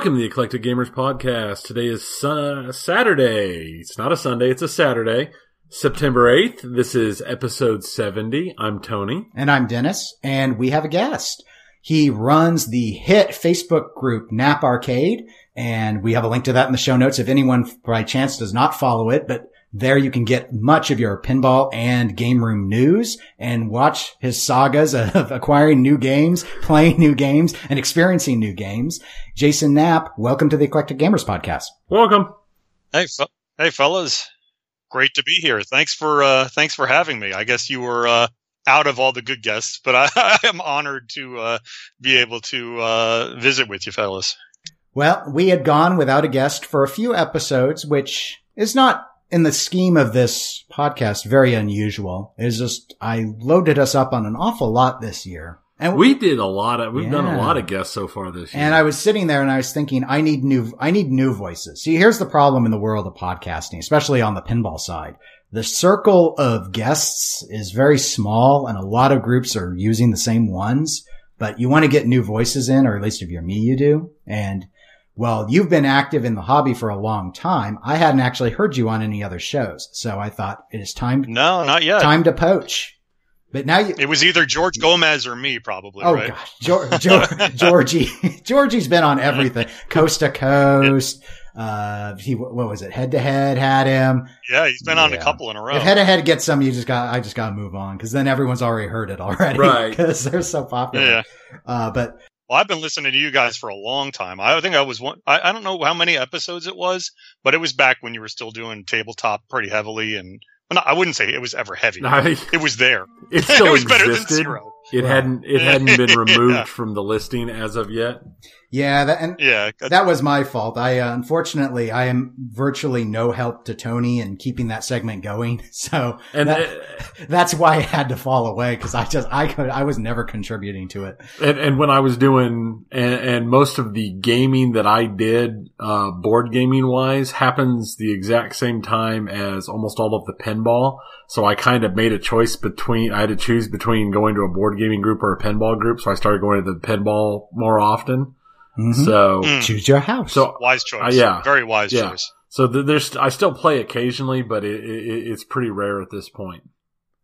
Welcome to the Eclectic Gamers Podcast. Today is Saturday. It's not a Sunday, it's a Saturday. September 8th. This is episode 70. I'm Tony. And I'm Dennis, and we have a guest. He runs the hit Facebook group Knapp Arcade, and we have a link to that in the show notes if anyone by chance does not follow it, but there you can get much of your pinball and game room news and watch his sagas of acquiring new games, playing new games, and experiencing new games. Jason Knapp, welcome to the Eclectic Gamers Podcast. Welcome. Hey, fe- hey, fellas. Great to be here. Thanks for uh, thanks for having me. I guess you were uh, out of all the good guests, but I, I am honored to uh, be able to uh, visit with you, fellas. Well, we had gone without a guest for a few episodes, which is not in the scheme of this podcast very unusual. It's just I loaded us up on an awful lot this year. And we did a lot of, we've Yeah. done a lot of guests so far this year. And I was sitting there and I was thinking, I need new, I need new voices. See, here's the problem in the world of podcasting, especially on the pinball side. The circle of guests is very small and a lot of groups are using the same ones, but you want to get new voices in, or at least if you're me, you do. And well, you've been active in the hobby for a long time. I hadn't actually heard you on any other shows. So I thought it is time, No, not yet. time to poach. But now you, It was either George Gomez or me, probably. Oh right? gosh, George, George, Georgie, Georgie's been on everything, coast to coast. Uh, he what was it? Head to head had him. Yeah, he's been on a couple in a row. If head to head gets some, you just got. I just got to move on because then everyone's already heard it already, Right. Because they're so popular. yeah. Uh, but Well, I've been listening to you guys for a long time. I think I was one. I, I don't know how many episodes it was, but it was back when you were still doing tabletop pretty heavily, and well, no, I wouldn't say it was ever heavy. I, It was there. it still it was better than existed. zero. It Right. hadn't, it hadn't been removed Yeah. from the listing as of yet. Yeah, that, and Yeah, that was my fault. I uh, unfortunately I am virtually no help to Tony in keeping that segment going. So And, that- uh, that's why I had to fall away because I just I could I was never contributing to it. and, and when I was doing, and, and most of the gaming that I did, uh, board gaming wise happens the exact same time as almost all of the pinball. So I kind of made a choice between, I had to choose between going to a board gaming group or a pinball group. So I started going to the pinball more often. Mhm. So, Mm, Choose your house. so, wise choice. Uh, yeah. very wise Yeah. choice. so th- there's, I still play occasionally, but it, it, it's pretty rare at this point.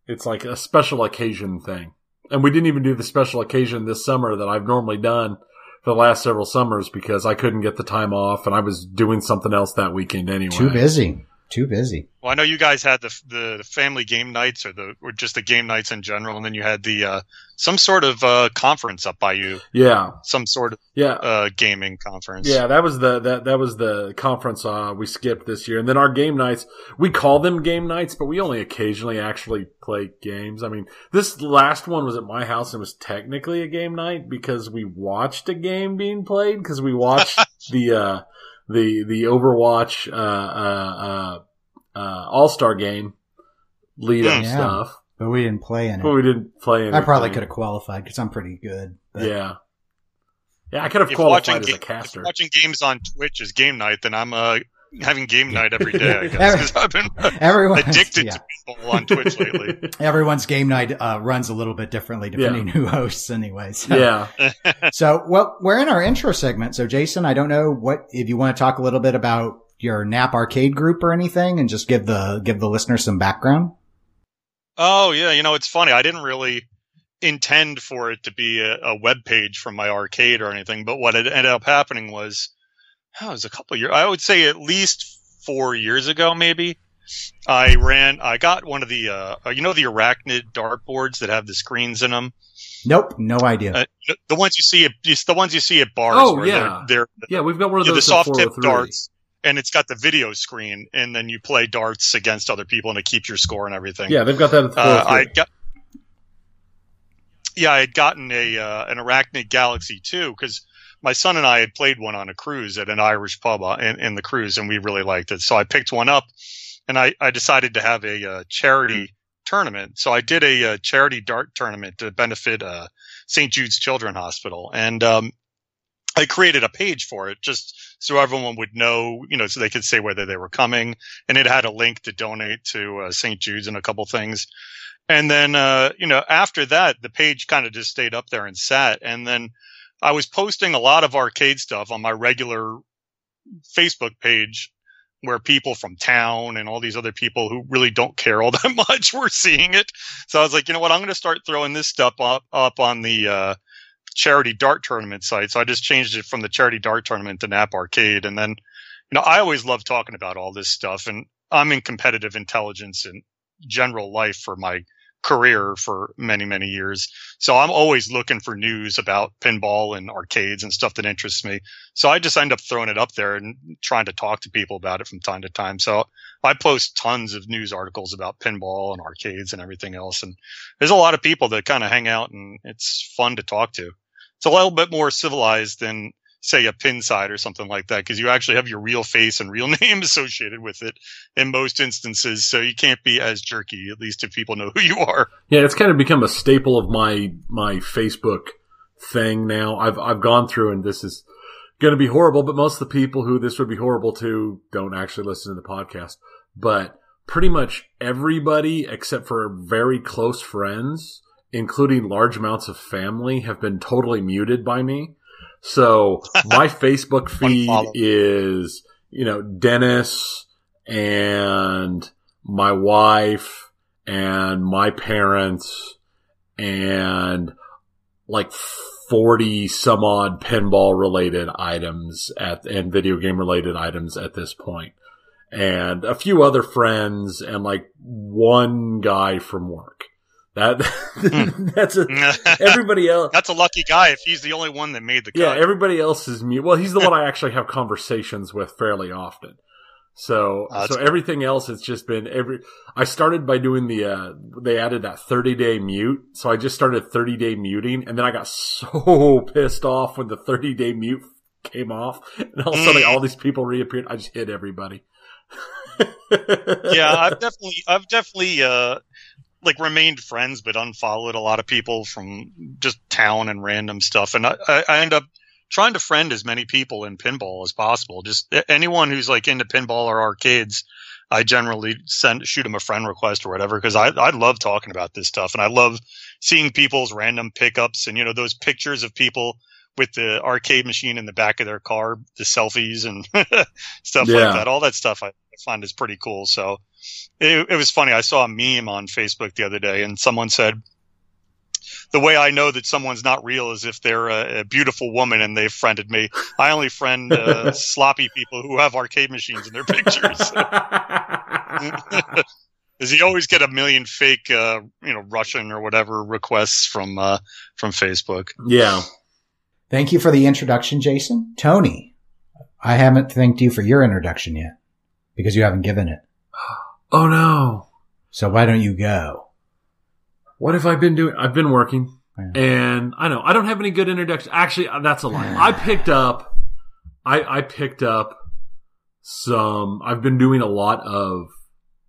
It's like a special occasion thing. And we didn't even do the special occasion this summer that I've normally done for the last several summers because I couldn't get the time off and I was doing something else that weekend anyway. Too busy. Too busy. Well, I know you guys had the the family game nights or the or just the game nights in general, and then you had the uh, some sort of uh, conference up by you, Yeah. some sort of Yeah. uh, gaming conference. Yeah, that was the that that was the conference uh, we skipped this year, and then our game nights. We call them game nights, but we only occasionally actually play games. I mean, this last one was at my house and was technically a game night because we watched a game being played because we watched the uh, the the Overwatch uh, uh, uh, uh, All Star game lead up Yeah. stuff, But we didn't play in but it. we didn't play. Anything. I probably could have qualified because I'm pretty good. But Yeah. Yeah, I could have If qualified watching, as a ga- if caster. watching games on Twitch is game night, then I'm uh, having game night every day. I guess 'cause I've been Everyone, addicted yeah. to people on Twitch lately. Everyone's game night uh, runs a little bit differently depending who hosts, anyway. So, yeah. so, well, we're in our intro segment. So, Jason, I don't know what if you want to talk a little bit about your Knapp Arcade group or anything, and just give the give the listeners some background. Oh yeah, you know it's funny. I didn't really intend for it to be a, a web page from my arcade or anything, but what had ended up happening was, oh, it was a couple years. I would say at least four years ago, maybe. I ran. I got one of the, uh, you know, the arachnid dartboards that have the screens in them. Nope, no idea. Uh, the- ones you see at the ones you see at bars. Oh, where yeah. they're, they're Yeah, we've got one of yeah, the soft tip darts, and it's got the video screen, and then you play darts against other people, and it keeps your score and everything. Yeah, they've got that Uh, I got. Yeah, I had gotten a uh, an Arachnid Galaxy too because my son and I had played one on a cruise at an Irish pub uh, in, in the cruise, and we really liked it. So I picked one up, and I, I decided to have a uh, charity tournament. So I did a, uh charity dart tournament to benefit uh, St. Jude's Children Hospital, and um, I created a page for it just so everyone would know, you know, so they could say whether they were coming, and it had a link to donate to uh, St. Jude's and a couple things. And then, uh, you know, after that, the page kind of just stayed up there and sat. And then I was posting a lot of arcade stuff on my regular Facebook page where people from town and all these other people who really don't care all that much were seeing it. So I was like, you know what? I'm going to start throwing this stuff up, up on the, uh, charity dart tournament site. So I just changed it from the charity dart tournament to Knapp Arcade. And then, you know, I always love talking about all this stuff and I'm in competitive intelligence and general life for my career for many, many years. So I'm always looking for news about pinball and arcades and stuff that interests me. So I just end up throwing it up there and trying to talk to people about it from time to time. So I post tons of news articles about pinball and arcades and everything else. And there's a lot of people that kind of hang out and it's fun to talk to. It's a little bit more civilized than say a Pinside or something like that because you actually have your real face and real name associated with it in most instances so you can't be as jerky at least if people know who you are. Yeah it's kind of become a staple of my my facebook thing now. I've i've gone through and this is going to be horrible but most of the people who this would be horrible to don't actually listen to the podcast but pretty much everybody except for very close friends including large amounts of family have been totally muted by me so my Facebook feed is, you know, Dennis and my wife and my parents and like 40 some odd pinball related items at, and video game related items at this point. And a few other friends and like one guy from work. That hmm. that's a everybody else. that's a lucky guy if he's the only one that made the cut. Yeah, everybody else is mute. Well, he's the one I actually have conversations with fairly often. So oh, so cool. everything else it's just been every. I started by doing the. uh They added that thirty day mute, so I just started thirty day muting, and then I got so pissed off when the thirty day mute came off, and all of a sudden all these people reappeared. I just hit everybody. yeah, I've definitely, I've definitely, uh, like remained friends, but unfollowed a lot of people from just town and random stuff. And I, I end up trying to friend as many people in pinball as possible. Just anyone who's like into pinball or arcades, I generally send shoot them a friend request or whatever because I I love talking about this stuff and I love seeing people's random pickups and you know those pictures of people with the arcade machine in the back of their car, the selfies and stuff yeah. like that. All that stuff I find is pretty cool. So it, it was funny. I saw a meme on Facebook the other day, and someone said, the way I know that someone's not real is if they're a, a beautiful woman and they've friended me. I only friend uh, sloppy people who have arcade machines in their pictures. Because you always get a million fake, uh, you know, Russian or whatever requests from uh, from Facebook. Yeah. Thank you for the introduction, Jason. Tony, I haven't thanked you for your introduction yet because you haven't given it. Oh no. So why don't you go? What have I been doing? I've been working yeah. and I know I don't have any good introduction. Actually, uh, that's a lie. I picked up, I, I picked up some, I've been doing a lot of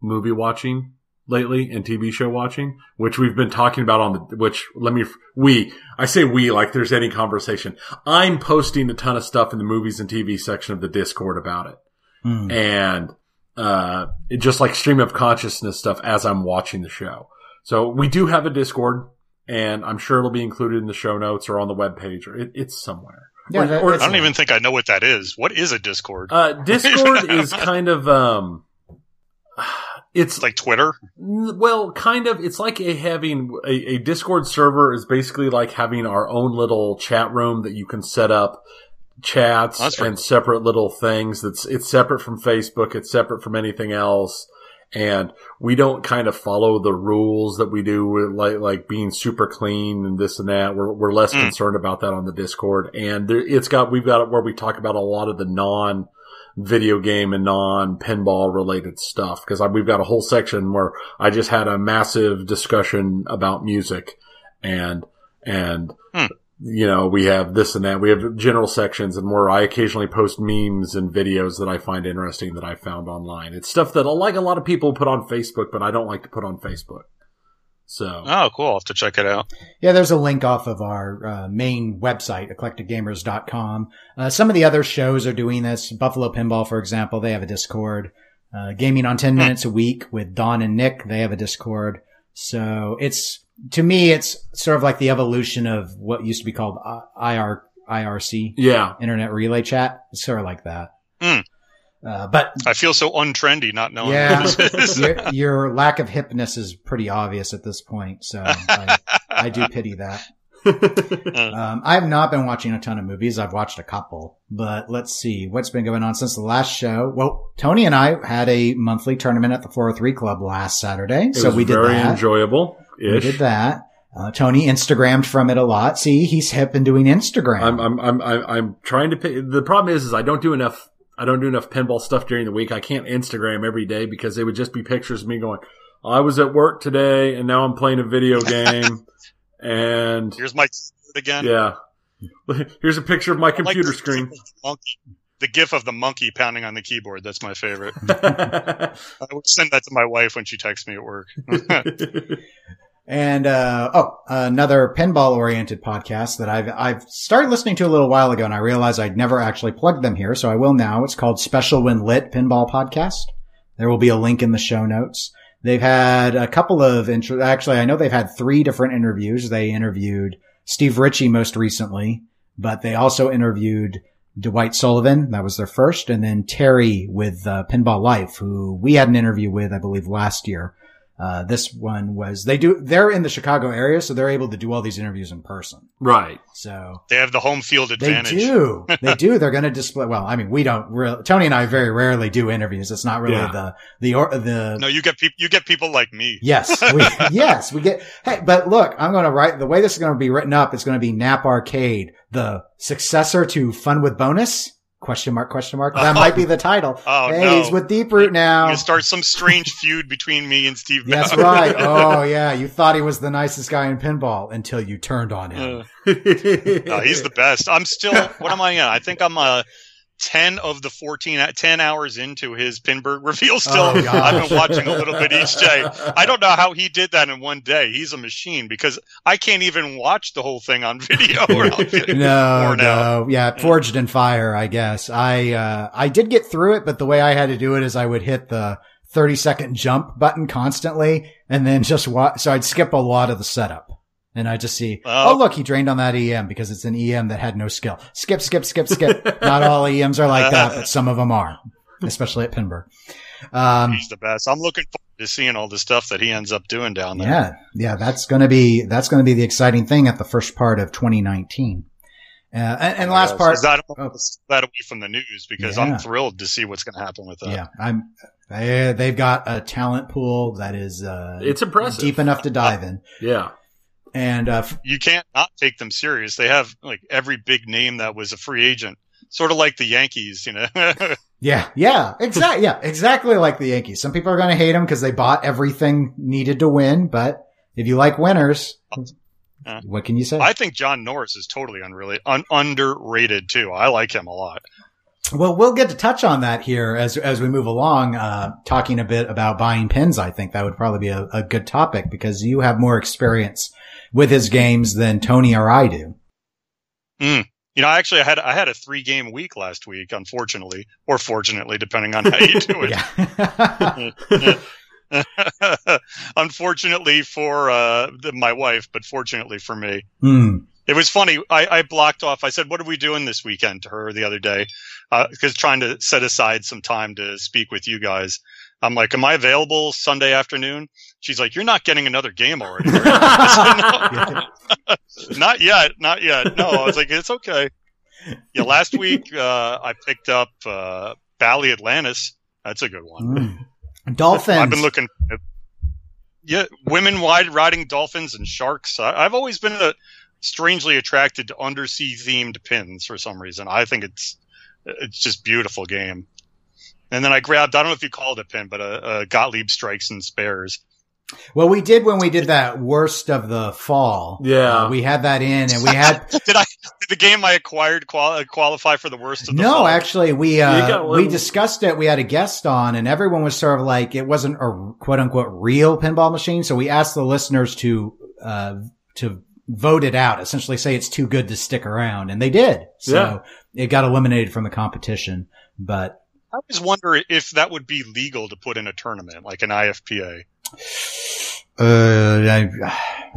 movie watching lately and TV show watching, which we've been talking about on the, which let me, we, I say we like there's any conversation. I'm posting a ton of stuff in the movies and TV section of the Discord about it. Mm. And uh, just like stream of consciousness stuff as I'm watching the show. So we do have a Discord, and I'm sure it'll be included in the show notes or on the web page, or it, it's somewhere. Yeah, or, or I don't even think I know what that is. What is a Discord? Uh, Discord is kind of um, it's like Twitter. Well, kind of. It's like a having a, a Discord server is basically like having our own little chat room that you can set up chats and cool. separate little things. That's it's separate from Facebook. It's separate from anything else. And we don't kind of follow the rules that we do with like, like being super clean and this and that. We're, we're less mm. concerned about that on the Discord. And there, it's got, we've got it where we talk about a lot of the non video game and non pinball related stuff. Cause we've got a whole section where I just had a massive discussion about music and, and, mm you know, we have this and that. We have general sections and where I occasionally post memes and videos that I find interesting that I found online. It's stuff that I like a lot of people put on Facebook, but I don't like to put on Facebook. So. Oh, cool. I'll have to check it out. Yeah, there's a link off of our uh, main website, eclecticgamers.com. Uh, some of the other shows are doing this. Buffalo Pinball, for example, they have a Discord. Uh, Gaming on 10 hmm. minutes a week with Don and Nick, they have a Discord. So it's, to me, it's sort of like the evolution of what used to be called IR, IRC Yeah. internet relay chat. It's sort of like that. Hmm. Uh, but I feel so untrendy not knowing yeah, what this is. your, your lack of hipness is pretty obvious at this point. So I, I do pity that. Um, I have not been watching a ton of movies. I've watched a couple, but let's see what's been going on since the last show. Well, Tony and I had a monthly tournament at the 403 Club last Saturday, It so was we did very that. enjoyable. We did that. Uh, Tony Instagrammed from it a lot. See, he's hip and doing Instagram. I'm, I'm, I'm, I'm, I'm trying to pay. The problem is, is I don't do enough. I don't do enough pinball stuff during the week. I can't Instagram every day because it would just be pictures of me going, I was at work today and now I'm playing a video game. and Here's my keyboard again. yeah, here's a picture of my I like computer the screen. gif of the monkey- The gif of the monkey pounding on the keyboard. That's my favorite. I would send that to my wife when she texts me at work. And uh, oh, another pinball oriented podcast that I've I've started listening to a little while ago, and I realized I'd never actually plugged them here, so I will now. It's called Special When Lit Pinball Podcast. There will be a link in the show notes. They've had a couple of intro. Actually, I know they've had three different interviews. They interviewed Steve Ritchie most recently, but they also interviewed Dwight Sullivan. That was their first, and then Terry with uh, Pinball Life, who we had an interview with, I believe, last year. Uh, this one was they do they're in the Chicago area, so they're able to do all these interviews in person. right. So They have the home field advantage. they do, they do. They're going to display. Well, I mean, we don't. Really, Tony and I very rarely do interviews. It's not really Yeah. the the or the. No, you get people. You get people like me. Yes, we, yes, we get. Hey, but look, I'm going to write the way this is going to be written up. It's going to be Knapp Arcade, the successor to Fun with Bonus. Question mark, question mark. That might be the title. Oh, hey, no. he's with Deeproot now. You start some strange feud between me and Steve. That's right. Oh yeah, you thought he was the nicest guy in pinball until you turned on him. Uh, no, he's the best. I'm still. What am I? I think I'm a 10 of the 14 10 hours into his Pinburg reveal oh, still oh, I've been watching a little bit each day. I don't know how he did that in one day. He's a machine because I can't even watch the whole thing on video. no, no. Out. Yeah, mm. forged in fire, I guess. I uh, I did get through it, but the way I had to do it is I would hit the 30 second jump button constantly and then just watch so I'd skip a lot of the setup and I just see, Oh. oh look, he drained on that EM because it's an EM that had no skill. Skip, skip, skip, skip. Not all EMs are like that, but some of them are, especially at Pinburg. Um, He's the best. I'm looking forward to seeing all the stuff that he ends up doing down there. Yeah, yeah, that's going to be that's going to be the exciting thing at the first part of 2019. Uh, and, and last part, Is that, oh. that away from the news because Yeah. I'm thrilled to see what's going to happen with that. yeah, I'm. They, they've got a talent pool that is uh, It's impressive. deep enough to dive in, Yeah. And uh, You can't not take them serious. They have like every big name that was a free agent, sort of like the Yankees, you know. yeah, yeah, exactly, yeah, exactly like the Yankees. Some people are going to hate them because they bought everything needed to win, but if you like winners, Yeah. what can you say? I think John Norris is totally unreally un- underrated too. I like him a lot. Well, we'll get to touch on that here as as we move along, uh, talking a bit about buying pins. I think that would probably be a, a good topic because you have more experience with his games than Tony or I do. You know, I actually, I had I had a three game week last week, unfortunately, or fortunately, depending on how you do it. Unfortunately for uh, the, my wife, but fortunately for me. Hmm. It was funny. I, I blocked off. I said, "What are we doing this weekend?" to her the other day, because trying to set aside some time to speak with you guys. I'm like, "Am I available Sunday afternoon?" She's like, "You're not getting another game already." I said, "No." not yet, not yet. No, I was like, "It's okay." Yeah, last week uh, I picked up uh, Bally Atlantis. That's a good one. Hmm. Dolphins. I've been looking. Yeah, women wide riding dolphins and sharks. I, I've always been a, strangely attracted to undersea themed pins for some reason. I think it's it's just beautiful game. And then I grabbed I don't know if you call it a pin, but a, a Gottlieb strikes and spares. Well, we did when we did that worst of the fall. Yeah. Uh, we had that in, and we had Did I did the game I acquired quali- qualify for the worst of the no. fall? Actually, we uh, got we discussed it. We had a guest on, and everyone was sort of like it wasn't a quote unquote real pinball machine. So we asked the listeners to uh, to vote it out. Essentially, say it's too good to stick around, and they did. So it got eliminated from the competition. But I always wonder if that would be legal to put in a tournament like an IFPA. uh, I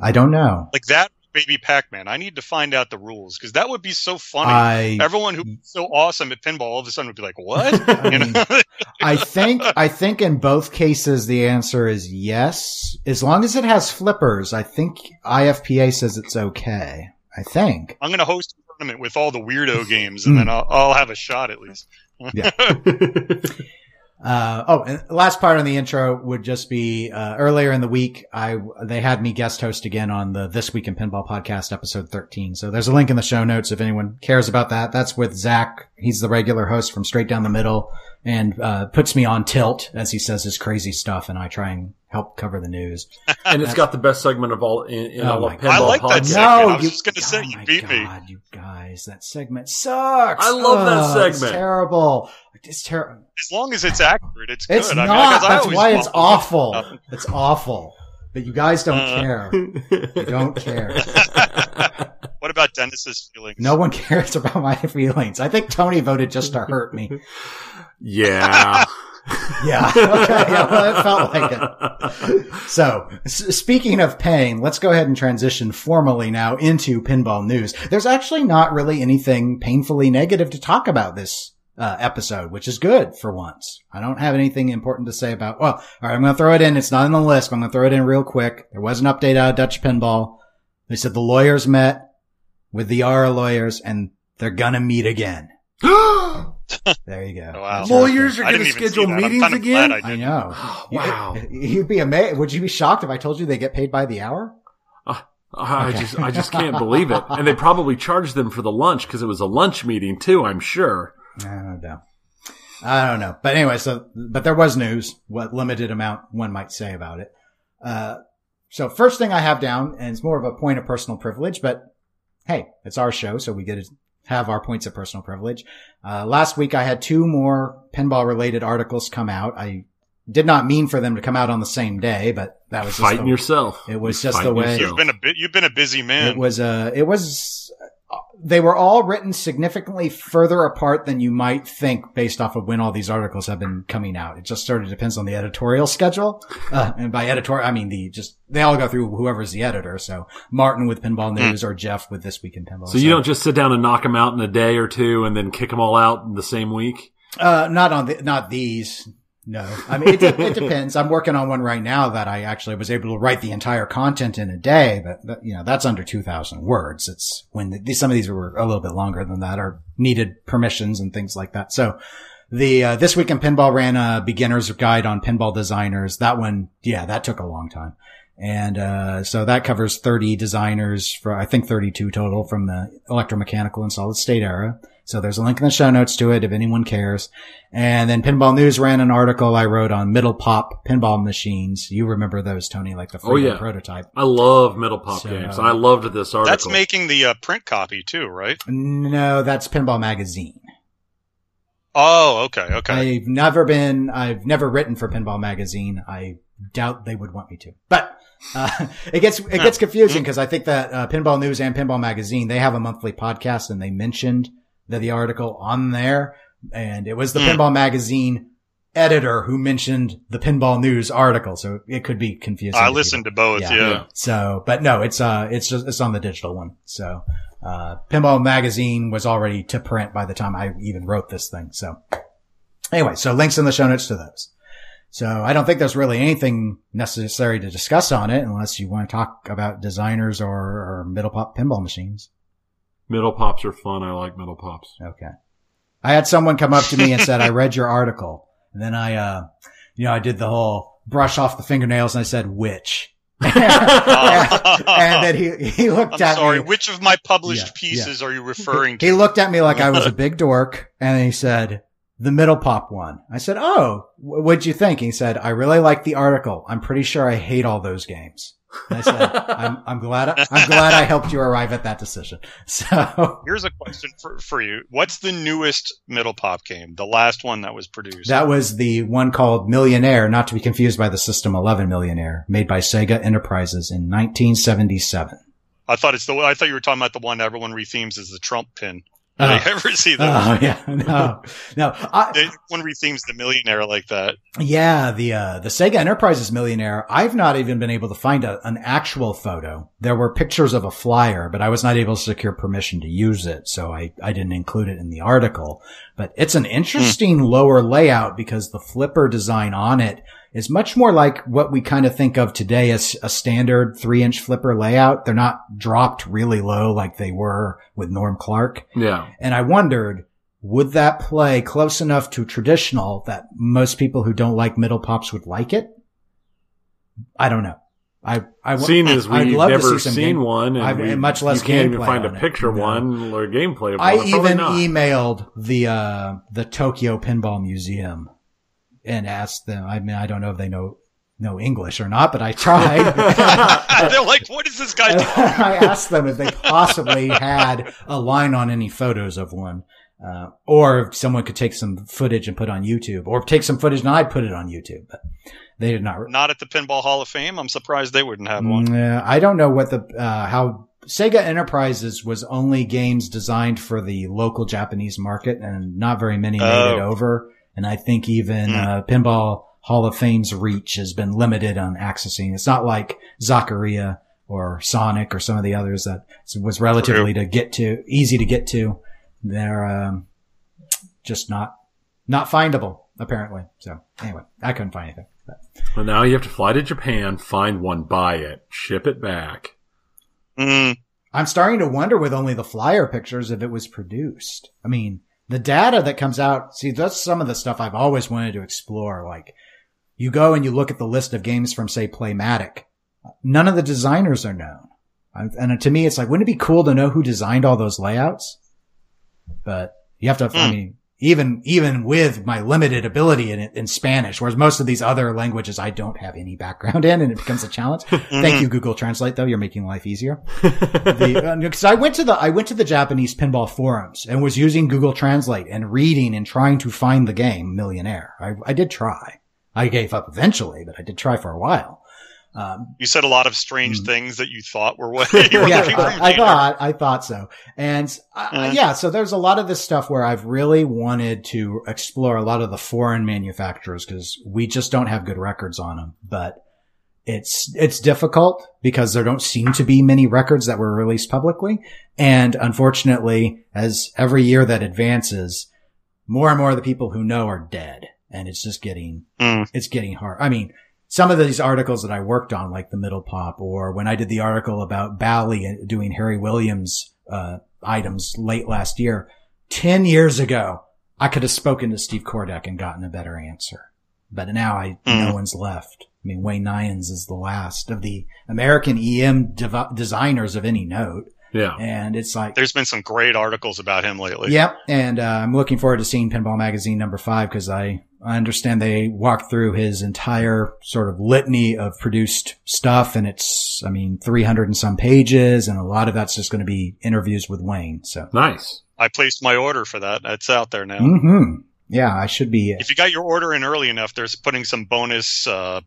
I don't know. Like that Baby Pac-Man. I need to find out the rules because that would be so funny. I Everyone who's so awesome at pinball all of a sudden would be like, "What?" I mean. I think I think in both cases the answer is yes. As long as it has flippers, I think IFPA says it's okay. I think. I'm going to host a tournament with all the weirdo games, and then I'll, I'll have a shot at least. Yeah. Uh, oh, and last part on the intro would just be uh, earlier in the week. I they had me guest host again on the This Week in Pinball podcast, episode thirteen. So there's a link in the show notes if anyone cares about that. That's with Zach. He's the regular host from Straight Down the Middle and uh, puts me on tilt as he says his crazy stuff, and I try and help cover the news. and it's got the best segment of all in, in Oh all of pinball I like that podcasts. segment. I was just gonna say, oh you my beat me. God, you guys, that segment sucks. I love that Oh, it's segment. terrible. It's terrible. As long as it's accurate, it's good. It's I mean, not. 'cause I That's why it's love- awful. It's awful. But you guys don't Uh. care. You don't care. what about Dennis's feelings? No one cares about my feelings. I think Tony voted just to hurt me. yeah. Yeah. Okay. Yeah, well, it felt like it. So, s- speaking of pain, let's go ahead and transition formally now into pinball news. There's actually not really anything painfully negative to talk about this uh, episode, which is good for once. I don't have anything important to say about, well, all right, I'm going to throw it in. It's not in the list, but I'm going to throw it in real quick. There was an update out of Dutch Pinball. They said the lawyers met with the ARA lawyers and they're going to meet again. There you go. Wow. Lawyers are going to schedule that. I'm meetings kinda again. glad I I know. wow. You- You'd be amazed. Would you be shocked if I told you they get paid by the hour? I Okay. just, I just can't believe it. And they probably charged them for the lunch because it was a lunch meeting too. I'm sure. I don't know. I don't know. But anyway, so, but there was news, what limited amount one might say about it. Uh, so first thing I have down, and it's more of a point of personal privilege, but hey, it's our show, so we get to have our points of personal privilege. Uh, last week I had two more pinball related articles come out. I did not mean for them to come out on the same day, but that was just Fighting the- yourself. It was You're just the fighting way- You've been a bit. You've been a busy man. It was, uh, it was, they were all written significantly further apart than you might think based off of when all these articles have been coming out. It just sort of depends on the editorial schedule. Uh, and by editorial, I mean the just, they all go through whoever's the editor. So Martin with Pinball News or Jeff with This Week in Pinball. So you don't just sit down and knock them out in a day or two and then kick them all out in the same week. Uh, not on the, not these. No, I mean, it, it depends. I'm working on one right now that I actually was able to write the entire content in a day, but, but you know, that's under 2000 words. It's when the, some of these were a little bit longer than that or needed permissions and things like that. So the, uh, this week in pinball ran a beginner's guide on pinball designers. That one, yeah, that took a long time. And, uh, so that covers 30 designers for, I think 32 total from the electromechanical and solid state era. So there's a link in the show notes to it if anyone cares. And then Pinball News ran an article I wrote on middle pop pinball machines. You remember those, Tony, like the Oh, yeah. prototype. I love middle pop So- games. And I loved this article. That's making the uh, print copy too, right? No, that's Pinball Magazine. Oh, okay, okay. I've never been, I've never written for Pinball Magazine. I doubt they would want me to, but, uh, it gets, it gets confusing because I think that, uh, Pinball News and Pinball Magazine, they have a monthly podcast and they mentioned the, the article on there and it was the Hmm. Pinball Magazine editor who mentioned the Pinball News article. So it could be confusing. I listened people. to both. Yeah. Yeah. Yeah. So, but no, it's, uh, it's just, it's on the digital one. So, uh, Pinball Magazine was already to print by the time I even wrote this thing. So anyway, so links in the show notes to those. So I don't think there's really anything necessary to discuss on it unless you want to talk about designers or, or middle pop pinball machines. Middle pops are fun. I like middle pops. Okay. I had someone come up to me and said, I read your article. And then I, uh, you know, I did the whole brush off the fingernails and I said, which? and then he, he looked I'm at sorry. me. Which of my published Yeah, pieces are you referring to? He looked at me like I was a big dork and he said, the middle pop one. I said, Oh, what'd you think? He said, I really like the article. I'm pretty sure I hate all those games. And I said, I'm, I'm glad, I'm glad I helped you arrive at that decision. So Here's a question for, for you. What's the newest middle pop game? The last one that was produced? that was the one called Millionaire, not to be confused by the System 11 Millionaire made by Sega Enterprises in 1977. I thought it's the. I thought you were talking about the one everyone rethemes as the Trump pin. Did Oh. I ever see that? Oh yeah, no, no. I, They- one rethemes the millionaire like that. Yeah, the uh, the Sega Enterprises millionaire. I've not even been able to find a, an actual photo. There were pictures of a flyer, but I was not able to secure permission to use it, so I I didn't include it in the article. But it's an interesting lower layout because the flipper design on it is much more like what we kind of think of today as a standard three inch flipper layout. They're not dropped really low like they were with Norm Clark. Yeah. And I wondered, would that play close enough to traditional that most people who don't like middle pops would like it? I don't know. I, I, Seeing as we've love never see seen game- one, and I've- we, and much less you can't even find a it. picture of No. one or gameplay of one. I even not. emailed the, uh, the Tokyo Pinball Museum and asked them, I mean, I don't know if they know, know English or not, but I tried. They're like, what is this guy doing? I asked them if they possibly had a line on any photos of one. Uh, or if someone could take some footage and put on YouTube, or take some footage and I'd put it on YouTube, but they did not. Not at the Pinball Hall of Fame. I'm surprised they wouldn't have one. Yeah, I don't know what the, uh, how Sega Enterprises was only games designed for the local Japanese market and not very many made Oh. it over. And I think even, Hmm. uh, Pinball Hall of Fame's reach has been limited on accessing. It's not like Zaccaria or Sonic or some of the others that was relatively to get to, easy to get to. They're, um, just not, not findable apparently. So anyway, I couldn't find anything. But. Well, now you have to fly to Japan, find one, buy it, ship it back. Mm, I'm starting to wonder with only the flyer pictures if it was produced. I mean, the data that comes out, see, that's some of the stuff I've always wanted to explore. Like, you go and you look at the list of games from, say, Playmatic. None of the designers are known. And to me, it's like, wouldn't it be cool to know who designed all those layouts? But you have to, I Hmm. mean, even, even with my limited ability in, in Spanish, whereas most of these other languages I don't have any background in and it becomes a challenge. Mm-hmm. Thank you, Google Translate, though. You're making life easier because I went to the I went to the Japanese pinball forums and was using Google Translate and reading and trying to find the game Millionaire. I, I did try. I gave up eventually, but I did try for a while. Um, You said a lot of strange Mm. things that you thought were what you were yeah. I, I thought I thought so, and uh, Uh. yeah, so there's a lot of this stuff where I've really wanted to explore a lot of the foreign manufacturers because we just don't have good records on them, but. It's, it's difficult because there don't seem to be many records that were released publicly. And unfortunately, as every year that advances, more and more of the people who know are dead. And it's just getting, Mm. it's getting hard. I mean, some of these articles that I worked on, like the middle pop, or when I did the article about Bally doing Harry Williams, uh, items late last year, 10 years ago, I could have spoken to Steve Kordak and gotten a better answer. But now I, no Mm. one's left. I mean, Wayne Neyens is the last of the American EM dev- designers of any note. Yeah. And it's like, There's been some great articles about him lately. Yep. And uh, I'm looking forward to seeing Pinball Magazine number five because I, I understand they walked through his entire sort of litany of produced stuff. And it's, I mean, 300 and some pages. And a lot of that's just going to be interviews with Wayne. So, Nice. I placed my order for that. It's out there now. Mm-hmm. yeah, I should be. If you got your order in early enough, there's putting some bonus uh,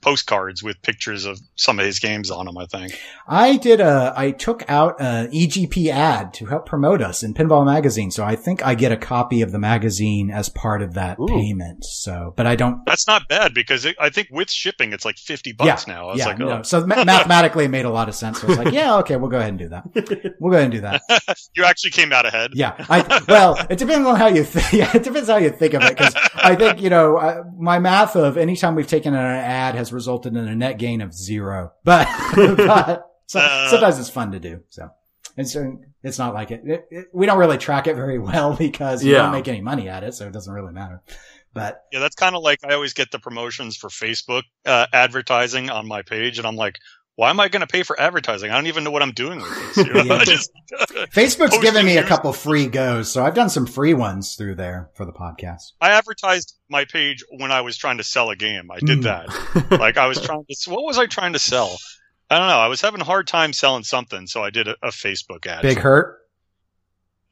postcards with pictures of some of his games on them. I think. I did a, I took out an EGP ad to help promote us in Pinball Magazine. So I think I get a copy of the magazine as part of that Ooh. payment. So, but I don't, That's not bad because it, I think with shipping, it's like fifty bucks now. I was yeah, like, no. oh, So ma- mathematically it made a lot of sense. So I was like, yeah, okay, we'll go ahead and do that. We'll go ahead and do that. you actually came out ahead. Yeah. I, well, it depends on how you think. Yeah, it depends how you think of it. Cause I think, you know, uh, my math of anytime we've taken an ad has resulted in a net gain of zero, but, but so, Uh. sometimes it's fun to do. So it's, uh, it's not like it, it, it- we don't really track it very well because we Yeah. don't make any money at it. So it doesn't really matter. But Yeah, that's kind of like I always get the promotions for Facebook uh, advertising on my page, and I'm like, why am I going to pay for advertising? I don't even know what I'm doing with this. You know? Yeah. Just, Facebook's Posting given me a couple free goes. So I've done some free ones through there for the podcast. I advertised my page when I was trying to sell a game. I did Mm. that. like I was trying to. What was I trying to sell? I don't know. I was having a hard time selling something, so I did a, a Facebook ad. Big hurt.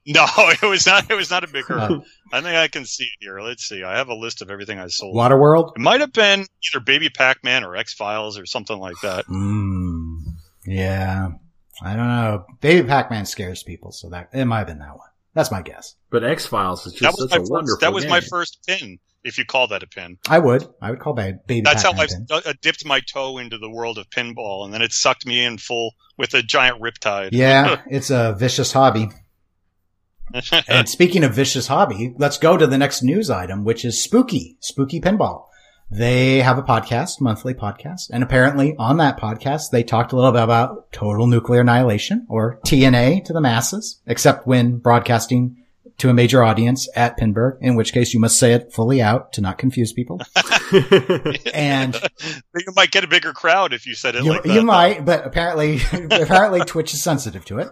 No, it was not. It was not a big hurt. Uh, I think I can see it here. Let's see. I have a list of everything I sold. Waterworld. It might have been either Baby Pac Man or X Files or something like that. Mm, yeah. I don't know. Baby Pac-Man scares people, so that it might have been that one. That's my guess. But X Files is just That was such my a first. wonderful. That was my first pin, if you call that a pin. I would. I would call that Baby That's how Pac-Man I pin. uh, dipped my toe into the world of pinball, and then it sucked me in full with a giant riptide. Yeah, it's a vicious hobby. And speaking of vicious hobby, let's go to the next news item, which is Spooky, Spooky Pinball. They have a podcast, monthly podcast, and apparently on that podcast, they talked a little bit about total nuclear annihilation or TNA to the masses, except when broadcasting to a major audience at Pinburg, in which case you must say it fully out to not confuse people. And you might get a bigger crowd if you said it you, like that. you might, but apparently, apparently Twitch is sensitive to it.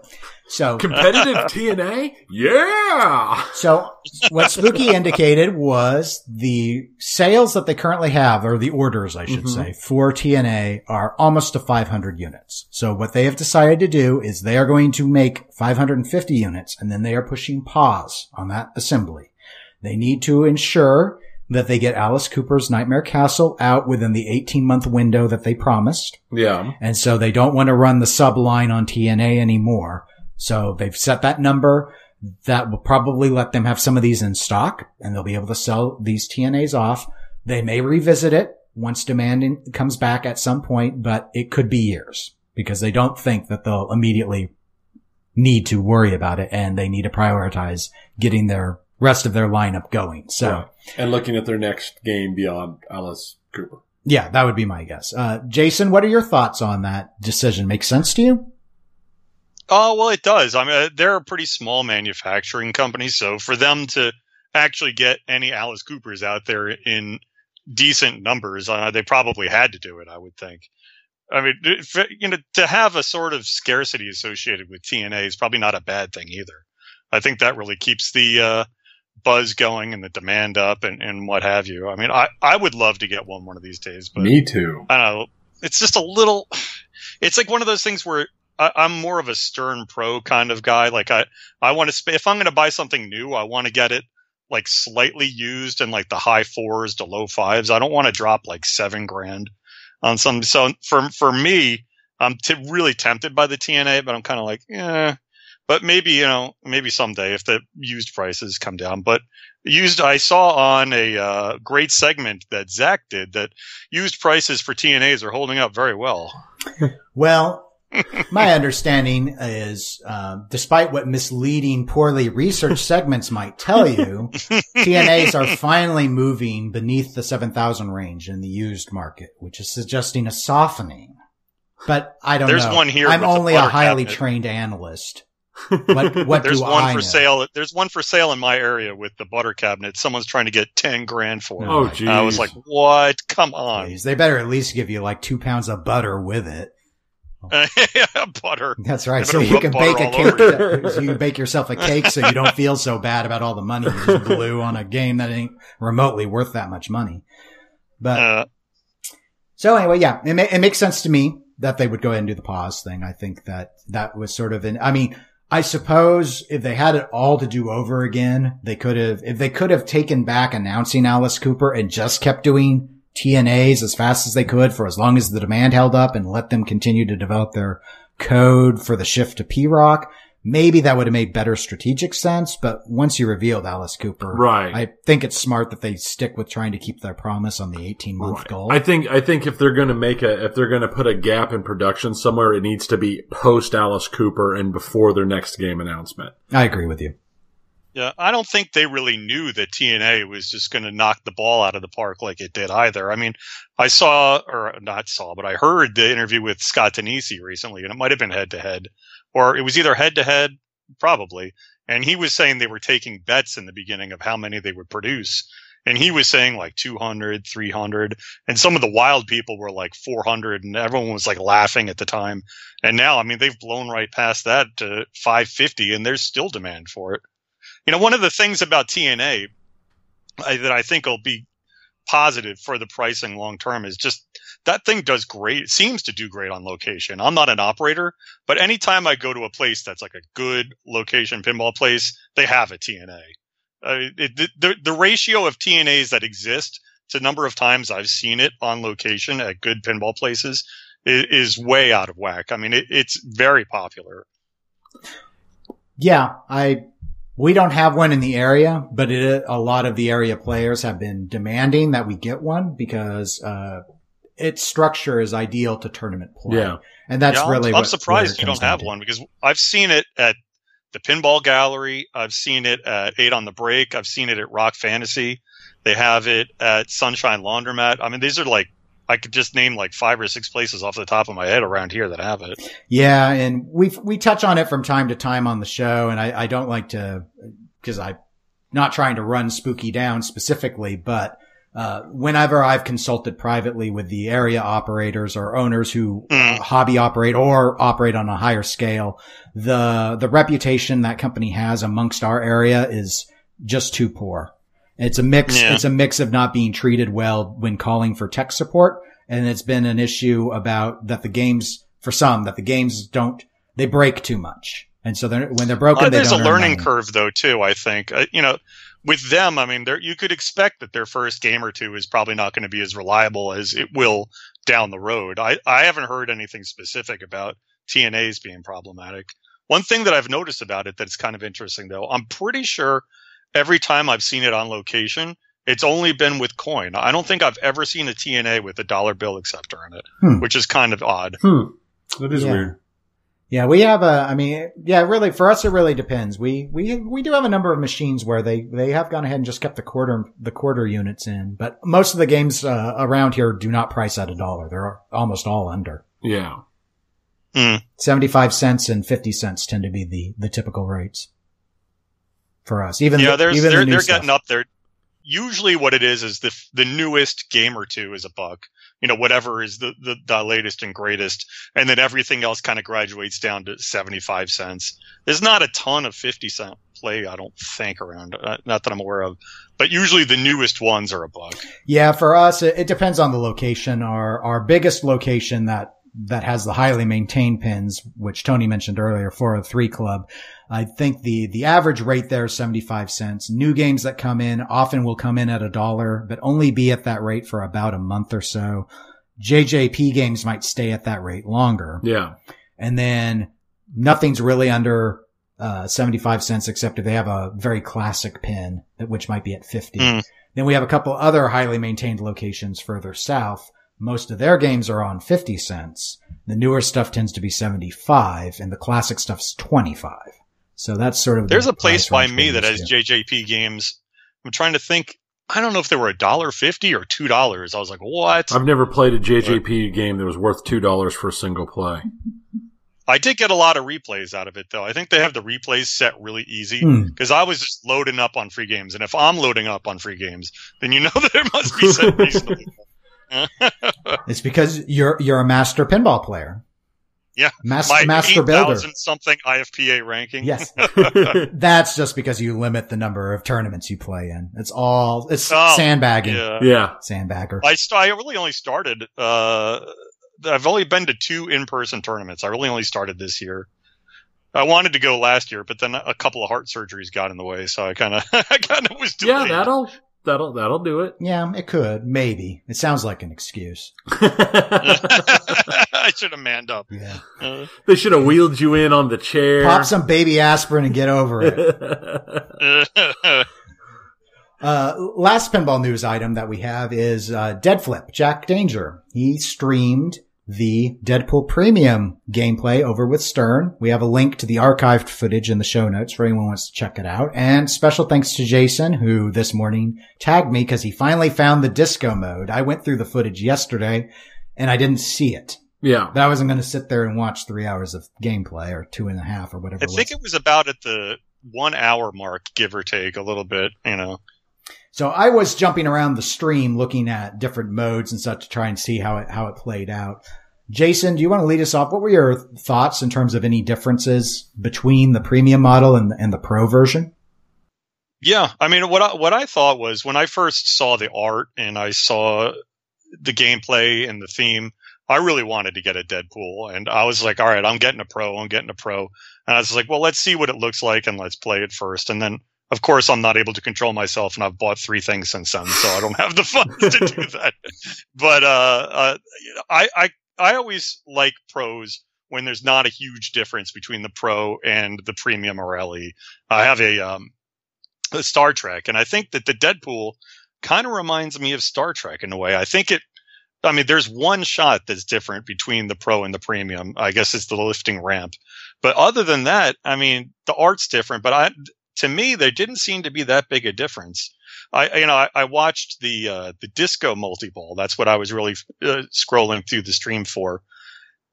So Competitive TNA? Yeah! So what Spooky indicated was the sales that they currently have, or the orders, I should Mhm. say, for TNA are almost to 500 units. So what they have decided to do is they are going to make 550 units and then they are pushing pause on that assembly. They need to ensure that they get Alice Cooper's Nightmare Castle out within the 18 month window that they promised. Yeah. And so they don't want to run the sub line on TNA anymore. So they've set that number. That will probably let them have some of these in stock and they'll be able to sell these TNAs off. They may revisit it once demand in, comes back at some point, but it could be years because they don't think that they'll immediately need to worry about it and they need to prioritize getting their rest of their lineup going. So Right. And looking at their next game beyond Alice Cooper. yeah, that would be my guess. Uh, Jason, what are your thoughts on that decision? Make sense to you? Oh well, it does. I mean, uh, they're a pretty small manufacturing company, so for them to actually get any Alice Coopers out there in decent numbers, uh, they probably had to do it. I would think. I mean, if, you know, to have a sort of scarcity associated with TNA is probably not a bad thing either. I think that really keeps the uh, buzz going and the demand up and, and what have you. I mean, I, I would love to get one one of these days, but Me too. I don't know. It's just a little. It's like one of those things where I, I'm more of a stern pro kind of guy. Like I, I want to. Sp- if I'm going to buy something new, I want to get it like slightly used in like the high fours to low fives. I don't want to drop like seven grand on some. So for for me, I'm t- really tempted by the TNA, but I'm kind of like, yeah. But maybe you know, maybe someday if the used prices come down. But used, I saw on a uh, great segment that Zach did that used prices for TNAs are holding up very well. Well, my understanding is, uh, despite what misleading, poorly researched segments might tell you, TNAs are finally moving beneath the 7,000 range in the used market, which is suggesting a softening. But I don't There's know. one here I'm only a highly cabinet. trained analyst. What, what There's do one I for know? sale. There's one for sale in my area with the butter cabinet. Someone's trying to get ten grand for it. Oh, my geez. I was like, "What? Come on, Please, They better at least give you like two pounds of butter with it. butter." That's right. So you can bake a cake. that- so you can bake yourself a cake so you don't feel so bad about all the money you blew on a game that ain't remotely worth that much money. But Uh, so anyway, yeah, it, ma- it makes sense to me that they would go ahead and do the pause thing. I think that that was sort of an, I mean, I suppose if they had it all to do over again, they could have, if they could have taken back announcing Alice Cooper and just kept doing TNAs as fast as they could for as long as the demand held up and let them continue to develop their code for the shift to P-ROC, maybe that would have made better strategic sense. But once you revealed Alice Cooper, Right. I think it's smart that they stick with trying to keep their promise on the 18 month Right. goal. I think I think if they're going to make a if they're going to put a gap in production somewhere, it needs to be post Alice Cooper and before their next game announcement. I agree with you. Yeah, I don't think they really knew that TNA was just going to knock the ball out of the park like it did either. I mean, I saw or not saw, but I heard the interview with Scott Danesi recently, and it might have been head to head, or it was either head to head, probably. And he was saying they were taking bets in the beginning of how many they would produce. And he was saying like 200, 300. And some of the wild people were like 400 and everyone was like laughing at the time. And now, I mean, they've blown right past that to 550 and there's still demand for it. You know, one of the things about TNA I, that I think will be positive for the pricing long term is just that thing does great. It seems to do great on location. I'm not an operator, but anytime I go to a place that's like a good location pinball place, they have a TNA. Uh, it, the, the, the ratio of TNAs that exist to number of times I've seen it on location at good pinball places is, is way out of whack. I mean, it, it's very popular. Yeah, I we don't have one in the area, but it, a lot of the area players have been demanding that we get one because uh, its structure is ideal to tournament play. Yeah. and that's Yeah, I'm- really. I'm, what, surprised you don't have one because I've seen it at the Pinball Gallery. I've seen it at Eight on the Break. I've seen it at Rock Fantasy. They have it at Sunshine Laundromat. I mean, these are like I could just name like five or six places off the top of my head around here that have it. Yeah, and we we touch on it from time to time on the show, and I, I don't like to because I'm not trying to run Spooky down specifically, but uh, whenever I've consulted privately with the area operators or owners who Mm. uh, hobby operate or operate on a higher scale, the the reputation that company has amongst our area is just too poor. It's a mix. Yeah. It's a mix of not being treated well when calling for tech support, and it's been an issue about that the games for some that the games don't they break too much, and so they're, when they're broken, they there's a learning curve though too. I think uh, you know with them. I mean, you could expect that their first game or two is probably not going to be as reliable as it will down the road. I I haven't heard anything specific about TNAs being problematic. One thing that I've noticed about it that's kind of interesting though, I'm pretty sure every time I've seen it on location, it's only been with coin. I don't think I've ever seen a TNA with a dollar bill acceptor in it, Hmm. which is kind of odd. Hmm. That is Yeah. weird. Yeah, we have a. I mean, yeah, really for us, it really depends. We we we do have a number of machines where they they have gone ahead and just kept the quarter the quarter units in, but most of the games uh, around here do not price at a dollar. They're almost all under. Yeah. 75 cents and 50 cents tend to be the, the typical rates for us. Even, yeah, the, there's even they're the they're stuff. getting up there. Usually, what it is is the the newest game or two is a buck. You know, whatever is the the, the latest and greatest, and then everything else kind of graduates down to seventy five cents. There's not a ton of fifty cent play, I don't think, around. Uh, not that I'm aware of, but usually the newest ones are a buck. Yeah, for us, it, it depends on the location. Our, our biggest location that, that has the highly maintained pins, which Tony mentioned earlier, 403 Club. I think the, the average rate there is 75 cents. New games that come in often will come in at a dollar, but only be at that rate for about a month or so. JJP games might stay at that rate longer. Yeah. And then nothing's really under, uh, 75 cents except if they have a very classic pin, that- which might be at 50. Mm. Then we have a couple other highly maintained locations further south. Most of their games are on 50 cents. The newer stuff tends to be 75 and the classic stuff's 25. So that's sort of the There's a place by me that has to. JJP games. I'm trying to think. I don't know if they were a dollar fifty or two dollars. I was like, what? I've never played a JJP game that was worth two dollars for a single play. I did get a lot of replays out of it though. I think they have the replays set really easy. Hmm. because I was just loading up on free games, and if I'm loading up on free games, then you know that it must be set reasonably. It's because you're you're a master pinball player. Yeah. Mas- My master eight builder. something IFPA ranking. Yes. That's just because you limit the number of tournaments you play in. It's all it's Oh, sandbagging. yeah. yeah. Sandbagger. I st- I really only started. Uh, I've only been to two in-person tournaments. I really only started this year. I wanted to go last year, but then a couple of heart surgeries got in the way, so I kind of, I kind of was Yeah, that'll that'll that'll do it. Yeah, it could. Maybe. It sounds like an excuse. I should have manned up. Yeah. Uh, they should have wheeled you in on the chair. Pop some baby aspirin and get over it. Uh, last pinball news item that we have is, uh, Deadflip, Jack Danger. He streamed the Deadpool Premium gameplay over with Stern. We have a link to the archived footage in the show notes for anyone who wants to check it out. And special thanks to Jason, who this morning tagged me because he finally found the disco mode. I went through the footage yesterday and I didn't see it. Yeah. But I wasn't going to sit there and watch three hours of gameplay or two and a half or whatever. I it was. think it was about at the one hour mark, give or take a little bit. You know, So I was jumping around the stream looking at different modes and such to try and see how it, how it played out. Jason, do you want to lead us off? What were your thoughts in terms of any differences between the premium model and, and the pro version? Yeah, I mean, what I, what I thought was when I first saw the art and I saw the gameplay and the theme, I really wanted to get a Deadpool, and I was like, all right, I'm getting a pro, I'm getting a pro, and I was like, well, let's see what it looks like and let's play it first, and then. Of course, I'm not able to control myself, and I've bought three things since then, so I don't have the funds to do that. But uh, uh, I, I I always like pros when there's not a huge difference between the pro and the premium or LE. I have a, um, a Star Trek, and I think that the Deadpool kind of reminds me of Star Trek in a way. I think it. I mean, there's one shot that's different between the pro and the premium. I guess it's the lifting ramp, but other than that, I mean, the art's different. But I, to me, there didn't seem to be that big a difference. I, you know, I, I watched the uh, the disco multi ball. That's what I was really uh, scrolling through the stream for,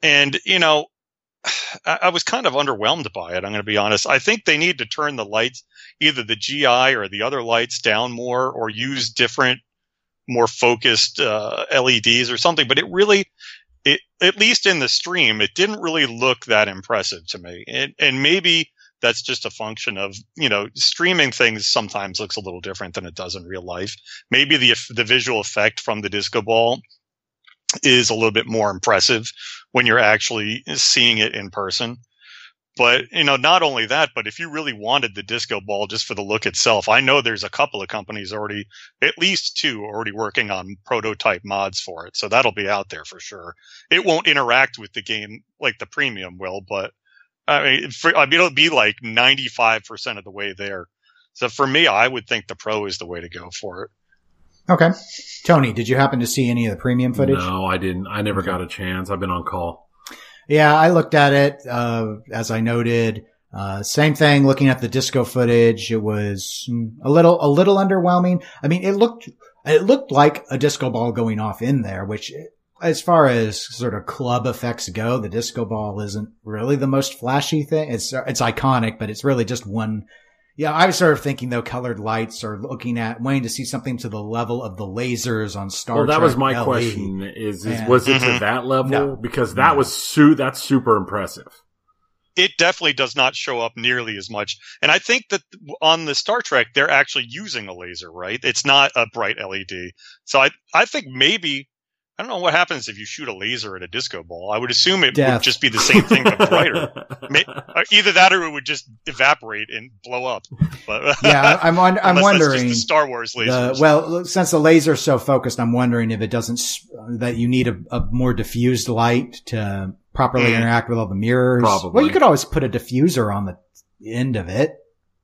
and you know, I, I was kind of underwhelmed by it. I'm going to be honest. I think they need to turn the lights, either the GI or the other lights, down more, or use different, more focused uh, LEDs or something. But it really, it at least in the stream, it didn't really look that impressive to me. And, and maybe that's just a function of you know streaming things sometimes looks a little different than it does in real life maybe the the visual effect from the disco ball is a little bit more impressive when you're actually seeing it in person but you know not only that but if you really wanted the disco ball just for the look itself i know there's a couple of companies already at least two already working on prototype mods for it so that'll be out there for sure it won't interact with the game like the premium will but I mean, for, I mean, it'll be like 95% of the way there. So for me, I would think the pro is the way to go for it. Okay. Tony, did you happen to see any of the premium footage? No, I didn't. I never got a chance. I've been on call. Yeah, I looked at it, uh, as I noted. Uh, same thing looking at the disco footage. It was a little, a little underwhelming. I mean, it looked, it looked like a disco ball going off in there, which as far as sort of club effects go, the disco ball isn't really the most flashy thing. It's, it's iconic, but it's really just one. Yeah, I was sort of thinking though, colored lights or looking at wanting to see something to the level of the lasers on Star Well, that Trek was my LE. question: is, is And- was it to Mhm. that level? No. because that No. was su- that's super impressive. It definitely does not show up nearly as much. And I think that on the Star Trek, they're actually using a laser, right? It's not a bright LED. So I, I think maybe, I don't know what happens if you shoot a laser at a disco ball. I would assume it Death. would just be the same thing, but brighter. Uh, Either that or it would just evaporate and blow up. But Yeah, I'm, won- I'm unless that's wondering. just the Star Wars The, lasers. well, since the laser's so focused, I'm wondering if it doesn't, that you need a, a more diffused light to properly Mm. interact with all the mirrors. Probably. Well, you could always put a diffuser on the end of it.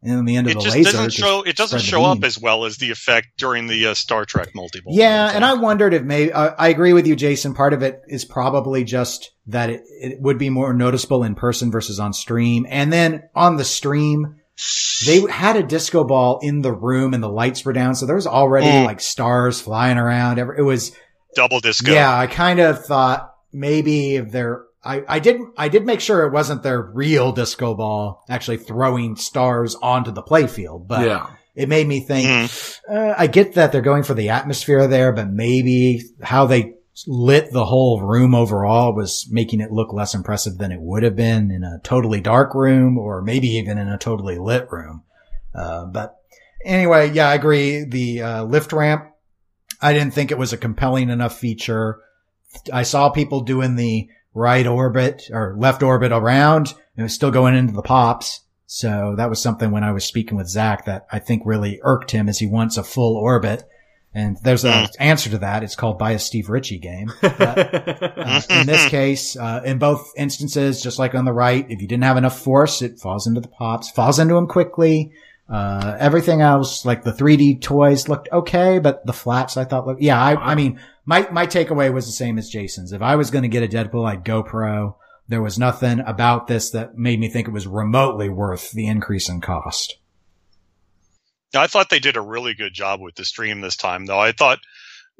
And the end of it the just laser. doesn't show. It doesn't show up as well as the effect during the uh, Star Trek multiball. Yeah, and I wondered if maybe I, I agree with you, Jason. Part of it is probably just that it, it would be more noticeable in person versus on stream, and then on the stream, they had a disco ball in the room and the lights were down, so there was already Mm. like stars flying around. It was double disco. yeah. I kind of thought maybe if they're. I, I did I did make sure it wasn't their real disco ball actually throwing stars onto the playfield, but yeah, it made me think Mhm. uh, I get that they're going for the atmosphere there, but maybe how they lit the whole room overall was making it look less impressive than it would have been in a totally dark room or maybe even in a totally lit room. Uh, but anyway, yeah, I agree. The uh, lift ramp, I didn't think it was a compelling enough feature. I saw people doing the right orbit or left orbit around and it was still going into the pops. So that was something when I was speaking with Zach that I think really irked him as he wants a full orbit. And there's an Mm. answer to that. It's called buy a Steve Ritchie game. But, uh, in this case, uh, in both instances, just like on the right, if you didn't have enough force, it falls into the pops, falls into them quickly. Uh, everything else, like the 3D toys looked okay, but the flats I thought looked, yeah, I, I mean, my, my takeaway was the same as Jason's. If I was going to get a Deadpool, I'd go pro. There was nothing about this that made me think it was remotely worth the increase in cost. I thought they did a really good job with the stream this time, though. I thought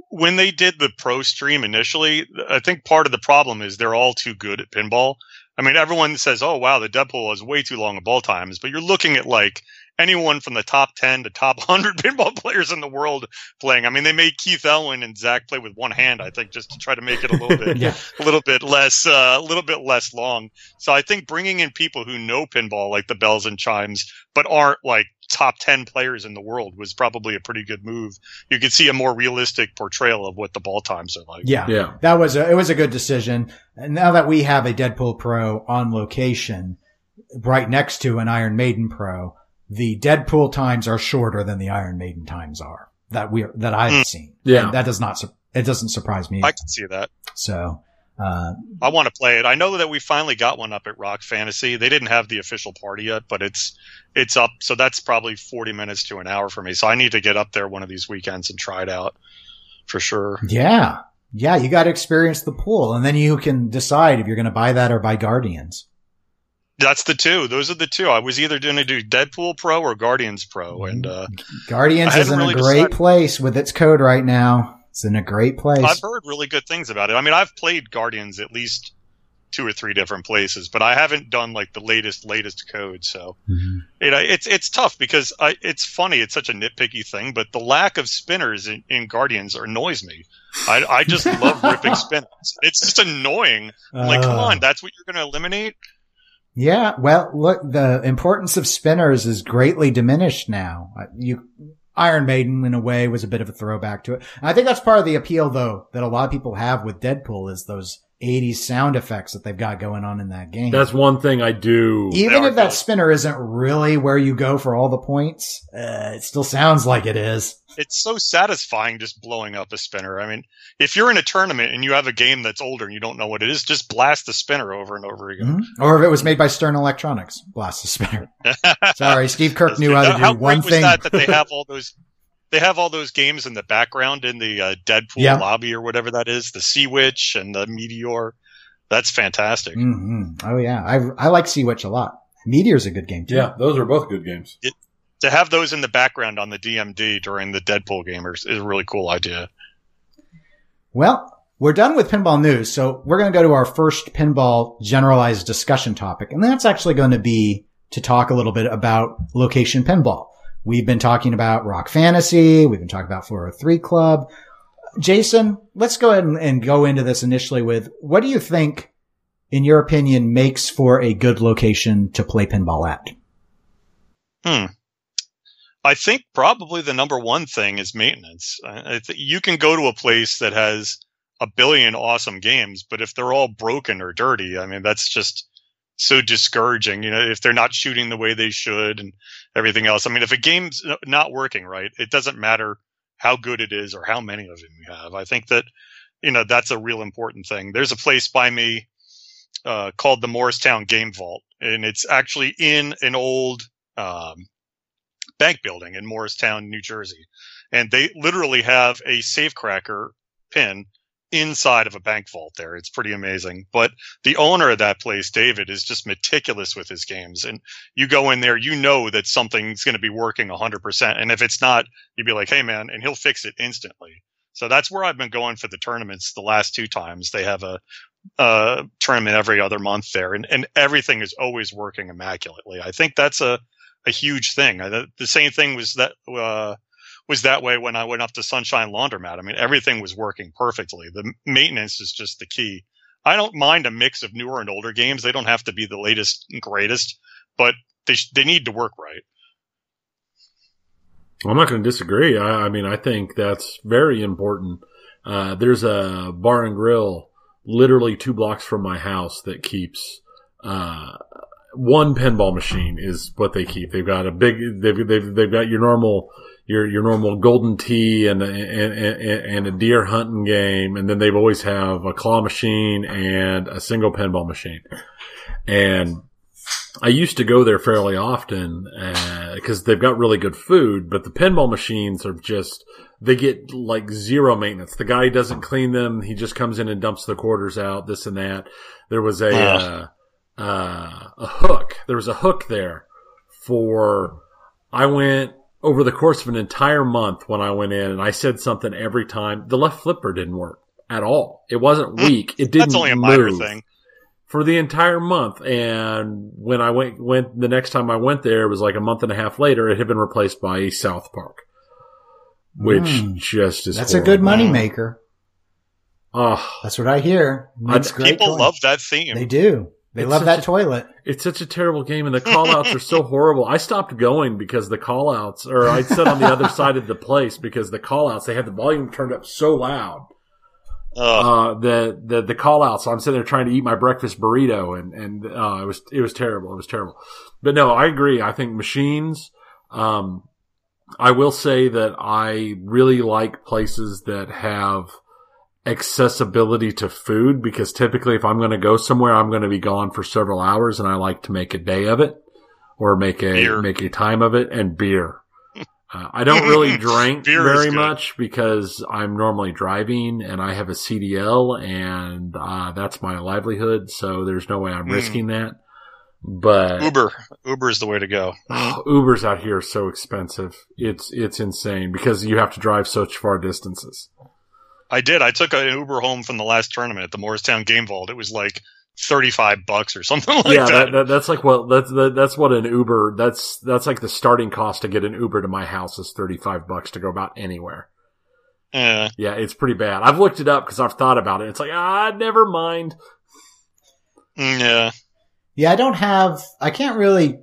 when they did the pro stream initially, I think part of the problem is they're all too good at pinball. I mean, everyone says, "Oh, wow, the Deadpool is way too long of ball times," but you're looking at like anyone from the top 10 to top 100 pinball players in the world playing. I mean, they made Keith Elwin and Zach play with one hand, I think, just to try to make it a little bit Yeah. a little bit less uh, a little bit less long. So I think bringing in people who know pinball like the bells and chimes but aren't like top 10 players in the world was probably a pretty good move. You could see a more realistic portrayal of what the ball times are like. Yeah. yeah. That was a, it was a good decision. And now that we have a Deadpool Pro on location right next to an Iron Maiden Pro, the Deadpool times are shorter than the Iron Maiden times are that we that I've Mm. seen. Yeah. And that does not, it doesn't surprise me. I can see that. So, Uh, I want to play it. I know that we finally got one up at Rock Fantasy. They didn't have the official party yet, but it's it's up. So that's probably 40 minutes to an hour for me. So I need to get up there one of these weekends and try it out for sure. yeah. Yeah, you got to experience the pool and then you can decide if you're going to buy that or buy Guardians. That's the two. Those are the two. I was either going to do Deadpool Pro or Guardians Pro, and uh, Guardians is in hadn't a great decided. place with its code right now. It's in a great place. I've heard really good things about it. I mean, I've played Guardians at least two or three different places, but I haven't done like the latest latest code. So Mhm. you know, it's it's tough because I, it's funny. It's such a nitpicky thing, but the lack of spinners in, in Guardians annoys me. I, I just love ripping spinners. It's just annoying. Like, come Uh, on, that's what you're going to eliminate? Yeah, well, look, the importance of spinners is greatly diminished now. Uh, You, Iron Maiden, in a way, was a bit of a throwback to it. I think that's part of the appeal, though, that a lot of people have with Deadpool is those 80s sound effects that they've got going on in that game. That's one thing I do. Even if that spinner isn't really where you go for all the points, uh, it still sounds like it is. It's so satisfying just blowing up a spinner. I mean, if you're in a tournament and you have a game that's older and you don't know what it is, just blast the spinner over and over again. Mhm. Or if it was made by Stern Electronics, blast the spinner. Sorry, Steve Kirk knew how to do How one great was thing. that that they have all those they have all those games in the background in the uh, Deadpool Yeah. lobby or whatever that is, the Sea Witch and the Meteor. That's fantastic. hmm Oh yeah, I I like Sea Witch a lot. Meteor's a good game too. Yeah, those are both good games. To have those in the background on the DMD during the Deadpool gamers is a really cool idea. Well, we're done with pinball news, so we're going to go to our first pinball generalized discussion topic, and that's actually going to be to talk a little bit about location pinball. We've been talking about Rock Fantasy, we've been talking about 403 Club. Jason, let's go ahead and, and go into this initially with what do you think, in your opinion, makes for a good location to play pinball at? Hmm. I think probably the number one thing is maintenance. Th- you can go to a place that has a billion awesome games, but if they're all broken or dirty, I mean, that's just so discouraging. You know, if they're not shooting the way they should and everything else. I mean, if a game's not working right, it doesn't matter how good it is or how many of them you have. I think that, you know, that's a real important thing. There's a place by me, uh, called the Morristown Game Vault, and it's actually in an old, um, bank building in Morristown, New Jersey. And they literally have a safecracker pin inside of a bank vault there. It's pretty amazing. But the owner of that place, David, is just meticulous with his games. And you go in there, you know that something's going to be working 100%. And if it's not, you'd be like, hey, man, and he'll fix it instantly. So that's where I've been going for the tournaments the last two times. They have a, a tournament every other month there, and, and everything is always working immaculately. I think that's a, a huge thing. I, the same thing was that uh, was that way when I went up to Sunshine Laundromat. I mean, everything was working perfectly. The maintenance is just the key. I don't mind a mix of newer and older games. They don't have to be the latest and greatest, but they sh- they need to work right. I'm not going to disagree. I, I mean, I think that's very important. Uh, there's a bar and grill literally two blocks from my house that keeps uh, one pinball machine is what they keep. They've got a big. They've they've, they've got your normal your your normal golden tee and and, and and a deer hunting game, and then they've always have a claw machine and a single pinball machine. And I used to go there fairly often because they've got really good food, but the pinball machines are just they get like zero maintenance. The guy doesn't clean them; he just comes in and dumps the quarters out, this and that. There was a uh, uh, a hook. There was a hook there for. I went over the course of an entire month when I went in, and I said something every time. The left flipper didn't work at all. It wasn't weak. It didn't That's only a minor move thing. for the entire month. And when I went, went the next time I went there, it was like a month and a half later. It had been replaced by South Park, which Mm. just is That's a good horrible. money maker. Oh, That's what I hear. Makes great People toys. love that theme. They do. They It's love that a- toilet. it's such a terrible game, and the callouts are so horrible. I stopped going because the callouts, or I sat on the other side of the place because the callouts. they had the volume turned up so loud. Ugh. uh, the the the call out. So I'm sitting there trying to eat my breakfast burrito, and and uh, it was it was terrible. It was terrible. But no, I agree. I think machines. Um, I will say that I really like places that have accessibility to food because typically if I'm going to go somewhere, I'm going to be gone for several hours and I like to make a day of it or make a, Beer. make a time of it and beer. Uh, I don't really drink very much because I'm normally driving and I have a CDL and, uh, that's my livelihood. So there's no way I'm Mm. risking that. But Uber, Uber is the way to go. Oh, Ubers out here so expensive. It's it's insane because you have to drive such far distances. I did. I took an Uber home from the last tournament at the Morristown Game Vault. It was like thirty-five bucks or something like yeah, that. that, that, that's like what that's that, that's what an Uber. That's that's like the starting cost to get an Uber to my house is thirty five bucks to go about anywhere. Yeah. Yeah, it's pretty bad. I've looked it up because I've thought about it. It's like ah, never mind. Mm, yeah. Yeah, I don't have, I can't really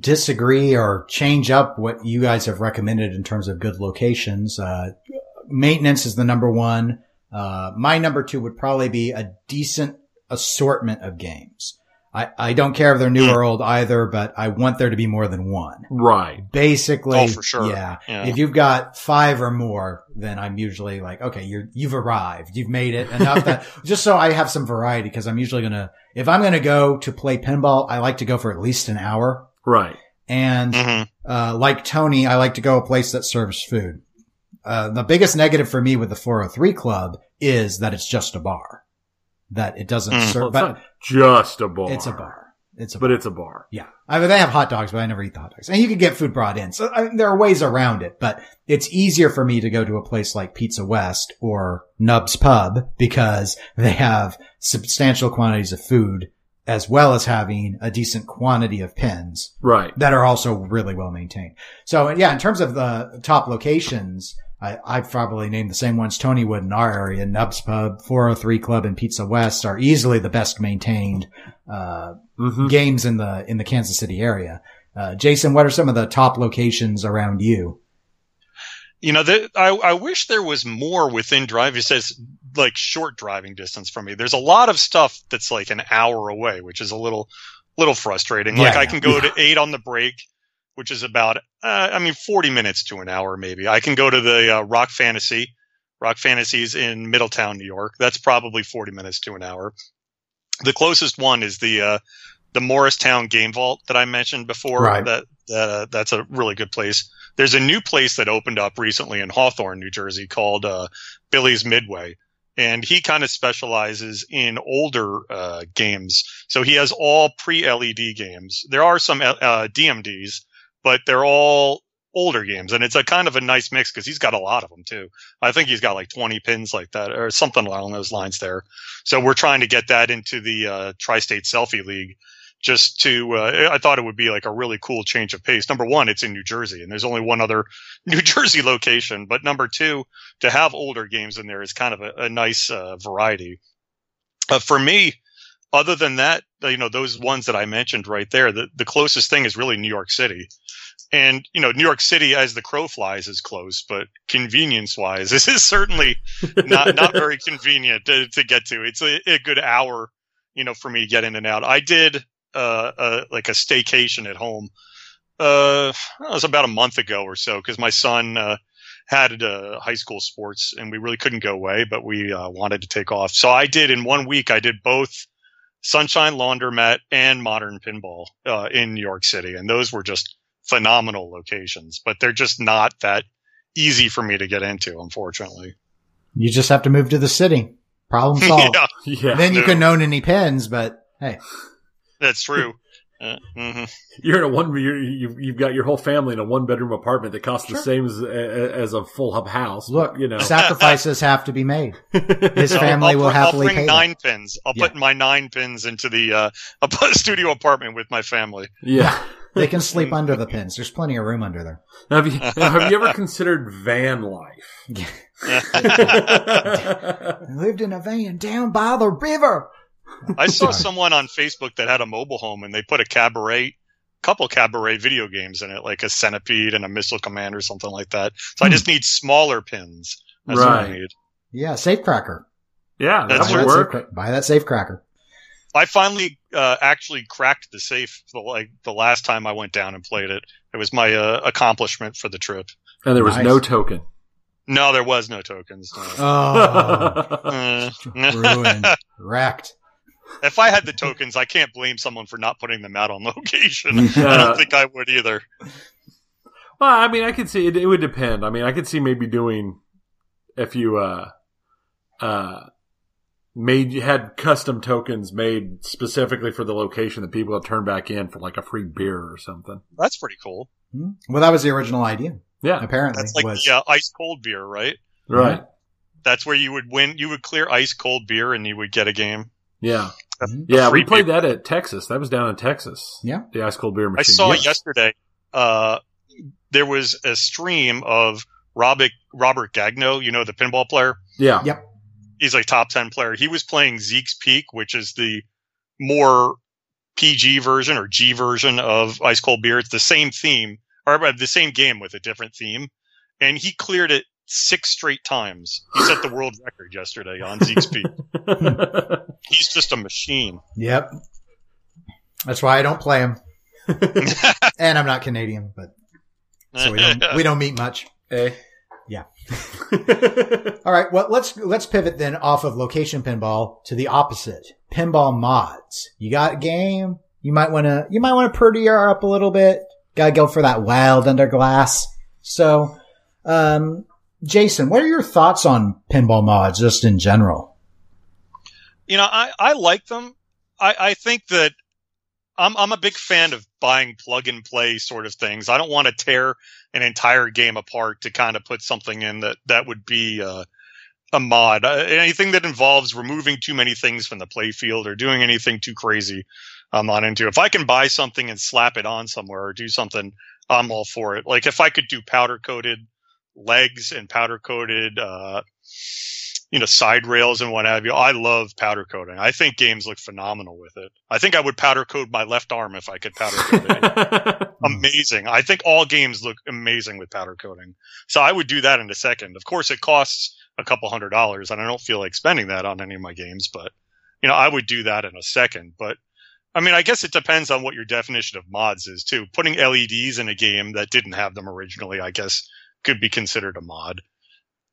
disagree or change up what you guys have recommended in terms of good locations. Uh, maintenance is the number one. Uh, my number two would probably be a decent assortment of games. I, I don't care if they're new Hmm. or old either, but I want there to be more than one. Right. Basically, Oh, for sure. yeah. Yeah. If you've got five or more, then I'm usually like, okay, you're, you've arrived. You've made it enough that just so I have some variety because I'm usually going to, if I'm going to go to play pinball, I like to go for at least an hour. Right. And, hmm uh, like Tony, I like to go a place that serves food. Uh, the biggest negative for me with the 403 club is that it's just a bar. That it doesn't Mm. Well, serve, it's but not just a bar. it's a bar. It's a bar. but bar. it's a bar. Yeah. I mean, they have hot dogs, but I never eat the hot dogs. And you can get food brought in. So I mean, there are ways around it, but it's easier for me to go to a place like Pizza West or Nub's Pub because they have substantial quantities of food as well as having a decent quantity of pins Right. that are also really well maintained. So yeah, in terms of the top locations, I, I've probably named the same ones Tony would in our area. Nub's Pub, 403 Club, and Pizza West are easily the best maintained, uh, hmm games in the, in the Kansas City area. Uh, Jason, what are some of the top locations around you? You know, the, I, I wish there was more within drive. It says like short driving distance from me. There's a lot of stuff that's like an hour away, which is a little, little frustrating. Like Yeah, I can go to eight on the break, which is about, uh, I mean, 40 minutes to an hour, maybe. I can go to the uh, Rock Fantasy. Rock Fantasies in Middletown, New York. That's probably 40 minutes to an hour. The closest one is the, uh, the Morristown Game Vault that I mentioned before. Right. That, that uh, that's a really good place. There's a new place that opened up recently in Hawthorne, New Jersey called uh, Billy's Midway. And he kind of specializes in older uh, games. So he has all pre LED games. There are some uh, DMDs, but they're all older games. And it's a kind of a nice mix because he's got a lot of them too. I think he's got like 20 pins like that or something along those lines there. So we're trying to get that into the uh, Tri State Selfie League just to uh, I thought it would be like a really cool change of pace. Number one, it's in New Jersey, and there's only one other New Jersey location. But number two, to have older games in there is kind of a, a nice uh, variety. Uh, for me, other than that, you know, those ones that I mentioned right there, the, the closest thing is really New York City. And, you know, New York City, as the crow flies, is close, but convenience wise, this is certainly not, not very convenient to, to get to. It's a, a good hour, you know, for me to get in and out. I did, uh, uh, like a staycation at home. Uh, it was about a month ago or so because my son, uh, had uh, high school sports and we really couldn't go away, but we uh, wanted to take off. So I did in one week, I did both Sunshine Laundromat and Modern Pinball uh, in New York City. And those were just phenomenal locations, but they're just not that easy for me to get into, unfortunately. You just have to move to the city. Problem solved. yeah, Yeah. then you no. couldn't own any pens, but hey, that's true. Uh, mhm. You're in a one. You're, you've you've got your whole family in a one bedroom apartment that costs the same as as a full hub house. look, you know. sacrifices have to be made. His family I'll, will br- happily I'll bring pay. nine pins. I'll Yeah. put my nine pins into the uh, studio apartment with my family. yeah. They can sleep under the pins. There's plenty of room under there. Have you have you ever considered van life? I lived in a van down by the river. I saw someone on Facebook that had a mobile home and they put a cabaret, couple cabaret video games in it, like a Centipede and a Missile Command or something like that. So I Hmm. just need smaller pins. That's what I Right. need. Yeah, safecracker. yeah, that That's Buy would that, work. safe, buy that safecracker. I finally uh, actually cracked the safe the, like the last time I went down and played it. It was my uh, accomplishment for the trip. And there was Nice. no token. No, there was no tokens. No. Oh, Uh, ruined, wrecked. If I had the tokens, I can't blame someone for not putting them out on location. I don't think I would either. Well, I mean, I could see it. It would depend. I mean, I could see maybe doing if you uh uh made had custom tokens made specifically for the location that people would turn back in for like a free beer or something. That's pretty cool. Hmm. Well, that was the original idea. Yeah, Apparently, That's like was the uh, ice cold beer, right? right. That's where you would win. You would clear ice cold beer, and you would get a game. Yeah. Yeah. We played beer. that at Texas. That was down in Texas. Yeah. the ice cold beer I machine. saw Yes. yesterday. Uh, there was a stream of Robert Robert Gagno. You know the pinball player. Yeah, Yep. He's like top ten player. He was playing Zeke's Peak, which is the more PG version or G version of Ice Cold Beer. It's the same theme or uh, the same game with a different theme, and he cleared it six straight times. He set the world record yesterday on Zeke's Peak. He's just a machine. Yep. That's why I don't play him, and I'm not Canadian, but so we don't we don't meet much. Eh. Yeah. All right. Well, let's let's pivot then off of location pinball to the opposite. Pinball mods. You got a game. You might want to you might want to prettier her up a little bit. Got to go for that wild under glass. So, um, Jason, what are your thoughts on pinball mods just in general? you know, I, I like them. I, I think that I'm I'm a big fan of buying plug and play sort of things. I don't want to tear an entire game apart to kind of put something in that that would be uh, a mod. Uh, anything that involves removing too many things from the play field or doing anything too crazy, I'm not into. If I can buy something and slap it on somewhere or do something, I'm all for it. Like if I could do powder coated legs and powder coated uh, you know, side rails and what have you. I love powder coating. I think games look phenomenal with it. I think I would powder coat my left arm if I could powder coat it. amazing. I think all games look amazing with powder coating. So I would do that in a second. Of course, it costs a couple hundred dollars, and I don't feel like spending that on any of my games, but you know, I would do that in a second. But I mean, I guess it depends on what your definition of mods is too. Putting LEDs in a game that didn't have them originally, I guess, could be considered a mod.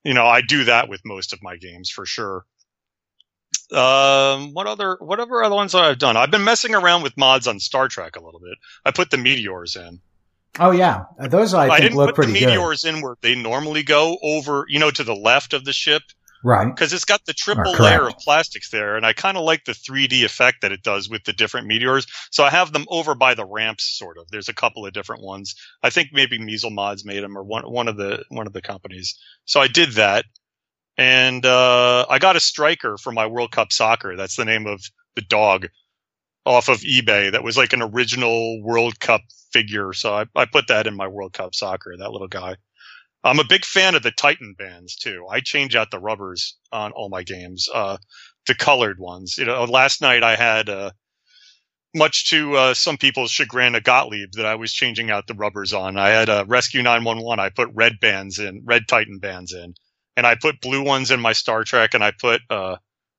You know, I do that with most of my games for sure. Um, what other, whatever other ones I've done? I've been messing around with mods on Star Trek a little bit. I put the meteors in. Oh yeah, those I, I, think didn't put the good. meteors in where they normally go over, you know, to the left of the ship Right. because it's got the triple layer of plastics there, and I kind of like the 3D effect that it does with the different meteors. So I have them over by the ramps, sort of. There's a couple of different ones. I think maybe Mezel Mods made them, or one one of the one of the companies. So I did that, and uh, I got a striker for my World Cup Soccer. That's the name of the dog off of eBay. That was like an original World Cup figure. So I, I put that in my World Cup Soccer. That little guy. I'm a big fan of the Titan bands too. I change out the rubbers on all my games, uh, to colored ones. You know, last night I had, uh, much to, uh, some people's chagrin, a Gottlieb that I was changing out the rubbers on. I had a Rescue 911. I put red bands in, red Titan bands in, and I put blue ones in my Star Trek and I put, uh,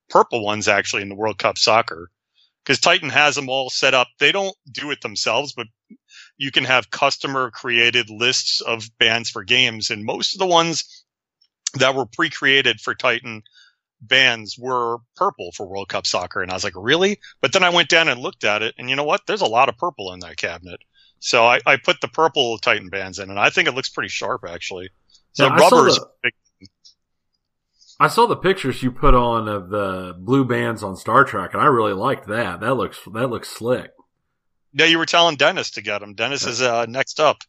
purple ones actually in the World Cup soccer. Cause Titan has them all set up. They don't do it themselves, but you can have customer created lists of bands for games and most of the ones that were pre-created for Titan bands were purple for World Cup soccer. And I was like, really? But then I went down and looked at it and you know what? There's a lot of purple in that cabinet. So I, I put the purple Titan bands in and I think it looks pretty sharp actually. So Yeah, I rubbers, the- I saw the pictures you put on of the blue bands on Star Trek, and I really liked that. That looks that looks slick. Yeah, you were telling Dennis to get them. Dennis is uh, next up.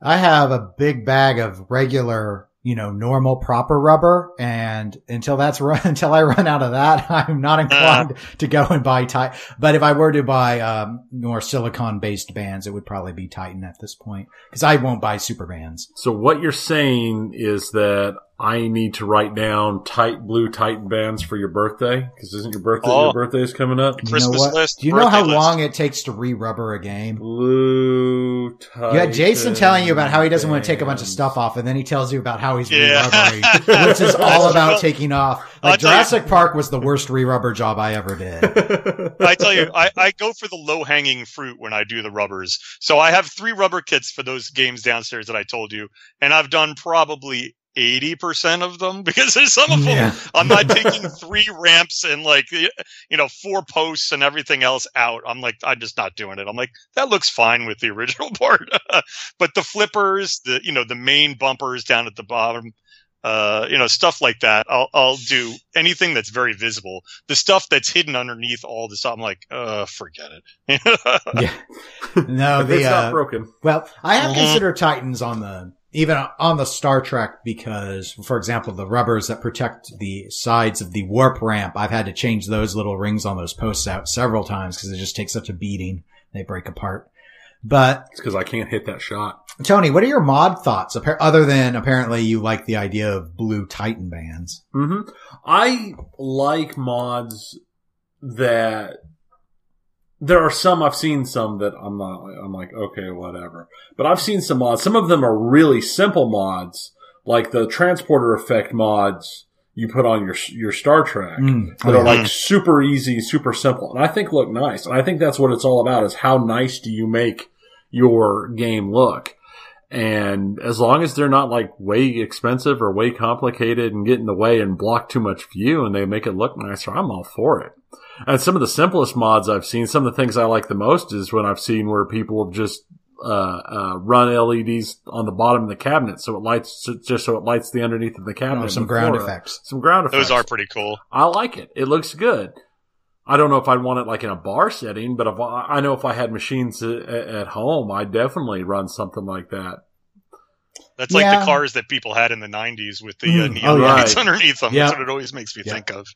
I have a big bag of regular, you know, normal proper rubber, and until that's run, until I run out of that, I'm not inclined to go and buy Titan. But if I were to buy um, more silicon based bands, it would probably be Titan at this point because I won't buy super bands. So what you're saying is that I need to write down tight blue Titan bands for your birthday because isn't your birthday Oh. your birthday is coming up? You know what? list, Do you know how list. long it takes to re-rubber a game? Blue Titan. You had Jason telling you about how he doesn't want to take a bunch of stuff off, and then he tells you about how he's Yeah. re-rubbering, which is all about taking off. Like tell you- Jurassic Park was the worst re-rubber job I ever did. I tell you, I, I go for the low hanging fruit when I do the rubbers. So I have three rubber kits for those games downstairs that I told you, and I've done probably eighty percent of them because there's some of them Yeah. I'm not taking three ramps and like you know four posts and everything else out. I'm like I'm just not doing it. I'm like that looks fine with the original part, but the flippers, the you know the main bumpers down at the bottom, uh, you know stuff like that. I'll I'll do anything that's very visible. The stuff that's hidden underneath all this I'm like, uh, forget it. Yeah. No, If the it's not uh, broken. well, I have Mhm. considered Titans on the even on the Star Trek because, for example, the rubbers that protect the sides of the warp ramp, I've had to change those little rings on those posts out several times because it just takes such a beating; they break apart. But It's because I can't hit that shot. Tony, what are your mod thoughts? Other than apparently you like the idea of blue Titan bands. hmm I like mods that there are some I've seen some that I'm not I'm like okay whatever. But I've seen some mods. Some of them are really simple mods like the transporter effect mods you put on your your Star Trek Mm. that Oh, are like super easy super simple. And I think look nice. And I think that's what it's all about is how nice do you make your game look? And as long as they're not like way expensive or way complicated and get in the way and block too much view and they make it look nicer, I'm all for it. And some of the simplest mods I've seen, some of the things I like the most is when I've seen where people have just uh, uh, run LEDs on the bottom of the cabinet so it lights just so it lights the underneath of the cabinet. Oh, some ground floor effects. Some ground effects. Those are pretty cool. I like it. It looks good. I don't know if I'd want it like in a bar setting, but if I, I know if I had machines at, at home, I'd definitely run something like that. That's like Yeah. the cars that people had in the '90s with the uh, Mm. neon Oh, yeah. lights underneath them. Yeah. That's what it always makes me Yeah. think of.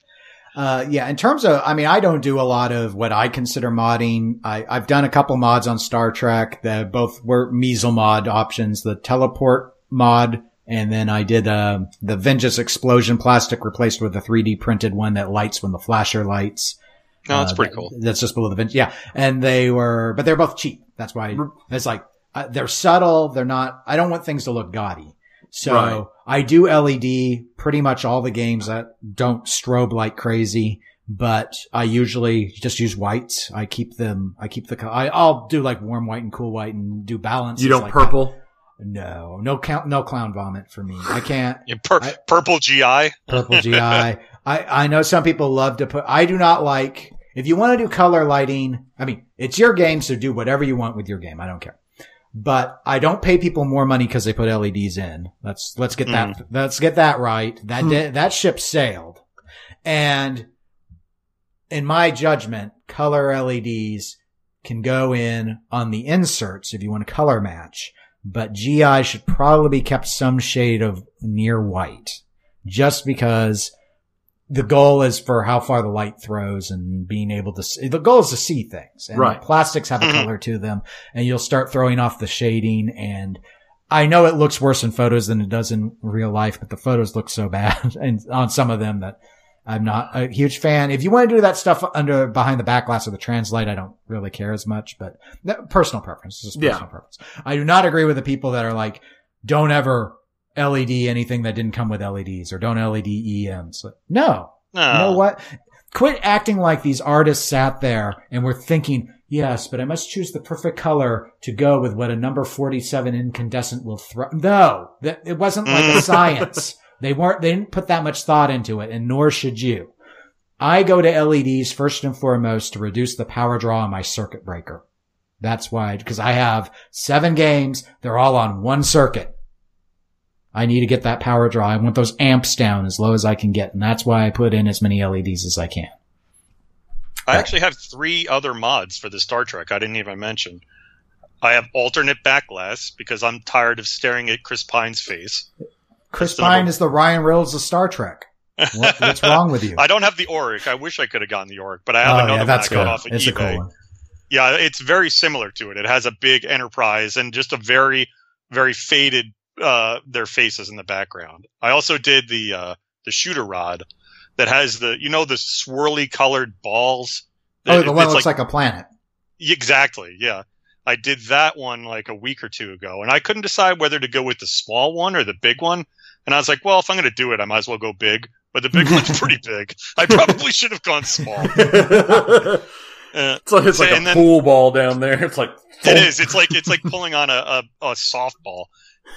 Uh, yeah, in terms of, I mean, I don't do a lot of what I consider modding. I, I've done a couple mods on Star Trek that both were Mezel mod options, the teleport mod, and then I did, uh, the Vengeance explosion plastic replaced with a 3D printed one that lights when the flasher lights. No, that's Uh, pretty that- cool. That's just below the Vengeance. Yeah. And they were, but they're both cheap. That's why it's like, uh, they're subtle. They're not, I don't want things to look gaudy. So Right. I do LED pretty much all the games that don't strobe like crazy, but I usually just use whites. I keep them, I keep the, I, I'll do like warm white and cool white and do balance. You don't like purple? that. No, no count, no clown vomit for me. I can't Yeah, pur- I- purple GI. purple GI. I, I know some people love to put, I do not like, if you want to do color lighting, I mean, it's your game, so do whatever you want with your game. I don't care. But I don't pay people more money because they put LEDs in. Let's, let's get that, let's get that right. That, Hmm. di- that ship sailed. And in my judgment, color LEDs can go in on the inserts if you want to color match, but GI should probably be kept some shade of near white just because the goal is for how far the light throws and being able to see. The goal is to see things. And Right. plastics have a Mhm. color to them and you'll start throwing off the shading and I know it looks worse in photos than it does in real life, but the photos look so bad and on some of them that I'm not a huge fan. If you want to do that stuff under behind the back glass of the translite, I don't really care as much, but personal preference. This is Yeah. personal preference. I do not agree with the people that are like, don't ever LED anything that didn't come with LEDs or don't LED EMs. No, No. you know what? Quit acting like these artists sat there and were thinking, yes, but I must choose the perfect color to go with what a number 47 incandescent will throw. No, that it wasn't like a Mm. science. They weren't, they didn't put that much thought into it and nor should you. I go to LEDs first and foremost to reduce the power draw on my circuit breaker. That's why, because I have seven games. They're all on one circuit. I need to get that power draw. I want those amps down as low as I can get. And that's why I put in as many LEDs as I can. I actually have three other mods for the Star Trek I didn't even mention. I have alternate backglass because I'm tired of staring at Chris Pine's face. Chris That's the number- Pine is the Ryan Reynolds of Star Trek. What, what's wrong with you? I don't have the Auric. I wish I could have gotten the Auric, but I have oh, another yeah, that's one I got good. off of It's a eBay. cool one. Yeah, it's very similar to it. It has a big Enterprise and just a very, very faded uh their faces in the background. I also did the uh the shooter rod that has the you know the swirly colored balls. Oh, It- the one it's looks like, a planet. Exactly. Yeah. I did that one like a week or two ago and I couldn't decide whether to go with the small one or the big one. And I was like, well, if I'm going to do it, I might as well go big. But the big one's pretty big. I probably should have gone small. it's Uh, like, it's like And a then- pool ball down there. It's like it is. It's like, it's like pulling on a, a, a softball.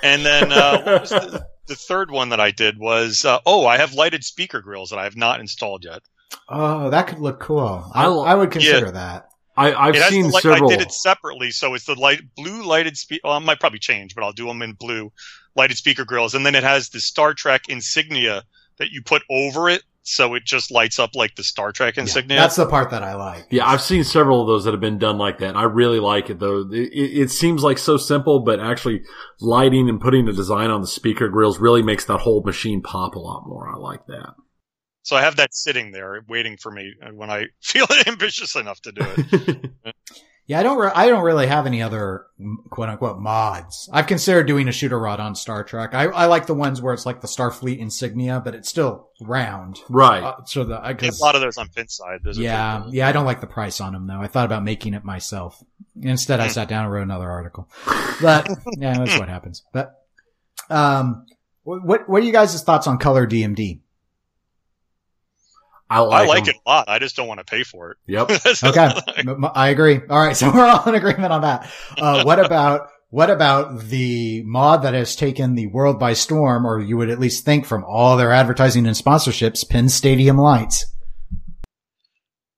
And then, uh, what was the, the third one that I did was uh, oh, I have lighted speaker grills that I have not installed yet. Oh, that could look cool. I, I- I would consider that. I, I've It seen light- several. I did it separately, so it's the light blue lighted speaker. Well, I might probably change, but I'll do them in blue lighted speaker grills, and then it has the Star Trek insignia that you put over it, so it just lights up like the Star Trek Yeah, insignia. that's the part that I like. Yeah, I've seen several of those that have been done like that. I really like it though. It, it, it seems like so simple, but actually lighting and putting a design on the speaker grills really makes that whole machine pop a lot more. I like that. so I have that sitting there waiting for me uh, when I feel ambitious enough to do it. Yeah, I don't. Re- I don't really have any other quote unquote mods. I've considered doing a shooter rod on Star Trek. I, I like the ones where it's like the Starfleet insignia, but it's still round. right. Uh, so the I There's guess a lot of those on Pinside. Those yeah, pretty yeah. I don't like the price on them though. I thought about making it myself. Instead, I Hmm. sat down and wrote another article. But yeah, that's what happens. But um, what what what are you guys' thoughts on color DMD? I like, I like 'em. it a lot. I just don't want to pay for it. Yep. That's- Okay, M- m- I agree. All right, so we're all in agreement on that. Uh, what about what about the mod that has taken the world by storm, or you would at least think from all their advertising and sponsorships, PinStadium lights?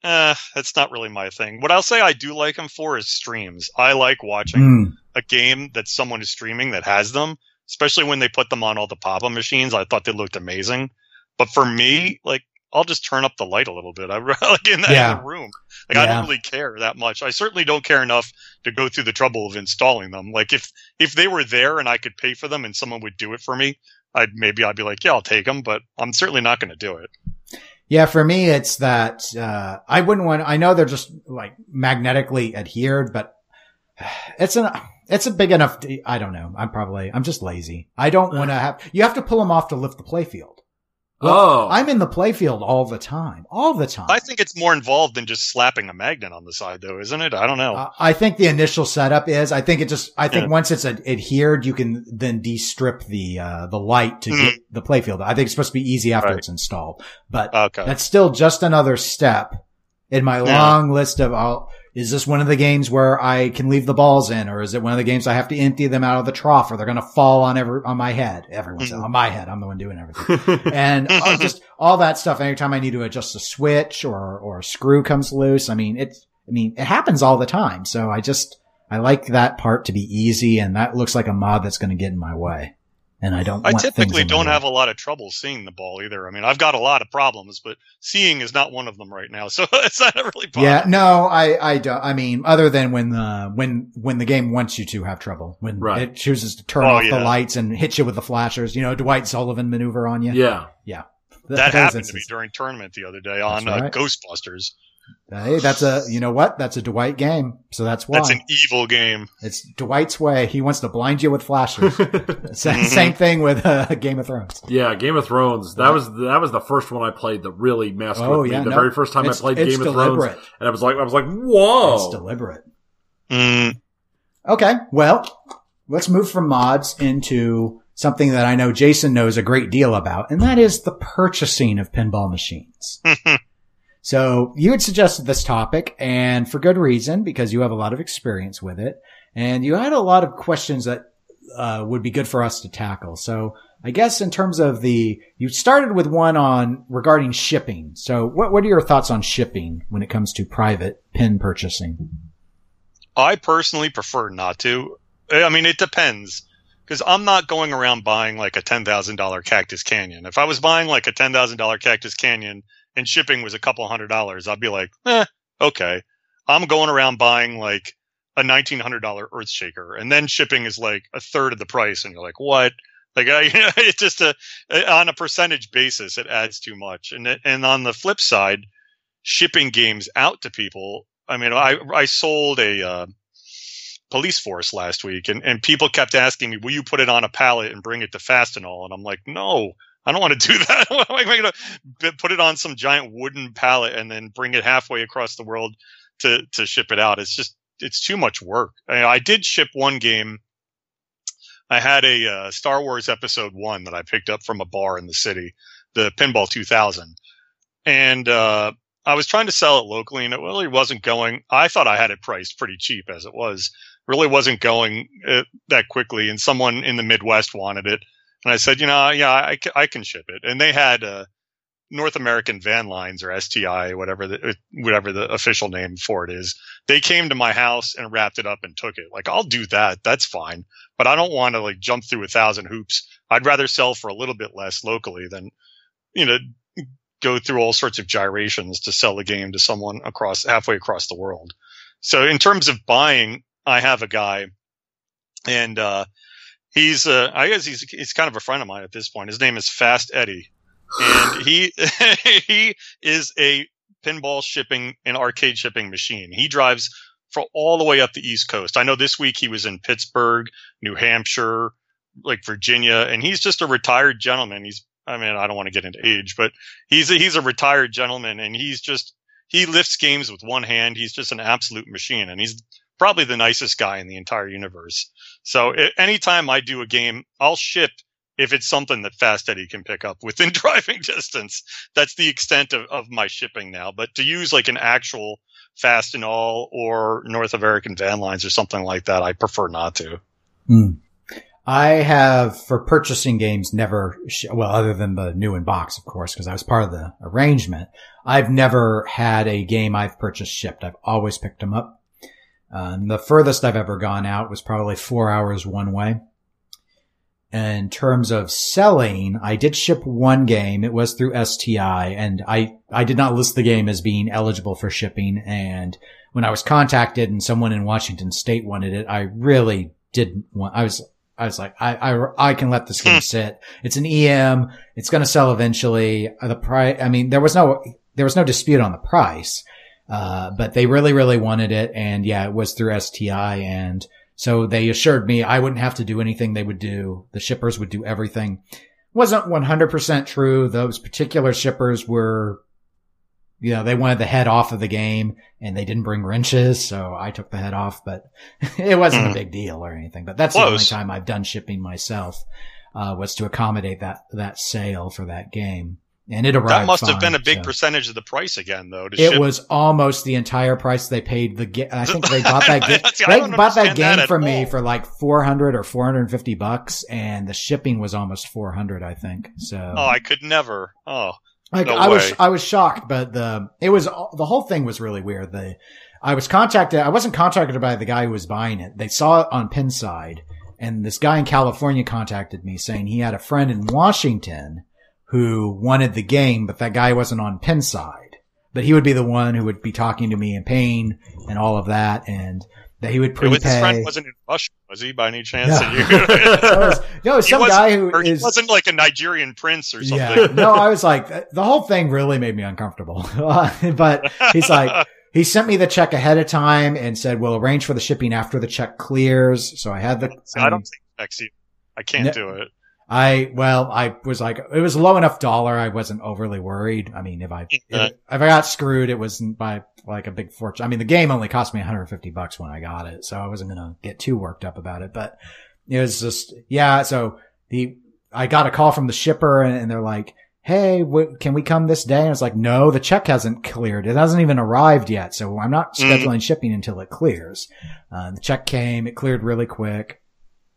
Eh, that's not really my thing. What I'll say I do like them for is streams. I like watching Mm, a game that someone is streaming that has them, especially when they put them on all the pop-up machines. I thought they looked amazing. But for me, like, I'll just turn up the light a little bit. I'm like in that Yeah. room. Like, I don't really care that much. I certainly don't care enough to go through the trouble of installing them. Like, if if they were there and I could pay for them and someone would do it for me, I'd maybe I'd be like, yeah, I'll take them. But I'm certainly not going to do it. Yeah, for me, it's that, uh, I wouldn't want, I know they're just like magnetically adhered, but it's an, it's a big enough, I don't know. I'm probably, I'm just lazy. I don't want to have, you have to pull them off to lift the playfield. Oh, I'm in the playfield all the time, all the time. I think it's more involved than just slapping a magnet on the side, though, isn't it? I don't know. Uh, I think the initial setup is, I think it just, I think Yeah. once it's ad- adhered, you can then de-strip the, uh, the light to get the playfield. I think it's supposed to be easy after Right. it's installed, but okay. That's still just another step in my Yeah. long list of, I'll, is this one of the games where I can leave the balls in, or is it one of the games I have to empty them out of the trough, or they're going to fall on every on my head? Everyone's Mhm. on my head. I'm the one doing everything, and uh, just all that stuff. Anytime I need to adjust a switch or or a screw comes loose, I mean it's, I mean it happens all the time. So I just I like that part to be easy, and that looks like a mod that's going to get in my way, and I don't. I want typically don't have a lot of trouble seeing the ball either. I mean, I've got a lot of problems, but seeing is not one of them right now. So it's not really problem. Yeah, no, I, I don't. I mean, other than when the when when the game wants you to have trouble, when Right. it chooses to turn Oh, off the lights and hit you with the flashers, you know, Dwight Sullivan maneuver on you. yeah. yeah. That those happened to me during tournament the other day on That's uh. Ghostbusters. Hey, that's a you know what? That's a Dwight game, so that's why That's an evil game. it's Dwight's way. He wants to blind you with flashers. Sa- Mhm. Same thing with uh, Game of Thrones. Yeah, Game of Thrones. That was that was the first one I played that really messed Oh, with me. yeah, the no, very first time I played it's Game of. Thrones, and I was like, I was like, whoa. It's deliberate. Mm, Okay, well, let's move from mods into something that I know Jason knows a great deal about, and that is the purchasing of pinball machines. So you had suggested this topic and for good reason because you have a lot of experience with it and you had a lot of questions that uh, would be good for us to tackle. So I guess in terms of the, you started with one on regarding shipping. So what, what are your thoughts on shipping when it comes to private pin purchasing? I personally prefer not to. I mean, it depends. Because I'm not going around buying like a $10,000 Cactus Canyon. If I was buying like a $10,000 Cactus Canyon and shipping was a couple hundred dollars, I'd be like, eh, okay. I'm going around buying like a $1,900 Earthshaker and then shipping is like a third of the price. And you're like, what? Like, I, it's just a, on a percentage basis, it adds too much. And, and on the flip side, shipping games out to people. I mean, I, I sold a, uh, police force last week and, and people kept asking me, will you put it on a pallet and bring it to Fastenal? And I'm like, no, I don't want to do that. What am I going to put it on some giant wooden pallet and then bring it halfway across the world to, to ship it out? It's just, it's too much work. I, I did ship one game. I had a uh, Star Wars episode one that I picked up from a bar in the city, the Pinball 2000. And, uh, I was trying to sell it locally and it really wasn't going. I thought I had it priced pretty cheap as it was really wasn't going uh, that quickly and someone in the midwest wanted it And I said, you know, yeah, I, I can ship it. And they had uh, North American Van Lines or STI, whatever the whatever the official name for it is. They came to my house and wrapped it up and took it. Like I'll do that. That's fine. But I don't want to like jump through a thousand hoops. I'd rather sell for a little bit less locally than, you know, go through all sorts of gyrations to sell a game to someone across halfway across the world. So in terms of buying, I have a guy and, uh, he's, uh, I guess he's, he's kind of a friend of mine at this point. His name is Fast Eddie and he, he is a pinball shipping and arcade shipping machine. He drives for all the way up the East Coast. I know this week he was in Pittsburgh, New Hampshire, like Virginia, and he's just a retired gentleman. He's I mean, I don't want to get into age, but he's a, he's a retired gentleman and he's just, he lifts games with one hand. He's just an absolute machine and he's probably the nicest guy in the entire universe. So anytime I do a game, I'll ship if it's something that Fast Eddie can pick up within driving distance. That's the extent of, of my shipping now. But to use like an actual Fastenal or North American Van Lines or something like that, I prefer not to. Mm. I have for purchasing games never, sh- well, other than the new in box, of course, because I was part of the arrangement. I've never had a game I've purchased shipped. I've always picked them up. Um, the furthest I've ever gone out was probably four hours one way. In terms of selling, I did ship one game. It was through STI and I, I did not list the game as being eligible for shipping. And when I was contacted and someone in Washington state wanted it, I really didn't want, I was I was like, I, I, I can let this game sit. It's an EM. It's going to sell eventually. Uh, the price, I mean, there was no, there was no dispute on the price. Uh, but they really, really wanted it. And yeah, it was through STI. And so they assured me I wouldn't have to do anything they would do. The shippers would do everything. Wasn't 100% true. Those particular shippers were you know, they wanted the head off of the game and they didn't bring wrenches. So I took the head off, but it wasn't mm. a hmm. big deal or anything. But that's Close. the only time I've done shipping myself, uh, was to accommodate that, that sale for that game. And it arrived. That must fine, have been a big so. percentage of the price again, though. it ship. was almost the entire price they paid. The ga- I think they bought that game. See, they bought that game that from me for like four hundred or four hundred and fifty bucks, and the shipping was almost four hundred. I think so. Oh, I could never. Oh, like no I way. was, I was shocked, but the, it was, the whole thing was really weird. The, I was contacted, I wasn't contacted by the guy who was buying it. They saw it on Pinside and this guy in California contacted me saying he had a friend in Washington who wanted the game, but that guy wasn't on Pinside. But he would be the one who would be talking to me and paying and all of that. And that he would prepay. His friend wasn't in Russia, was he, by any chance? No, was, no some guy who is, wasn't like a Nigerian prince or something. Yeah, no, I was like, the whole thing really made me uncomfortable. but he's like, he sent me the check ahead of time and said, we'll arrange for the shipping after the check clears. So I had the. I don't think I can't no, do it. I, well, I was like, it was low enough dollar. I wasn't overly worried. I mean, if I, if, if I got screwed, it wasn't by like a big fortune. I mean, the game only cost me 150 bucks when I got it. So I wasn't going to get too worked up about it, but it was just, yeah. So the, I got a call from the shipper and, and they're like, Hey, can we come this day? And I was like, no, the check hasn't cleared. It hasn't even arrived yet. So I'm not mm. scheduling shipping until it clears. Uh, the check came, it cleared really quick.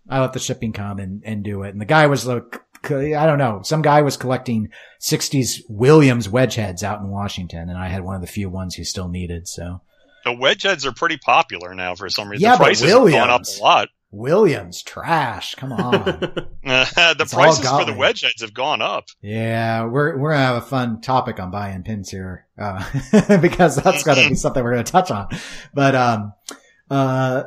I let the shipping come and, and do it. And the guy was like, I don't know, some guy was collecting 60s Williams wedge heads out in Washington, and I had one of the few ones he still needed. So the wedge heads are pretty popular now for some reason. Yeah, the prices have gone up a lot. Williams trash. Come on. the it's prices for the wedge heads have gone up. Yeah, we're we're gonna have a fun topic on buying pins here uh, because that's gonna be something we're gonna touch on. But um, uh,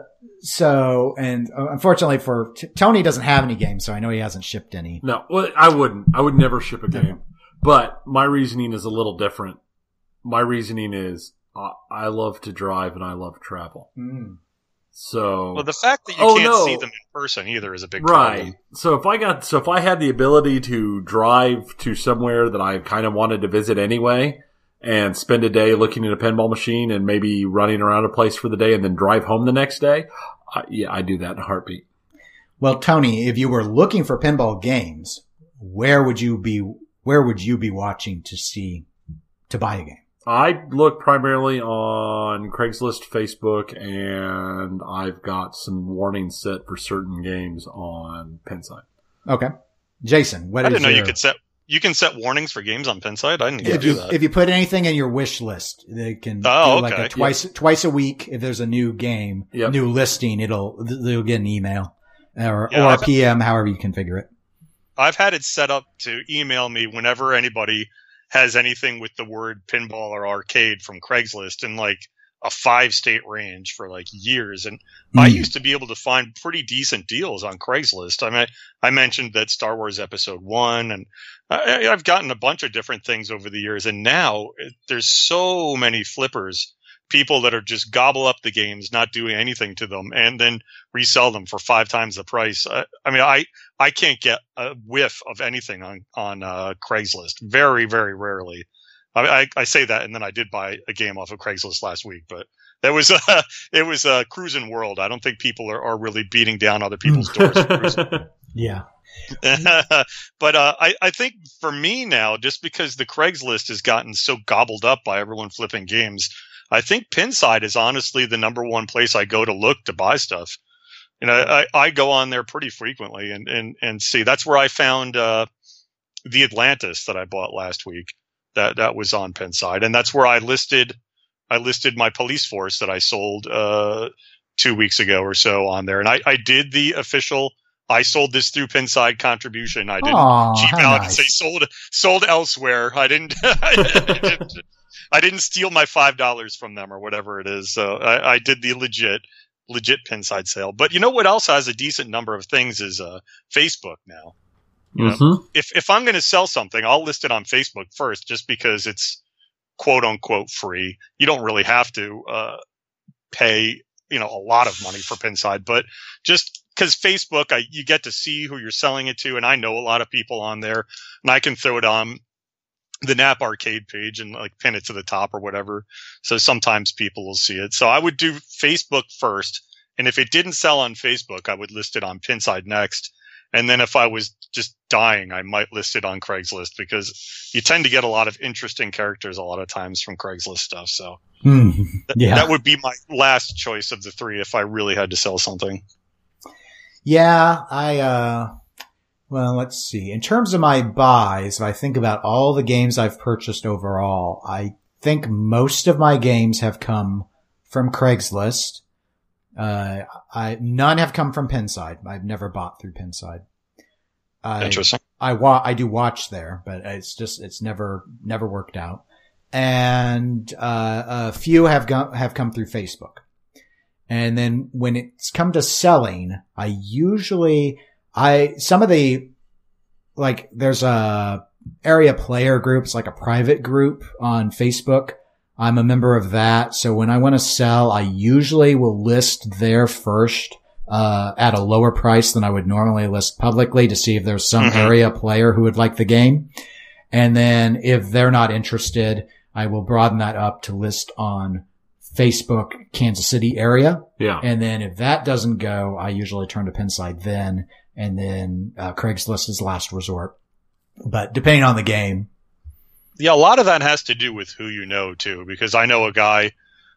so, and uh, unfortunately for t- Tony doesn't have any games, so I know he hasn't shipped any. No, well, I wouldn't. I would never ship a game. But my reasoning is a little different. My reasoning is uh, I love to drive and I love travel. Mm. So, well, the fact that you oh, can't no. see them in person either is a big right. Problem. So if I got, so if I had the ability to drive to somewhere that I kind of wanted to visit anyway, and spend a day looking at a pinball machine and maybe running around a place for the day and then drive home the next day, I, yeah, I do that in a heartbeat. Well, Tony, if you were looking for pinball games, where would you be? Where would you be watching to see to buy a game? I look primarily on Craigslist, Facebook, and I've got some warnings set for certain games on Pinside. Okay. Jason, what I is didn't know your- you could set you can set warnings for games on Pinside. I didn't know if do you, that. if you put anything in your wish list, they can Oh, do like a twice twice a week. If there's a new game, Yep. new listing, it'll they'll get an email or Yeah, or a I've- PM, however you configure it. I've had it set up to email me whenever anybody has anything with the word pinball or arcade from Craigslist in like a five state range for like years. And I Mm. used to be able to find pretty decent deals on Craigslist. I mean, I mentioned that Star Wars Episode One, and I, I've gotten a bunch of different things over the years. And now it, there's so many flippers, people that are just gobble up the games, not doing anything to them, and then resell them for five times the price. I, I mean, I I can't get a whiff of anything on on uh, Craigslist. Very very rarely. I, I, I say that, and then I did buy a game off of Craigslist last week, but that was uh, it was a cruising world. I don't think people are, are really beating down other people's doors. Yeah. but uh, I, I think for me now, just because the Craigslist has gotten so gobbled up by everyone flipping games, I think Pinside is honestly the number one place I go to look to buy stuff. You know, I, I go on there pretty frequently and, and, and see. That's where I found uh, the Atlantis that I bought last week. That that was on Pinside, and that's where I listed I listed my police force that I sold uh, two weeks ago or so on there, and I, I did the official. I sold this through Pinside contribution. I didn't Aw, cheap out nice. and say sold sold elsewhere. I didn't. I didn't, I didn't steal my five dollars from them or whatever it is. So I, I did the legit legit Pinside sale. But you know what else has a decent number of things is uh, Facebook now. Mhm. If if I'm going to sell something, I'll list it on Facebook first, just because it's quote unquote free. You don't really have to uh, pay you know a lot of money for Pinside, but just because Facebook, I, you get to see who you're selling it to, and I know a lot of people on there, and I can throw it on the Knapp Arcade page and like pin it to the top or whatever. So sometimes people will see it. So I would do Facebook first, and if it didn't sell on Facebook, I would list it on Pinside next. And then if I was just dying, I might list it on Craigslist because you tend to get a lot of interesting characters a lot of times from Craigslist stuff. So Hmm. th- Yeah. that would be my last choice of the three if I really had to sell something. Yeah, I, uh, well, let's see. In terms of my buys, if I think about all the games I've purchased overall, I think most of my games have come from Craigslist. Uh, I, none have come from Pinside. I've never bought through Pinside. I, Interesting. I wa- I do watch there, but it's just, it's never, never worked out. And, uh, a few have go- have come through Facebook. And then when it's come to selling, I usually, I, some of the, like, there's a area player groups, like a private group on Facebook. I'm a member of that. So when I want to sell, I usually will list there first, uh, at a lower price than I would normally list publicly to see if there's some Mhm. area player who would like the game. And then if they're not interested, I will broaden that up to list on Facebook Kansas City area. Yeah. And then if that doesn't go, I usually turn to Pinside then, and then uh, Craigslist is last resort. But depending on the game, Yeah, a lot of that has to do with who you know too, because I know a guy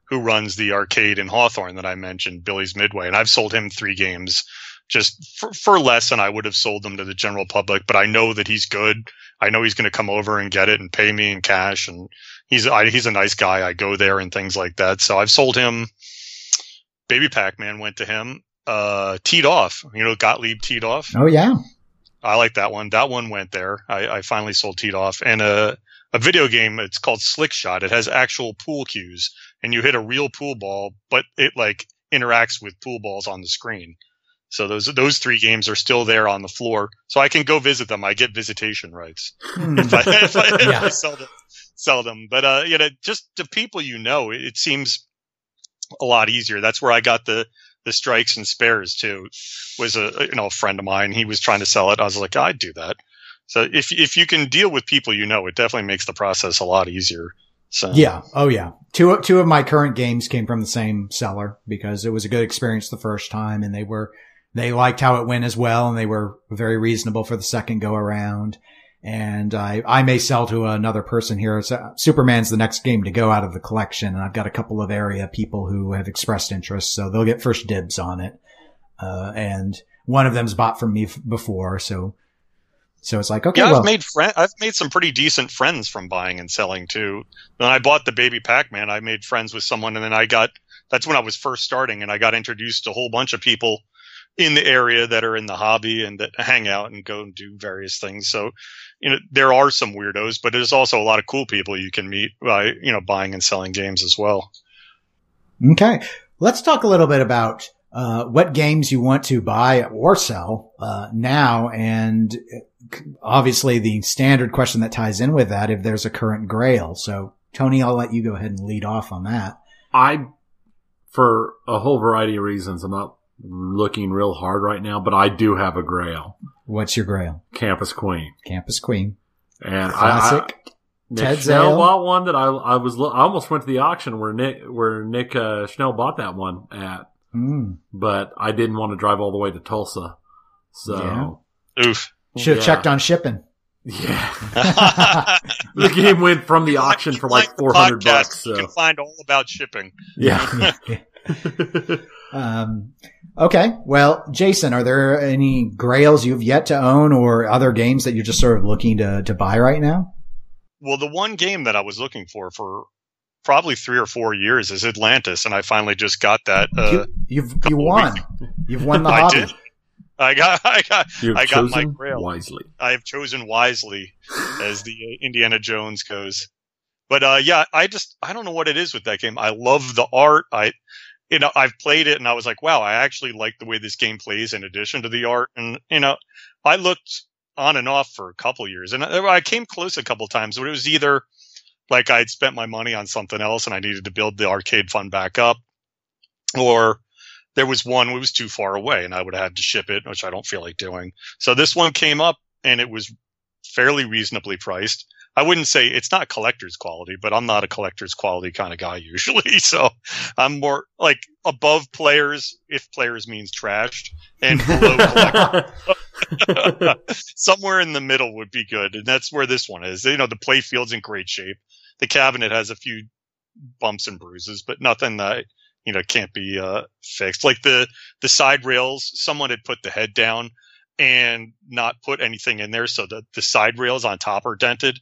who runs the arcade in Hawthorne that I mentioned, Billy's Midway, and I've sold him three games just for, for less than I would have sold them to the general public. But I know that he's good. I know he's going to come over and get it and pay me in cash, and he's I, he's a nice guy. I go there and things like that. So I've sold him. Baby Pac-Man went to him. Uh, teed off, you know, Gottlieb teed off. oh yeah, I like that one. That one went there. I, I finally sold teed off and a a video game. It's called Slick Shot. It has actual pool cues, and you hit a real pool ball, but it like interacts with pool balls on the screen. So those those three games are still there on the floor, so I can go visit them. I get visitation rights Hmm. if I, if I, if Yeah. I sell them. Sell them, but uh, you know, just to people you know, it, it seems a lot easier. That's where I got the the strikes and spares too. Was a you know a friend of mine. He was trying to sell it. I was like, I'd do that. So if if you can deal with people you know, it definitely makes the process a lot easier. So yeah, oh yeah. Two two of my current games came from the same seller because it was a good experience the first time, and they were they liked how it went as well, and they were very reasonable for the second go around. And I I may sell to another person here. So Superman's the next game to go out of the collection, and I've got a couple of area people who have expressed interest, so they'll get first dibs on it. Uh, and one of them's bought from me f- before, so So it's like, okay, yeah, I've made friend, I've made some pretty decent friends from buying and selling too. When I bought the baby Pac-Man, I made friends with someone, and then I got that's when I was first starting, and I got introduced to a whole bunch of people in the area that are in the hobby and that hang out and go and do various things. So, you know, there are some weirdos, but there's also a lot of cool people you can meet by you know buying and selling games as well. Okay. Let's talk a little bit about uh, what games you want to buy or sell uh, now, and obviously the standard question that ties in with that if there's a current Grail. So, Tony, I'll let you go ahead and lead off on that. I, for a whole variety of reasons, I'm not looking real hard right now, but I do have a Grail, What's your Grail? Campus Queen, Campus Queen. and Classic. I, I Nick Ted Schnell Zale. bought one that I I was I almost went to the auction where Nick where Nick uh, Schnell bought that one at, Mm. but I didn't want to drive all the way to Tulsa, so Oof. Should have Yeah. checked on shipping. Yeah, the game went from the auction for like Like the four hundred podcast, bucks. You can find all about shipping. yeah, um, okay. Well, Jason, are there any grails you've yet to own or other games that you're just sort of looking to, to buy right now? Well, the one game that I was looking for for probably three or four years is Atlantis, and I finally just got that. Uh, you, you've, you couple won. You've won the I hobby. did. I got, I got, I got my grail. wisely. I have chosen wisely, as the uh, Indiana Jones goes. But uh, yeah, I just I don't know what it is with that game. I love the art. I you know I've played it and I was like, wow, I actually like the way this game plays in addition to the art. And you know, I looked on and off for a couple years, and uh, I, I came close a couple times, but it was either like I'd spent my money on something else and I needed to build the arcade fund back up, or there was one that was too far away and I would have had to ship it, which I don't feel like doing. So this one came up and it was fairly reasonably priced. I wouldn't say it's not collector's quality, but I'm not a collector's quality kind of guy usually. So I'm more like above players if players means trashed and below collector. Somewhere in the middle would be good. And that's where this one is. You know, the play field's in great shape. The cabinet has a few bumps and bruises, but nothing that, you know, can't be, uh, fixed. Like the, the side rails, someone had put the head down and not put anything in there. So the, the side rails on top are dented.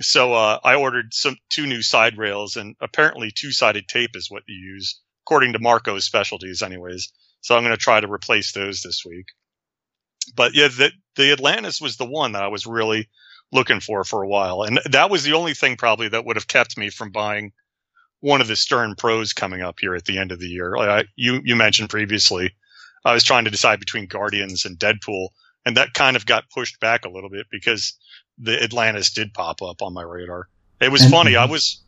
So, uh, I ordered some, two new side rails and apparently two sided tape is what you use according to Marco's specialties anyways. So I'm going to try to replace those this week. But yeah, the, the Atlantis was the one that I was really looking for for a while. And that was the only thing probably that would have kept me from buying one of the Stern Pros coming up here at the end of the year. Like I, you, you mentioned previously, I was trying to decide between Guardians and Deadpool, and that kind of got pushed back a little bit because the Atlantis did pop up on my radar. It was And- funny. I mm-hmm. was,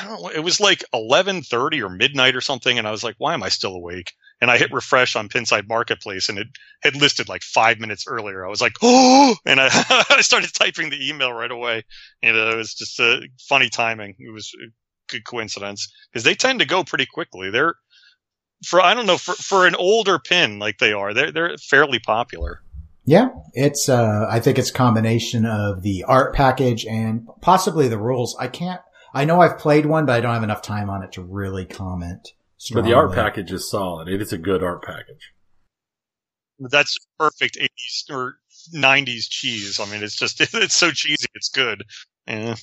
I don't know, it was like 11:30 or midnight or something, and I was like, "Why am I still awake?" And I hit refresh on Pinside Marketplace, and it had listed like five minutes earlier. I was like, "Oh!" And I, I started typing the email right away. And it was just a funny timing. It was a good coincidence because they tend to go pretty quickly. They're for I don't know for for an older pin like they are, they're they're fairly popular. Yeah, it's, uh, I think it's a combination of the art package and possibly the rules. I can't, I know I've played one, but I don't have enough time on it to really comment. But the art package is solid. It is a good art package. That's perfect 80s or 90s cheese. I mean, it's just it's so cheesy, it's good. Yeah.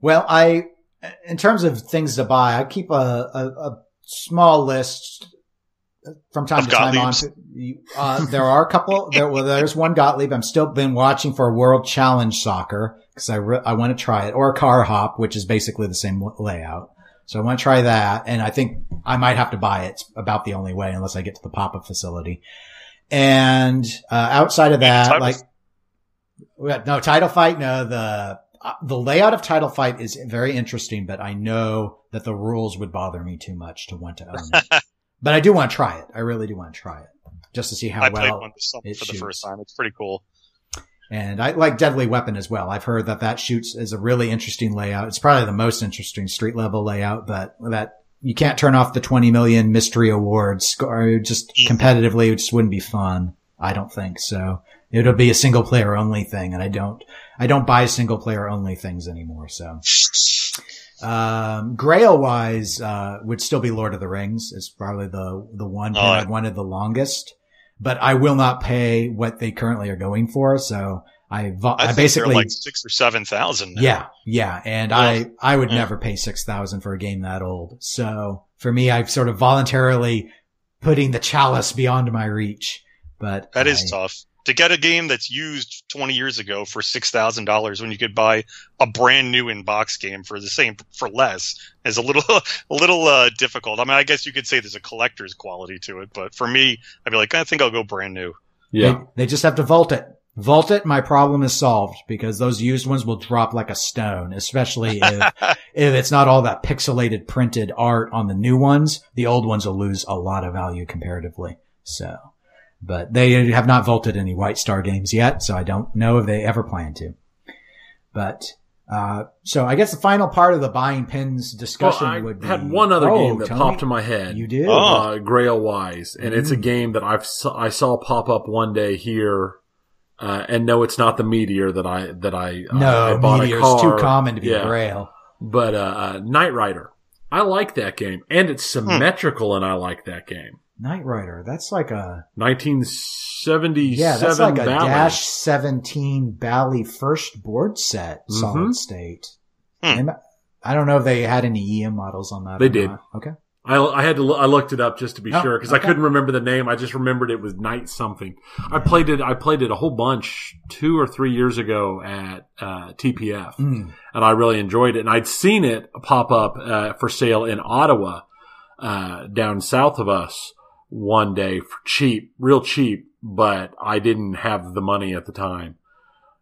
Well, I, in terms of things to buy, I keep a, a, a small list from time Of to time on. Uh, there are a couple. There, well, there's one Gottlieb. I'm still been watching for a World Challenge Soccer because I re- I want to try it, or Car Hop, which is basically the same layout. So I want to try that, and I think I might have to buy it. It's about the only way, unless I get to the pop up facility. And uh, outside of that, like no title fight, no the uh, the layout of title fight is very interesting, but I know that the rules would bother me too much to want to own it. but I do want to try it. I really do want to try it just to see how I played well. one this summer it for the shoots. first time. It's pretty cool. And I like Deadly Weapon as well. I've heard that that shoots is a really interesting layout. It's probably the most interesting street level layout, but that you can't turn off the 20 million mystery awards or just mm. competitively. It just wouldn't be fun. I don't think so. It'll be a single player only thing. And I don't, I don't buy single player only things anymore. So, um, Grail wise, uh, would still be Lord of the Rings. It's probably the, the one that Oh, I wanted the longest, but I will not pay what they currently are going for. So I, vo- I, I, basically like six or seven thousand. Yeah, yeah, and I I would Yeah. never pay six thousand for a game that old. So for me, I've sort of voluntarily putting the chalice beyond my reach. But that is I- tough to get a game that's used twenty years ago for six thousand dollars when you could buy a brand new in box game for the same for less is a little a little uh, difficult. I mean, I guess you could say there's a collector's quality to it, but for me, I'd be like, I think I'll go brand new. Yeah. They, they just have to vault it. Vault it. My problem is solved because those used ones will drop like a stone, especially if if it's not all that pixelated printed art on the new ones. The old ones will lose a lot of value comparatively. So, but they have not vaulted any White Star games yet, so I don't know if they ever plan to. But uh, so I guess the final part of the buying pins Well, discussion I would be I had one other Oh, game that Tony, popped in my head. You did. Oh. uh, Grail Wise, and it's a Mm. game that I've s- I saw pop up one day here, uh, and no, it's not the Meteor that I that I uh, I no, bought Meteor's a car, too common to be Yeah. Grail. but uh, uh, Knight Rider. I like that game, and it's symmetrical, and I like that game. Knight Rider. That's like a 1977 yeah. That's like a Ballad. Dash Seventeen Bally first board set, solid Mhm. state. Hmm. I don't know if they had any EM models on that. They or did. not. Okay. I, I had to lo- I looked it up just to be Oh, sure because okay. I couldn't remember the name. I just remembered it was Night something. I played it. I played it a whole bunch two or three years ago at uh, TPF, Mm. and I really enjoyed it. And I'd seen it pop up uh, for sale in Ottawa, uh, down south of us, one day for cheap, real cheap. But I didn't have the money at the time,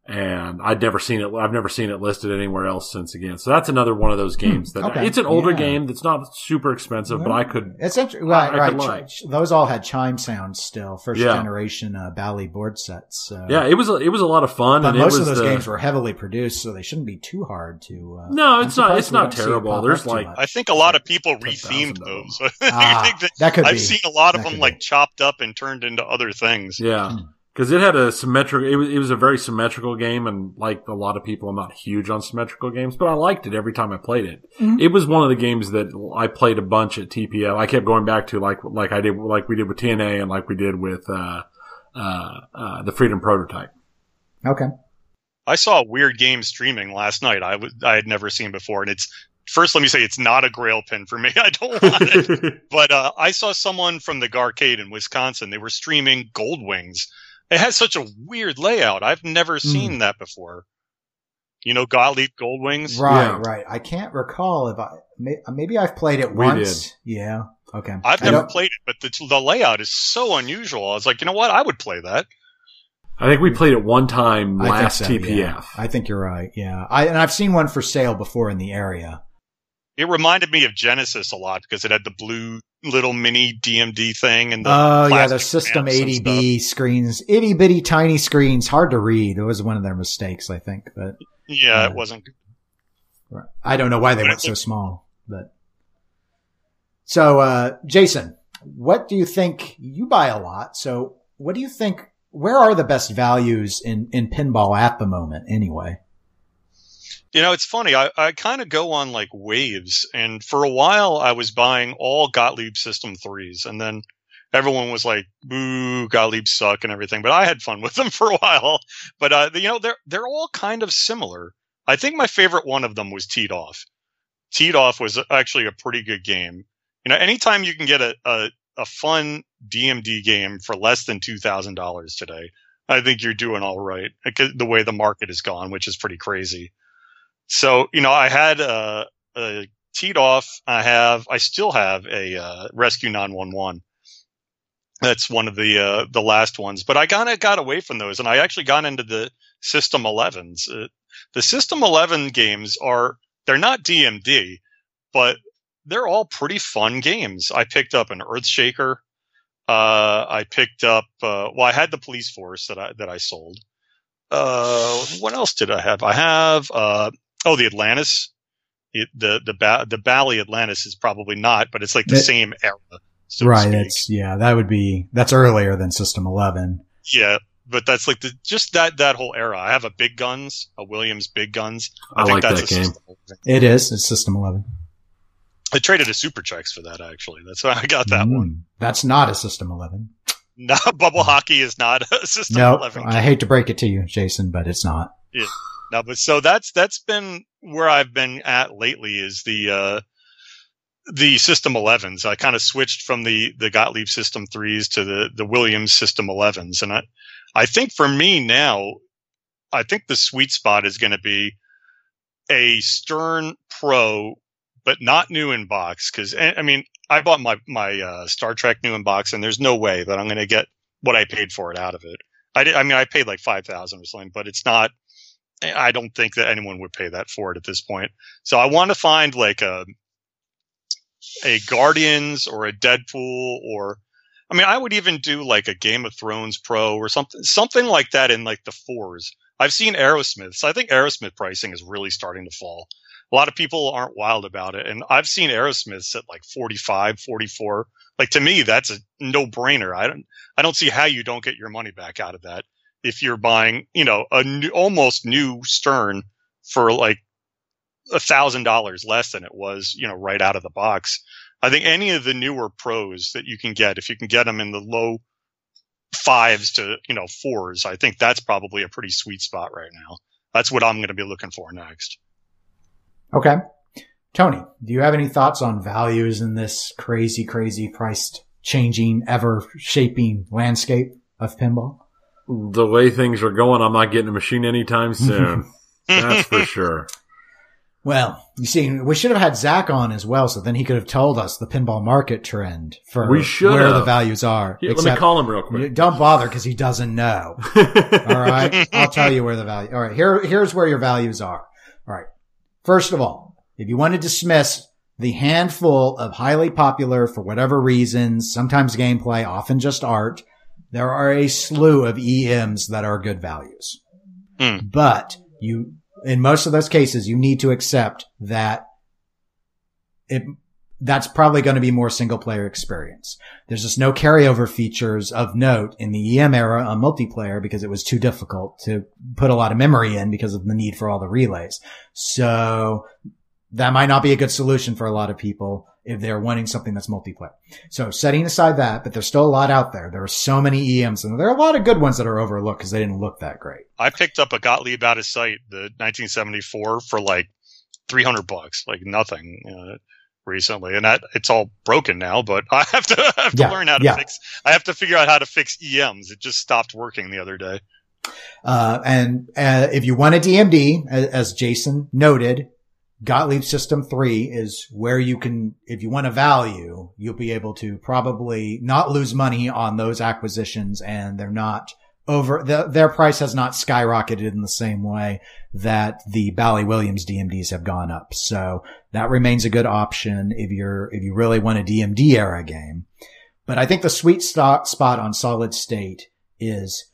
and I'd never seen it. I've never seen it listed anywhere else since again. So that's another one of those games that Hmm. okay. it's an older Yeah. game that's not super expensive, but I could It's interesting. Right, I- I right. could Ch- like. those all had chime sounds still, first Yeah. generation uh, Bally board sets. So. Yeah, it was a, it was a lot of fun, But and most it of those the, games were heavily produced, so they shouldn't be too hard to. Uh, No, it's not- it's not don't see it terrible. There's like- I think a lot of people 10,000 rethemed those. Ah, I think that that could I've be. seen a lot of That them could like be. chopped up and turned into other things. yeah, Hmm. Because it had a symmetrical. It was it was a very symmetrical game, and like a lot of people, I'm not huge on symmetrical games, but I liked it every time I played it. Mhm. It was one of the games that I played a bunch at TPF. I kept going back to like like I did like we did with TNA and like we did with uh, uh, uh, the Freedom Prototype. Okay. I saw a weird game streaming last night. I was I had never seen before, and it's first. Let me say it's not a Grail pin for me. I don't want it. but uh, I saw someone from the Garcade in Wisconsin. They were streaming Gold Wings. It has such a weird layout. I've never Hmm. seen that before. You know, Gottlieb Gold Wings. Right, Yeah. right. I can't recall if I maybe I've played it We once. Yeah. Okay. I've I never don't- played it, but the, the layout is so unusual. I was like, you know what? I would play that. I think we played it one time I last so, TPF. yeah. I think you're right. Yeah. I and I've seen one for sale before in the area. It reminded me of Genesis a lot because it had the blue little mini DMD thing and the Oh yeah, the System stamps 80B screens, itty bitty tiny screens, hard to read. It was one of their mistakes, I think. But yeah, Yeah. it wasn't. I don't know why they went so small. But so, uh, Jason, what do you think? You buy a lot, so what do you think? Where are the best values in in pinball at the moment? Anyway. You know, it's funny. I, I kind of go on like waves, and for a while I was buying all Gottlieb System threes, and then everyone was like, "Boo, Gottlieb suck" and everything. But I had fun with them for a while. But uh, you know, they're they're all kind of similar. I think my favorite one of them was Teed Off. Teed Off was actually a pretty good game. You know, anytime you can get a a, a fun DMD game for less than two thousand dollars today, I think you're doing all right. The way the market has gone, which is pretty crazy. So, you know, I had uh, a teed off. I have, I still have a uh, Rescue 911. That's one of the uh, the last ones, but I kind of got away from those, and I actually got into the System 11s. Uh, the System 11 games are they're not DMD, but they're all pretty fun games. I picked up an Earthshaker. Uh, I picked up. Uh, well, I had the Police Force that I that I sold. Uh, what else did I have? I have. Oh, the Atlantis. It, the the ba- the Bally Atlantis is probably not, but it's like the That- same era. So to right. speak. That's yeah. That would be that's earlier than System 11. Yeah, but that's like the just that that whole era. I have a Big Guns, a Williams Big Guns. I, I think like that's that a game. It is. It's System 11. I traded a Super Chexx for that actually. That's why I got that one. Mm, That's not a System 11. No, bubble hockey is not a system No, 11 I hate to break it to you, Jason, but it's not. No, but so that's that's been where I've been at lately is the uh the system 11s. I kind of switched from the the Gottlieb system 3s to the the Williams system 11s and I I think for me now I think the sweet spot is going to be a Stern Pro but not new in box cuz I mean I bought my my uh, Star Trek new in box and there's no way that I'm going to get what I paid for it out of it. I did, I mean I paid like 5000 or something but it's not I don't think that anyone would pay that for it at this point. So I want to find like a a Guardians or a Deadpool or I mean I would even do like a Game of Thrones Pro or something something like that in like the fours. I've seen Aerosmith, so I think Aerosmith pricing is really starting to fall. A lot of people aren't wild about it, and I've seen Aerosmiths at like 45, 44. Like to me, that's a no-brainer. I don't, I don't see how you don't get your money back out of that if you're buying, you know, a new, almost new Stern for like a thousand dollars less than it was, you know, right out of the box. I think any of the newer pros that you can get, if you can get them in the low fives to, you know, fours, I think that's probably a pretty sweet spot right now. That's what I'm going to be looking for next. Okay. Tony, do you have any thoughts on values in this crazy, crazy priced changing, ever shaping landscape of pinball? The way things are going, I'm not getting a machine anytime soon. That's for sure. Well, you see, we should have had Zach on as well, so then he could have told us the pinball market trend for We should where have. the values are. Here, let me call him real quick. Don't bother because he doesn't know. All right. I'll tell you where the value. All right. Here, here's where your values are. All right. First of all, if you want to dismiss the handful of highly popular for whatever reasons, sometimes gameplay, often just art, there are a slew of EMs that are good values. Hmm. But you, in most of those cases, you need to accept that it, that's probably going to be more single player experience. There's just no carryover features of note in the EM era on multiplayer because it was too difficult to put a lot of memory in because of the need for all the relays. So that might not be a good solution for a lot of people if they're wanting something that's multiplayer. So setting aside that, but there's still a lot out there. There are so many EMs and there are a lot of good ones that are overlooked because they didn't look that great. I picked up a Gottlieb out of sight, the 1974 for like 300 bucks, like nothing. Uh, recently and that it's all broken now but i have to I have to Yeah, learn how to yeah. fix i have to figure out how to fix ems it just stopped working the other day Uh, and uh, if you want a DMD, as, as Jason noted, Gottlieb System 3 is where you can, if you want a value, you'll be able to probably not lose money on those acquisitions and they're not over, the, their price has not skyrocketed in the same way that the Bally Williams DMDs have gone up. So that remains a good option if you're, if you really want a DMD era game. But I think the sweet spot on solid state is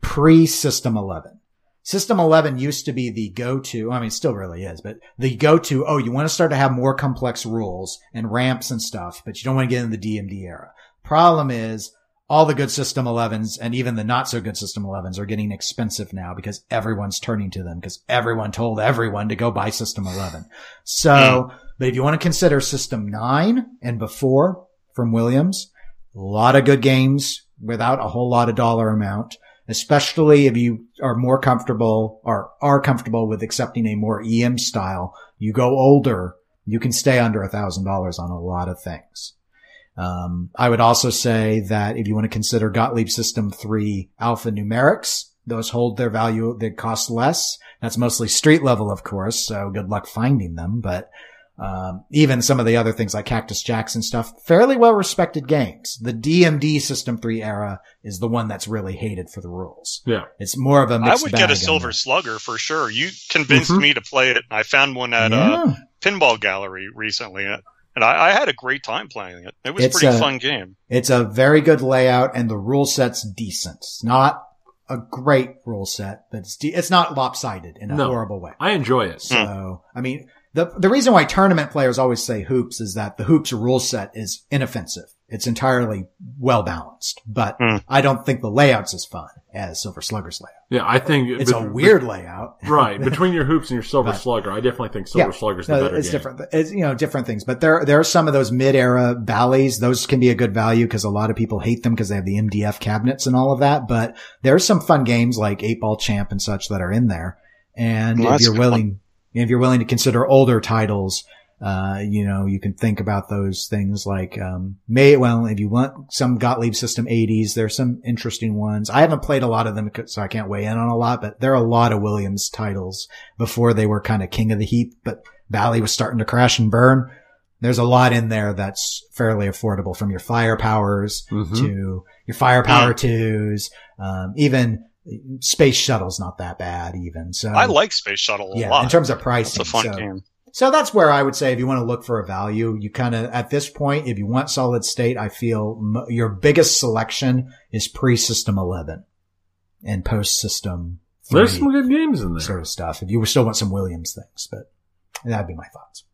pre System 11. System 11 used to be the go-to, I mean, still really is, but the go-to, oh, you want to start to have more complex rules and ramps and stuff, but you don't want to get in the DMD era. Problem is, all the good System 11s and even the not so good System 11s are getting expensive now because everyone's turning to them because everyone told everyone to go buy System 11. So, hmm. but if you want to consider System 9 and before from Williams, a lot of good games without a whole lot of dollar amount especially if you are more comfortable or are comfortable with accepting a more EM style. You go older, you can stay under a thousand dollars on a lot of things. Um, I would also say that if you want to consider Gottlieb System 3 alpha numerics, those hold their value, they cost less. That's mostly street level, of course, so good luck finding them, but um, even some of the other things like Cactus Jacks and stuff, fairly well respected games. The DMD System 3 era is the one that's really hated for the rules. Yeah. It's more of a i mixed would bag get a silver that. slugger for sure you convinced Mhm. me to play it i found one at uh, yeah. pinball gallery recently and I, I had a great time playing it it was a pretty a- fun game It's a very good layout and the rule set's decent. It's not a great rule set, but it's, de- it's not lopsided in a No. horrible way. I enjoy it. So, I mean, the the reason why tournament players always say hoops is that the hoops rule set is inoffensive. It's entirely well balanced, but Hmm. I don't think the layout's as fun as Silver Slugger's layout. Yeah, I think It's a weird layout. right between your hoops and your Silver But- Slugger. I definitely think Silver Yeah. Slugger's the No, better it's game. different. It's, you know, different things, but there, there are some of those mid-era Ballys. Those can be a good value because a lot of people hate them because they have the MDF cabinets and all of that. But there are some fun games like Eight Ball Champ and such that are in there. And Well, if you're a good willing, if you're willing to consider older titles, uh, you know, you can think about those things like, um, may, well, if you want some Gottlieb system 80s, there's some interesting ones. I haven't played a lot of them, so I can't weigh in on a lot, but there are a lot of Williams titles before they were kind of king of the heap, but Bally was starting to crash and burn. There's a lot in there that's fairly affordable from your fire powers Mhm. to your firepower twos, um, even space shuttle's not that bad even. So I like Space Shuttle a yeah, lot. in terms of pricing. it's pricing. a fun so, game. so that's where I would say if you want to look for a value, you kind of, at this point, if you want solid state, I feel m- your biggest selection is pre-system 11 and post-system There's some good games in there. sort of stuff. If you still want some Williams things, but that'd be my thoughts.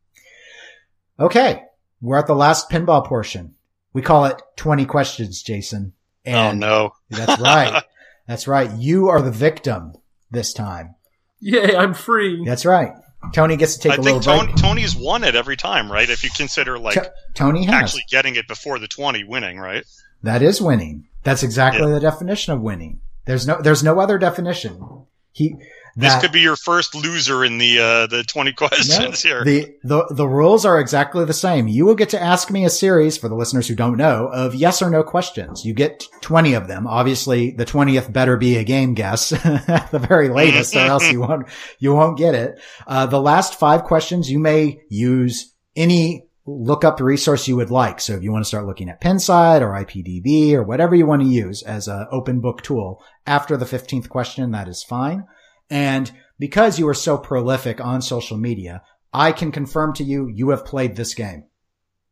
Okay. We're at the last pinball portion. We call it 20 questions, Jason. oh no. that's right. That's right. You are the victim this time. Yay, I'm free. That's right. Tony gets to take I a little think break. Tony, Tony's won it every time, right? If you consider like To- Tony has. actually getting it before the 20 winning, right? That is winning. That's exactly the definition of winning. There's no, there's no other definition. He, This could be your first loser in the uh the 20 no, questions here. the, the, the rules are exactly the same. You will get to ask me a series for the listeners who don't know of yes or no questions. You get 20 of them. Obviously the 20th better be a game guess at the very latest or else you won't, you won't get it. Uh, the last five questions you may use any lookup resource you would like. So if you want to start looking at Pinside or IPDB or whatever you want to use as an open book tool after the 15th question, that is fine. And because you are so prolific on social media, I can confirm to you, you have played this game.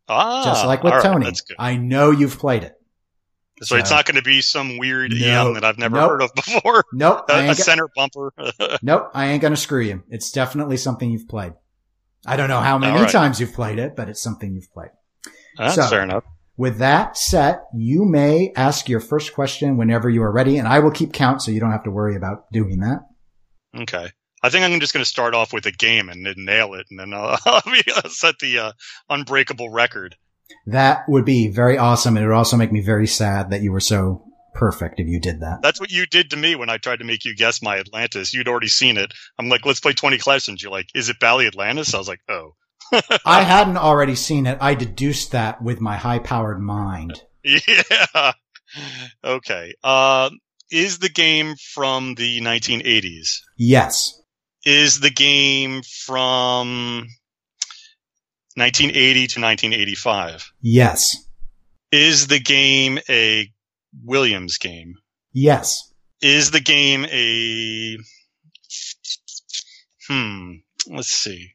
ah, Just like with Tony. Good. I know you've played it. So it's not going to be some weird No. EM that I've never Nope. heard of before. Nope. a, go- center bumper. nope. I ain't going to screw you. It's definitely something you've played. I don't know how many right. times you've played it, but it's something you've played. That's So- fair enough. With that set, you may ask your first question whenever you are ready, and I will keep count so you don't have to worry about doing that. Okay. I think I'm just going to start off with a game and then nail it, and then I'll, I'll be- I'll set the uh, unbreakable record. That would be very awesome, and it would also make me very sad that you were so perfect if you did that. That's what you did to me when I tried to make you guess my Atlantis. You'd already seen it. I'm like, let's play 20 questions. You're like, is it Bally Atlantis? I was like, oh. I hadn't already seen it. I deduced that with my high powered mind. Yeah. Okay. Uh, is the game from the 1980s? Yes. Is the game from 1980 to 1985? Yes. Is the game a Williams game? Yes. Is the game a hmm? Let's see.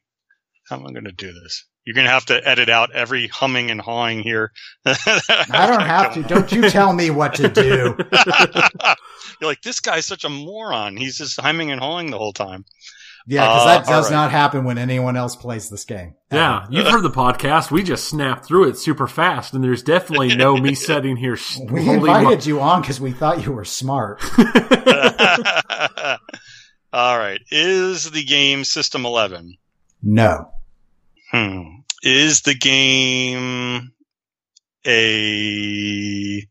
How am I going to do this? You're going to have to edit out every humming and hawing here. I don't have to. Don't you tell me what to do. You're like, this guy's such a moron. He's just humming and hawing the whole time. Yeah, because Uh, that does all right. not happen when anyone else plays this game. Yeah, you've heard the podcast. We just snapped through it super fast, and there's definitely no me sitting here. We slowly invited you on because we thought you were smart. All right. Is the game System 11? No. Hmm. Is the game a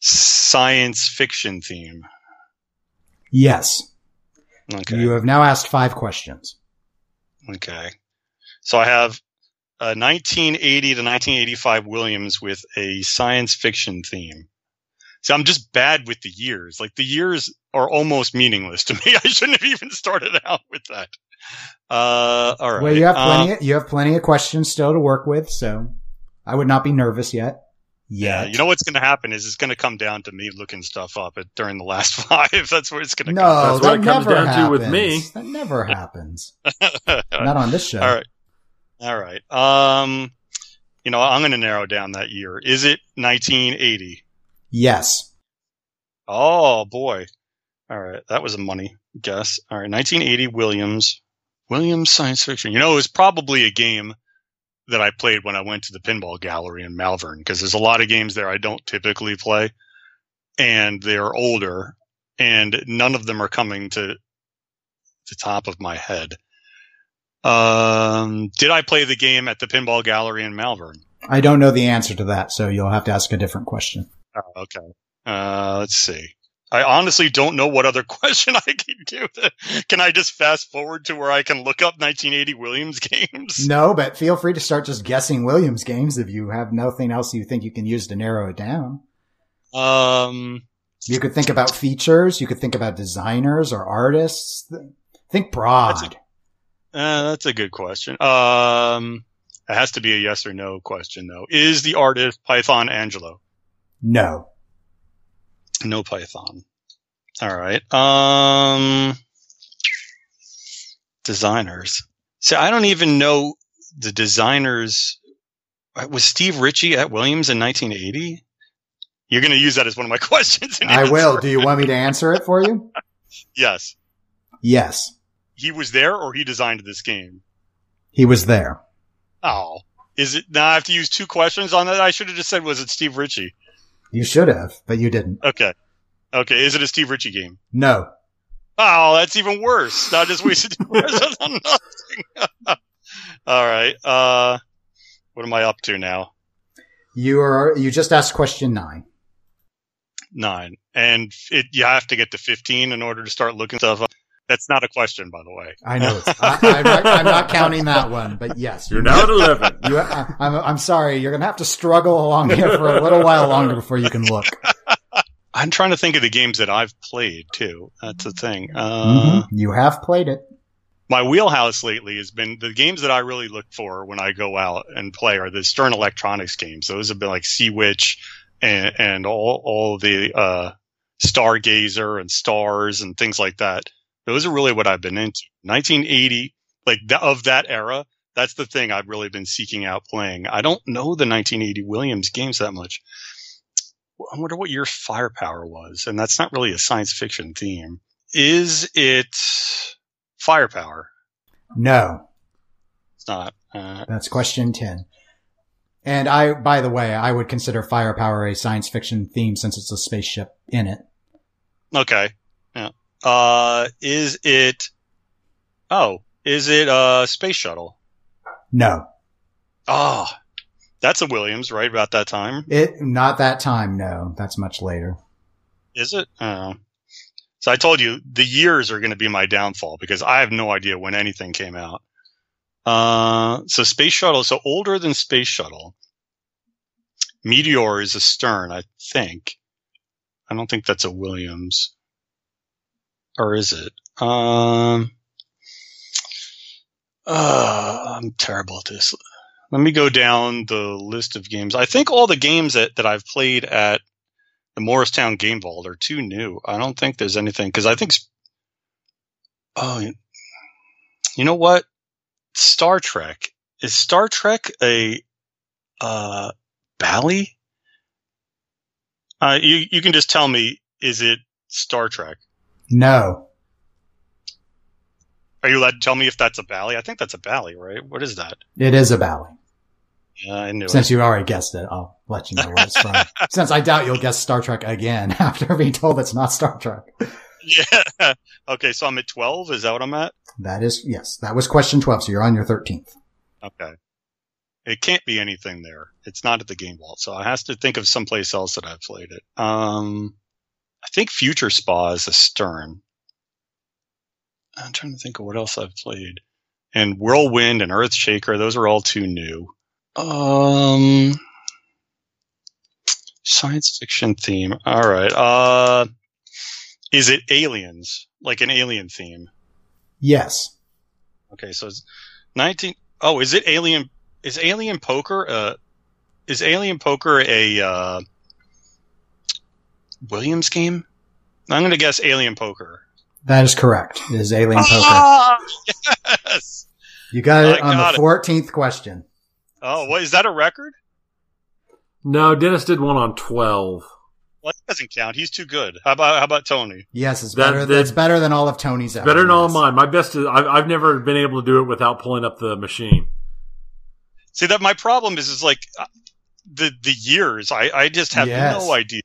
science fiction theme? Yes. Okay. You have now asked five questions. Okay. So I have a 1980 to 1985 Williams with a science fiction theme. See, I'm just bad with the years. Like the years are almost meaningless to me. I shouldn't have even started out with that. Uh, all right. Well, you have plenty. you have plenty of questions still to work with, so I would not be nervous yet. yeah, you know what's going to happen is it's going to come down to me looking stuff up at, during the last five. That's where it's going to No, That's that what it comes never down to with me. That never happens. Not on this show. All right. All right. Um, you know, I'm going to narrow down that year. Is it 1980? Yes. Oh boy. All right. That was a money guess. All right. 1980 Williams. Williams science fiction. You know, it was probably a game that I played when I went to the pinball gallery in Malvern because there's a lot of games there I don't typically play and they're older and none of them are coming to the top of my head. Um, did I play the game at the pinball gallery in Malvern? I don't know the answer to that, so you'll have to ask a different question. Oh, okay. Uh, let's see. I honestly don't know what other question I can do. Can I just fast forward to where I can look up 1980 Williams games? No, but feel free to start just guessing Williams games if you have nothing else you think you can use to narrow it down. Um, you could think about features. You could think about designers or artists. Think broad. That's a, uh, that's a good question. Um, it has to be a yes or no question though. Is the artist Python Anghelo? No. No Python. All right. Um, designers. See, I don't even know the designers. Was Steve Ritchie at Williams in 1980? You're going to use that as one of my questions. I will. Do you want me to answer it for you? yes. Yes. He was there or he designed this game? He was there. Oh. Is it now I have to use two questions on that? I should have just said was it Steve Ritchie? You should have, but you didn't. Okay. Okay. Is it a Steve Ritchie game? No. Oh, that's even worse. I just wasted two questions on nothing. All right. Uh, what am I up to now? You are, you just asked question nine. Nine. And it, you have to get to 15 in order to start looking stuff up. That's not a question, by the way. I know. I, am not, I'm not counting that one, but yes. You're now at 11. You, I, I'm, I'm sorry. You're going to have to struggle along here for a little while longer before you can look. I'm trying to think of the games that I've played too. That's the thing. Uh, mm-hmm. You have played it. My wheelhouse lately has been the games that I really look for when I go out and play are the Stern Electronics games. Those have been like Sea Witch and, and all, all the, uh, Stargazer and Stars and things like that. Those are really what I've been into. 1980, like th- of that era, that's the thing I've really been seeking out playing. I don't know the 1980 Williams games that much. I wonder what your firepower was. And that's not really a science fiction theme. Is it firepower? No. It's not. Uh, that's question 10. And I, by the way, I would consider firepower a science fiction theme since it's a spaceship in it. Okay. Uh, is it? Oh, is it a space shuttle? No. Ah, oh, that's a Williams, right? About that time. It not that time. No, that's much later. Is it? Oh. So I told you the years are going to be my downfall because I have no idea when anything came out. Uh, so space shuttle, so older than space shuttle. Meteor is a Stern, I think. I don't think that's a Williams or is it? Um, uh, I'm terrible at this. Let me go down the list of games. I think all the games that, that I've played at the Morristown Game Vault are too new. I don't think there's anything because I think. Oh, you know what? Star Trek is Star Trek a uh, Bally? Uh, you you can just tell me. Is it Star Trek? No. Are you allowed to tell me if that's a Bally? I think that's a Bally, right? What is that? It is a Bally. Yeah, I knew Since it. you already guessed it, I'll let you know where it's from. Since I doubt you'll guess Star Trek again after being told it's not Star Trek. Yeah. Okay, so I'm at 12. Is that what I'm at? That is, yes, that was question 12. So you're on your 13th. Okay. It can't be anything there. It's not at the game vault. So I has to think of someplace else that I've played it. Um, I think Future Spa is a Stern. I'm trying to think of what else I've played. And Whirlwind and Earthshaker, those are all too new. Um, science fiction theme. All right. Uh, is it aliens? Like an alien theme? Yes. Okay, so it's 19. Oh, is it alien? Is alien poker? Uh, is alien poker a uh, Williams game? I'm going to guess alien poker. That is correct. It is alien poker. Ah, yes. You got it I on got the it. 14th question. Oh, what is that a record? No, Dennis did one on 12. Well, that doesn't count. He's too good. How about how about Tony? Yes, it's That- better. that- That's better than all of Tony's. Better than all of mine. My best is I've, I've never been able to do it without pulling up the machine. See that my problem is is like uh, the the years. I I just have Yes. no idea.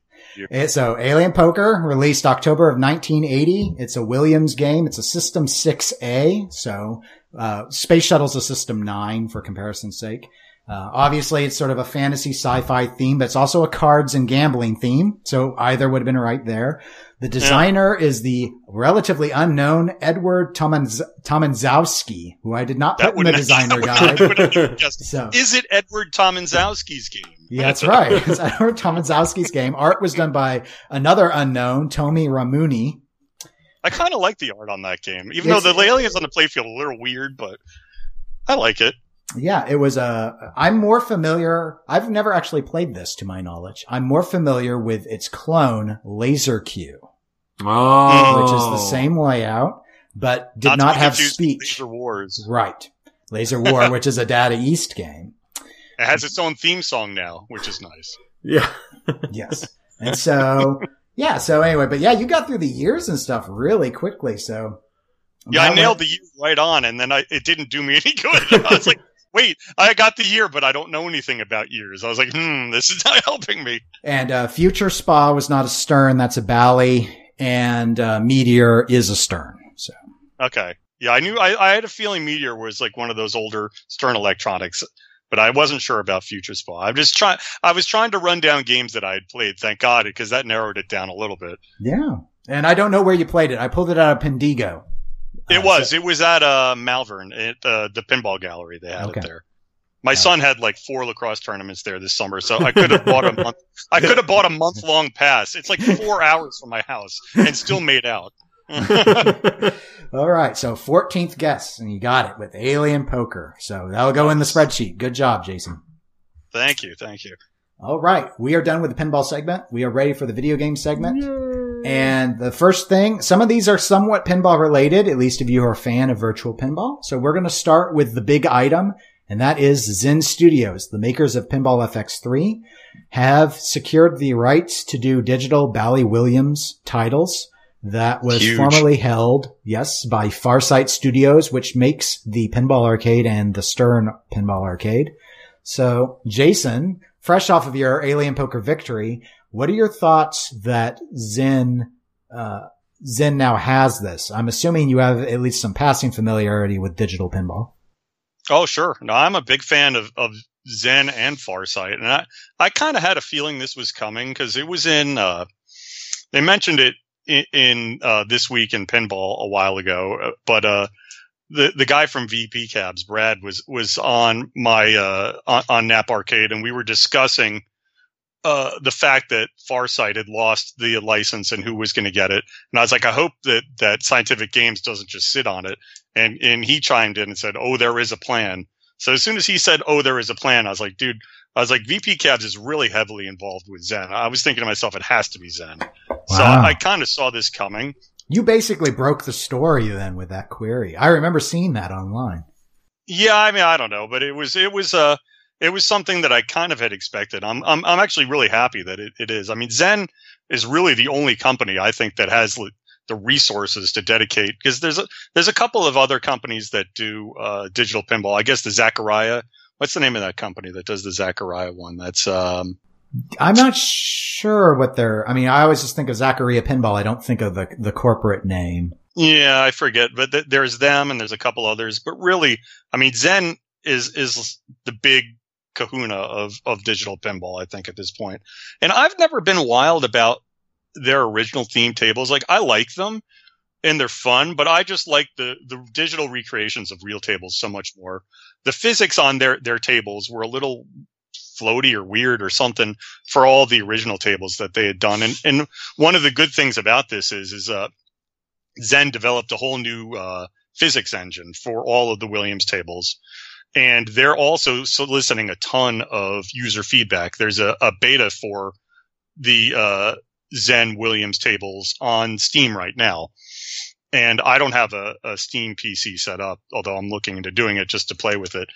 Eh, So, Alien Poker released October of 1980. It's a Williams game. It's a System 6A. So, uh, Space Shuttle's a System 9 for comparison's sake. Uh, obviously, it's sort of a fantasy sci-fi theme, but it's also a cards and gambling theme. So either would have been right there. The designer is the relatively unknown Edward Tomanz- Tomanzowski, who I did not That put in the designer guide. wouldn't. So, Is it Edward Tomanzowski's game? yeah, that's right. It's Edward Tomanzowski's game. Art was done by another unknown, Tomi Ramunni. I kind of like the art on that game, even It's- though the aliens on the playfield are a little weird, but I like it. Yeah, it was a. I'm more familiar. I've never actually played this, to my knowledge. I'm more familiar with its clone, Laser Cue, Oh, which is the same layout, but did to not, have speech. Laser Wars. Right, Laser War, which is a Data East game. It has its own theme song now, which is nice. Yeah. Yes, and so yeah. So anyway, but yeah, you got through the years and stuff really quickly. So Yeah, I nailed went- the year right on, and then I, it didn't do me any good. I was like, wait, I got the year, but I don't know anything about years. I was like, hmm, this is not helping me. And uh, Future Spa was not a Stern, that's a Bally, and uh, Meteor is a Stern. So Okay. Yeah, I knew, I, I had a feeling Meteor was like one of those older Stern Electronics, but I wasn't sure about Future Spa. I'm just trying, I was trying to run down games that I had played, thank God, because that narrowed it down a little bit. yeah, and I don't know where you played it. I pulled it out of Pindigo. It Uh, was. so- it was at uh, Malvern, at uh, the pinball gallery. They had Okay. it there. My Yeah. son had like four lacrosse tournaments there this summer, so I could have bought a month. I could have bought a month long pass. It's like four hours from my house and still made out. All right, so 14th guess, and you got it with Alien Poker. So that'll go in the spreadsheet. Good job, Jason. thank you, thank you. All right, we are done with the pinball segment. We are ready for the video game segment. And the first thing, some of these are somewhat pinball related, at least if you are a fan of virtual pinball. So we're going to start with the big item, and that is Zen Studios, the makers of Pinball FX3, have secured the rights to do digital Bally Williams titles that was Huge. formerly held, yes, by Farsight Studios, which makes the Pinball Arcade and the Stern Pinball Arcade. So, Jason, fresh off of your Alien Poker victory, what are your thoughts that Zen, uh, Zen now has this? I'm assuming you have at least some passing familiarity with digital pinball. Oh, sure. No, I'm a big fan of, of Zen and Farsight, and I, I kind of had a feeling this was coming because it was in. Uh, they mentioned it in, in uh, this week in pinball a while ago, uh, but uh, the the guy from VP Cabs, Brad, was was on my uh, on, on Knapp Arcade, and we were discussing uh, the fact that Farsight had lost the license and who was going to get it. And I was like, I hope that that Scientific Games doesn't just sit on it. And and he chimed in and said, "Oh, there is a plan." So as soon as he said, "Oh, there is a plan," I was like, "Dude." I was like, VP Cabs is really heavily involved with Zen. I was thinking to myself, it has to be Zen. So I, I kind of saw this coming. You basically broke the story then with that query. I remember seeing that online. Yeah, I mean, I don't know, but it was it was uh it was something that I kind of had expected. I'm I'm I'm actually really happy that it, it is. I mean, Zen is really the only company I think that has the resources to dedicate because there's a there's a couple of other companies that do uh, digital pinball. I guess the Zaccaria. What's the name of that company that does the Zaccaria one? That's um I'm not sure what they're, I mean, I always just think of Zaccaria Pinball. I don't think of the, the corporate name. Yeah, I forget, but th- there's them and there's a couple others. But really, I mean, Zen is is the big kahuna of of digital pinball. I think at this point, and I've never been wild about their original theme tables. Like I like them and they're fun, but I just like the the digital recreations of real tables so much more. The physics on their their tables were a little floaty or weird or something for all the original tables that they had done. And and one of the good things about this is is uh Zen developed a whole new uh, physics engine for all of the Williams tables. And they're also soliciting a ton of user feedback. There's a, a beta for the uh, Zen Williams tables on Steam right now. And I don't have a, a Steam PC set up, although I'm looking into doing it just to play with it.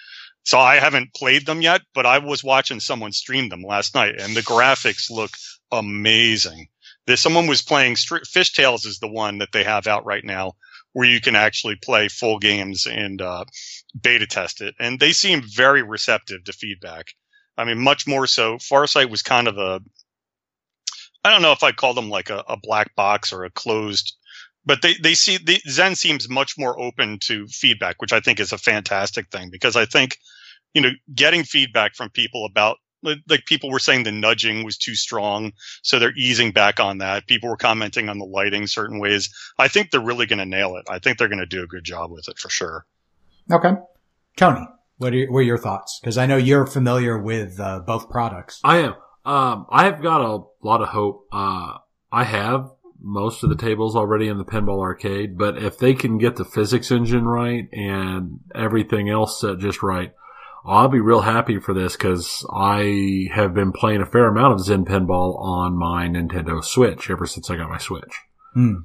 So I haven't played them yet, but I was watching someone stream them last night and the graphics look amazing. Someone was playing Stri- Fishtails is the one that they have out right now where you can actually play full games and uh, beta test it. And they seem very receptive to feedback. I mean, much more so. Farsight was kind of a, I don't know if I'd call them like a, a black box or a closed, but they, they see, the, Zen seems much more open to feedback, which I think is a fantastic thing because I think, you know, getting feedback from people about like people were saying the nudging was too strong, so they're easing back on that. People were commenting on the lighting certain ways. I think they're really going to nail it. I think they're going to do a good job with it for sure. Okay, Tony, what are, what are your thoughts? Because I know you're familiar with uh, both products. I am. Um, I have got a lot of hope. Uh, I have most of the tables already in the pinball arcade, but if they can get the physics engine right and everything else set just right, I'll be real happy for this because I have been playing a fair amount of Zen Pinball on my Nintendo Switch ever since I got my Switch. Hmm.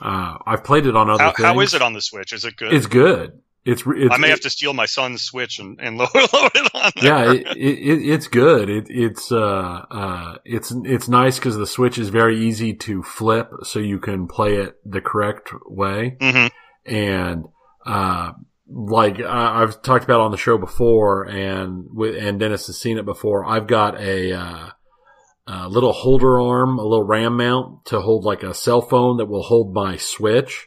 Uh, I've played it on other How, things. how is it on the Switch? Is it good? It's good. It's, it's I may it- have to steal my son's Switch and, and load, load it on there. yeah, it, it, it's good. It, it's uh, uh, it's it's nice because the Switch is very easy to flip, so you can play it the correct way. hmm And uh, like I, I've talked about on the show before, and with and Dennis has seen it before. I've got a, uh, a little holder arm, a little RAM mount to hold like a cell phone that will hold my Switch.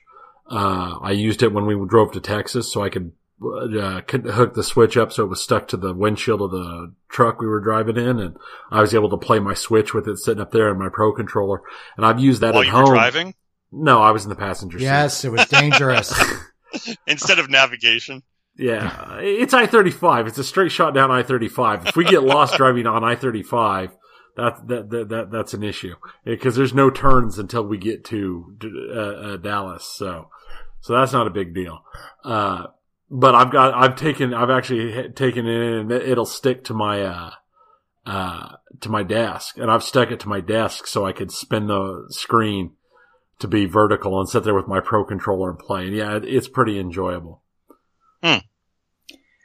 Uh, I used it when we drove to Texas, so I could uh, could hook the switch up so it was stuck to the windshield of the truck we were driving in, and I was able to play my Switch with it sitting up there in my Pro controller. And I've used that While at you home. were driving No, I was in the passenger seat. Yes, it was dangerous. instead of navigation. Yeah, it's I thirty five. It's a straight shot down I thirty five. If we get lost driving on I thirty five, that that that that that's an issue because there's no turns until we get to uh, uh, Dallas. So so that's not a big deal. Uh, but I've got I've taken I've actually taken it in and it'll stick to my uh uh to my desk and I've stuck it to my desk so I could spin the screen to be vertical and sit there with my pro controller and play. And yeah, it, it's pretty enjoyable.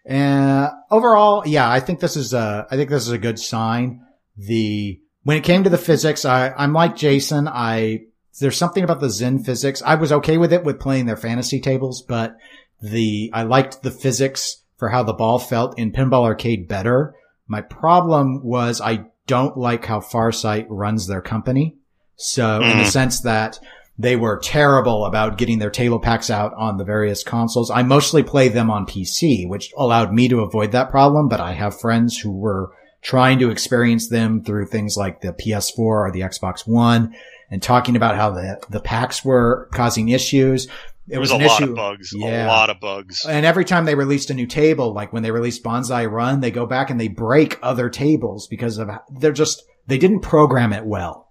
And overall, yeah, I think this is a, I think this is a good sign. The, when it came to the physics, I, I'm like Jason. I, there's something about the Zen physics. I was okay with it with playing their fantasy tables, but the, I liked the physics for how the ball felt in Pinball Arcade better. My problem was I don't like how Farsight runs their company. So in the Mm. sense that they were terrible about getting their table packs out on the various consoles. I mostly play them on PC, which allowed me to avoid that problem, but I have friends who were trying to experience them through things like the PS4 or the Xbox One and talking about how the, the packs were causing issues. It There was, was, a an lot issue. of bugs. Yeah. A lot of bugs. And every time they released a new table, like when they released Bonsai Run, they go back and they break other tables because of, they're just, they didn't program it well.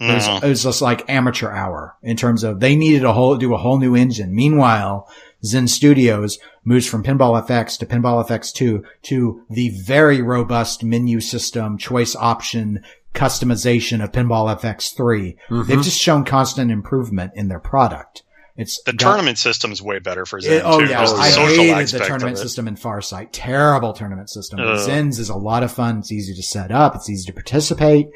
It was, Mhm. it was just like amateur hour in terms of they needed a whole, do a whole new engine. Meanwhile, Zen Studios moves from Pinball FX to Pinball FX2 to the very robust menu system, choice option, customization of Pinball FX3. Mhm. They've just shown constant improvement in their product. It's The got- tournament system's way better for Zen it- oh too. yeah, I hated the tournament system in Farsight. Terrible tournament system. Ugh. Zen's is a lot of fun. It's easy to set up. It's easy to participate.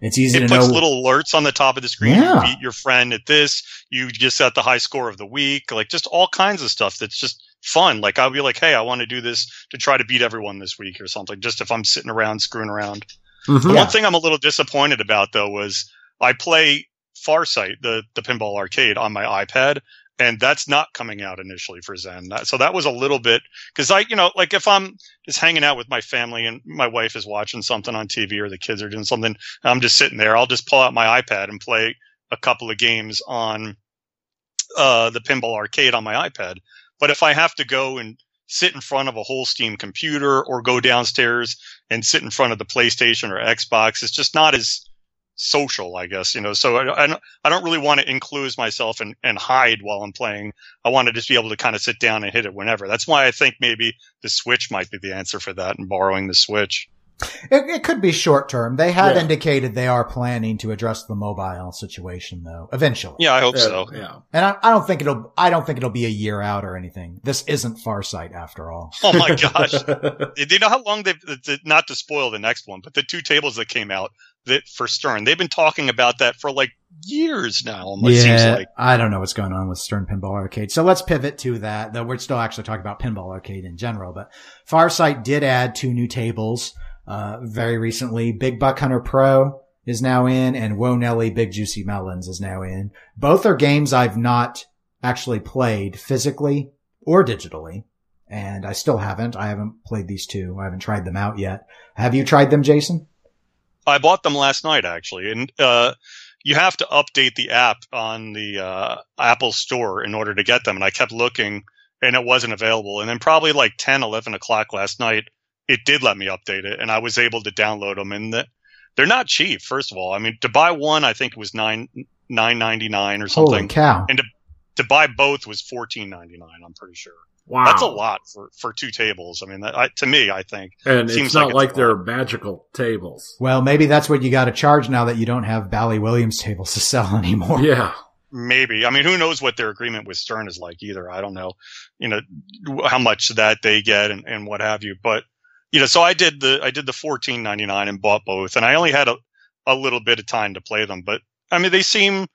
It's easy It to puts know. little alerts on the top of the screen. Yeah. You beat your friend at this. You just got the high score of the week. Like just all kinds of stuff that's just fun. Like I'll be like, hey, I want to do this to try to beat everyone this week or something. Just if I'm sitting around screwing around. Mhm. The One thing I'm a little disappointed about though was I play Farsight, the the pinball arcade, on my iPad, and that's not coming out initially for Zen. So that was a little bit because I, you know, like if I'm just hanging out with my family and my wife is watching something on TV or the kids are doing something, I'm just sitting there. I'll just pull out my iPad and play a couple of games on uh, the pinball arcade on my iPad. But if I have to go and sit in front of a whole Steam computer or go downstairs and sit in front of the PlayStation or Xbox. It's just not as social, I guess, you know, so I, I don't, I don't really want to enclose myself and, and hide while I'm playing. I want to just be able to kind of sit down and hit it whenever. That's why I think maybe the Switch might be the answer for that and borrowing the Switch. It, it could be short term. They have Yeah. indicated they are planning to address the mobile situation though, eventually. Yeah, I hope Yeah, so. yeah. And I, I don't think it'll, I don't think it'll be a year out or anything. This isn't Farsight after all. Oh my gosh. Do you know how long they've, th- th- not to spoil the next one, but the two tables that came out, that for Stern. They've been talking about that for like years now. Almost seems Yeah, like. I don't know what's going on with Stern Pinball Arcade. So let's pivot to that. Though we're still actually talking about Pinball Arcade in general, but Farsight did add two new tables uh, very recently. Big Buck Hunter Pro is now in, and Whoa Nelly Big Juicy Melons is now in. Both are games I've not actually played physically or digitally, and I still haven't. I haven't played these two. I haven't tried them out yet. Have you tried them, Jason? I bought them last night actually, and uh, you have to update the app on the uh, Apple Store in order to get them. And I kept looking, and it wasn't available. And then probably like 10, 11 o'clock last night, it did let me update it, and I was able to download them. And the, they're not cheap. First of all, I mean, to buy one, I think it was nine nine ninety nine or something. Holy something. And to to buy both was fourteen ninety nine. I'm pretty sure. Wow. That's a lot for, for two tables. I mean, that, I, to me, I think. And Seems it's not like like, it's they're magical tables. Well, maybe that's what you got to charge now that you don't have Bally Williams tables to sell anymore. Yeah. Maybe. I mean, who knows what their agreement with Stern is like either. I don't know, you know, how much that they get and, and what have you. But, you know, so I did the, I did the fourteen ninety nine and bought both and I only had a, a little bit of time to play them, but I mean, they seem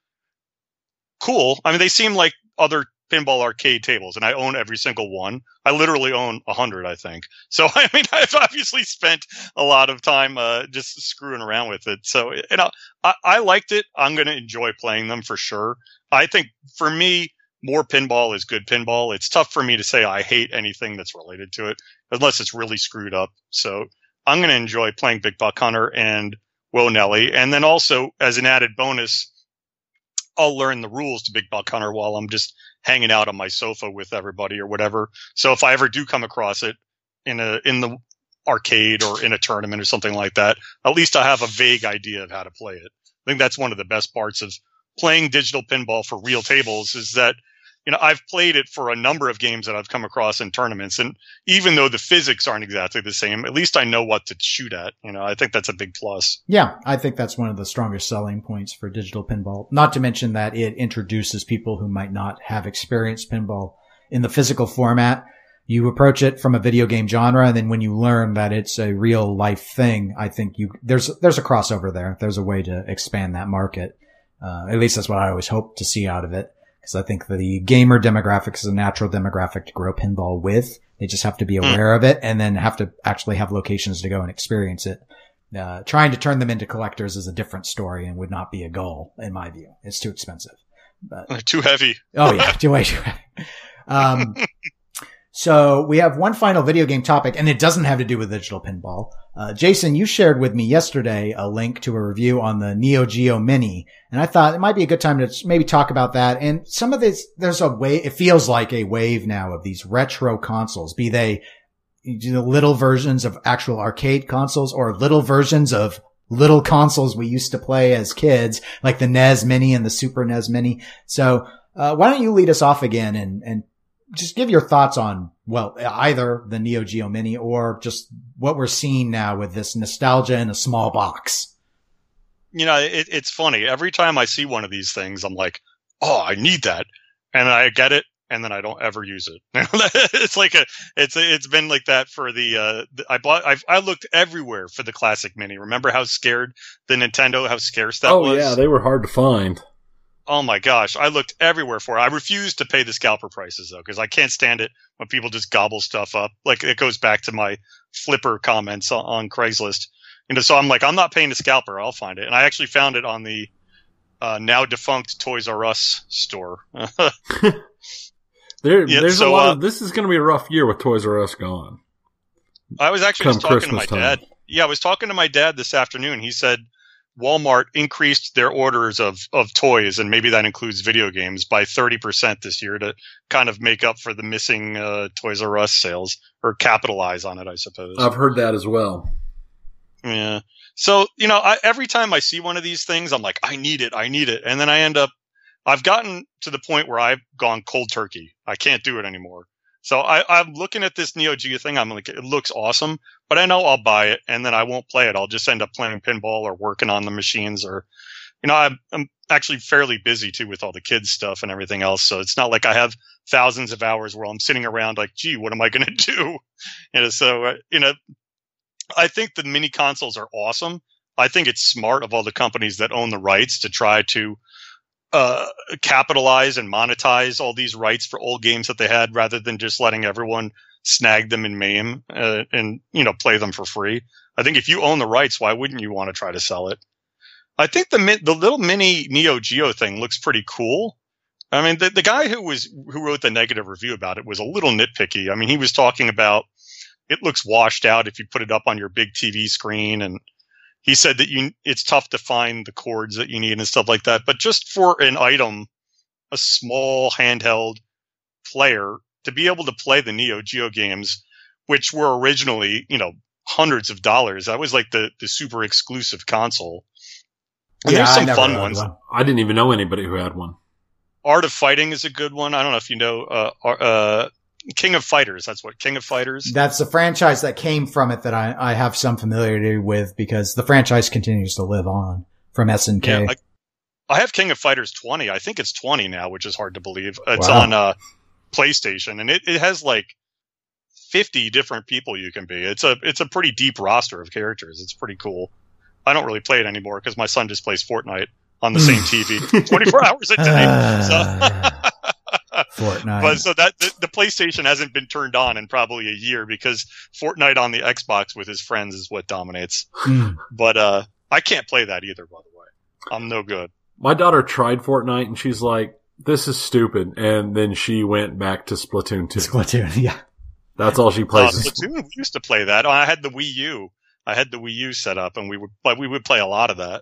cool. I mean, they seem like other pinball arcade tables and I own every single one. I literally own a hundred, I think. So, I mean, I've obviously spent a lot of time, uh, just screwing around with it. So, you know, I, I liked it. I'm going to enjoy playing them for sure. I think for me, more pinball is good pinball. It's tough for me to say I hate anything that's related to it unless it's really screwed up. So I'm going to enjoy playing Big Buck Hunter and Whoa Nelly. And then also as an added bonus, I'll learn the rules to Big Buck Hunter while I'm just hanging out on my sofa with everybody or whatever. So if I ever do come across it in a, in the arcade or in a tournament or something like that, at least I have a vague idea of how to play it. I think that's one of the best parts of playing digital pinball for real tables is that you know I've played it for a number of games that I've come across in tournaments and even though the physics aren't exactly the same at least I know what to shoot at you know I think that's a big plus Yeah, I think that's one of the strongest selling points for digital pinball. Not to mention that it introduces people who might not have experienced pinball in the physical format. You approach it from a video game genre, and then when you learn that it's a real life thing, I think you there's there's a crossover there. There's a way to expand that market. Uh, at least that's what I always hope to see out of it, because I think the gamer demographic is a natural demographic to grow pinball with. They just have to be aware of it, and then have to actually have locations to go and experience it. Uh, trying to turn them into collectors is a different story and would not be a goal in my view. It's too expensive. But too heavy oh yeah, too way too. Um, so we have one final video game topic, and it doesn't have to do with digital pinball. Uh, Jason, you shared with me yesterday a link to a review on the Neo Geo Mini, and I thought it might be a good time to maybe talk about that. And some of this, there's a way, it feels like a wave now of these retro consoles, be they you know, little versions of actual arcade consoles or little versions of little consoles we used to play as kids, like the NES Mini and the Super NES Mini. So, uh, why don't you lead us off again and, and just give your thoughts on, well, either the Neo Geo Mini or just what we're seeing now with this nostalgia in a small box. you know it, it's funny every time I see one of these things I'm like oh I need that and I get it and then I don't ever use it. it's like a, it's it's been like that for the. Uh, the- I bought. I've, I looked everywhere for the classic mini. Remember how scared the Nintendo, how scarce that oh was? yeah, they were hard to find. Oh my gosh, I looked everywhere for it. I refuse to pay the scalper prices though, because I can't stand it when people just gobble stuff up. Like it goes back to my flipper comments on, on Craigslist. You know, so I'm like, I'm not paying the scalper. I'll find it, and I actually found it on the uh, now defunct Toys R Us store. There, Yeah, there's so, a lot uh, of. This is going to be a rough year with Toys R Us gone. I was actually Come just talking to my Christmas time. dad. Yeah, I was talking to my dad this afternoon. He said Walmart increased their orders of, of toys, and maybe that includes video games, by 30% this year to kind of make up for the missing uh, Toys R Us sales or capitalize on it, I suppose. I've heard that as well. Yeah. So, you know, I, every time I see one of these things, I'm like, I need it. I need it. And then I end up, I've gotten to the point where I've gone cold turkey. I can't do it anymore. So I, I'm looking at this Neo Geo thing. I'm like, it looks awesome, but I know I'll buy it and then I won't play it. I'll just end up playing pinball or working on the machines or, you know, I'm, I'm actually fairly busy too with all the kids stuff and everything else. So it's not like I have thousands of hours where I'm sitting around like, gee, what am I going to do? You know, so, uh, you know, I think the mini consoles are awesome. I think it's smart of all the companies that own the rights to try to uh, capitalize and monetize all these rights for old games that they had, rather than just letting everyone snag them in MAME uh, and you know play them for free. I think if you own the rights, why wouldn't you want to try to sell it? I think the the little mini Neo Geo thing looks pretty cool. I mean, the, the guy who was who wrote the negative review about it was a little nitpicky. I mean, he was talking about it looks washed out if you put it up on your big TV screen, and he said that you it's tough to find the chords that you need and stuff like that. But just for an item, a small handheld player to be able to play the Neo Geo games, which were originally you know hundreds of dollars, that was like the the super exclusive console. And Yeah, there's some fun ones. one. I didn't even know anybody who had one. Art of Fighting is a good one. I don't know if you know uh, uh, King of Fighters. That's what King of Fighters. That's the franchise that came from it that I, I have some familiarity with because the franchise continues to live on from SNK. Yeah, I, I have King of Fighters 20. I think it's 20 now, which is hard to believe. It's Wow. on uh, PlayStation, and it, it has like 50 different people you can be. It's a it's a pretty deep roster of characters. It's pretty cool. I don't really play it anymore because my son just plays Fortnite on the same TV 24 hours a day. So. Fortnite. But so that the, the PlayStation hasn't been turned on in probably a year because Fortnite on the Xbox with his friends is what dominates. Mm. But uh, I can't play that either. By the way, I'm no good. My daughter tried Fortnite and she's like, "This is stupid," and then she went back to Splatoon 2. Splatoon, yeah. That's all she Uh, plays. is- Splatoon, we used to play that. I had the Wii U. I had the Wii U set up, and we would but we would play a lot of that.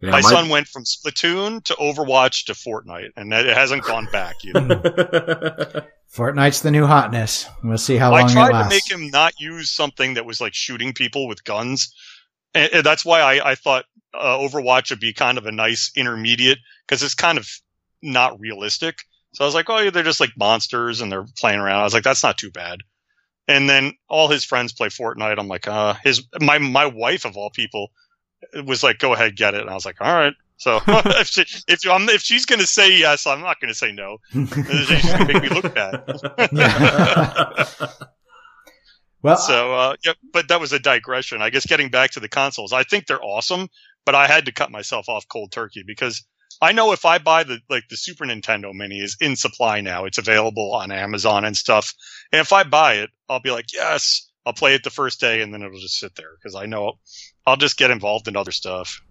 Yeah, my, my- son went from Splatoon to Overwatch to Fortnite, and it hasn't gone back either. Fortnite's the new hotness. We'll see how long I tried to make him not use something that was like shooting people with guns. And, and that's why I, I thought uh, Overwatch would be kind of a nice intermediate because it's kind of not realistic. So I was like, oh, yeah, they're just like monsters and they're playing around. I was like, that's not too bad. And then all his friends play Fortnite. I'm like, uh, his my my wife of all people was like, go ahead, get it. And I was like, all right. So if she, if I'm, if she's gonna say yes, I'm not gonna say no. She's gonna make me look bad. well, So, uh, yeah, but that was a digression. I guess getting back to the consoles, I think they're awesome, but I had to cut myself off cold turkey because I know if I buy the like the Super Nintendo Mini is in supply now, it's available on Amazon and stuff. And if I buy it, I'll be like, yes, I'll play it the first day, and then it'll just sit there because I know I'll just get involved in other stuff.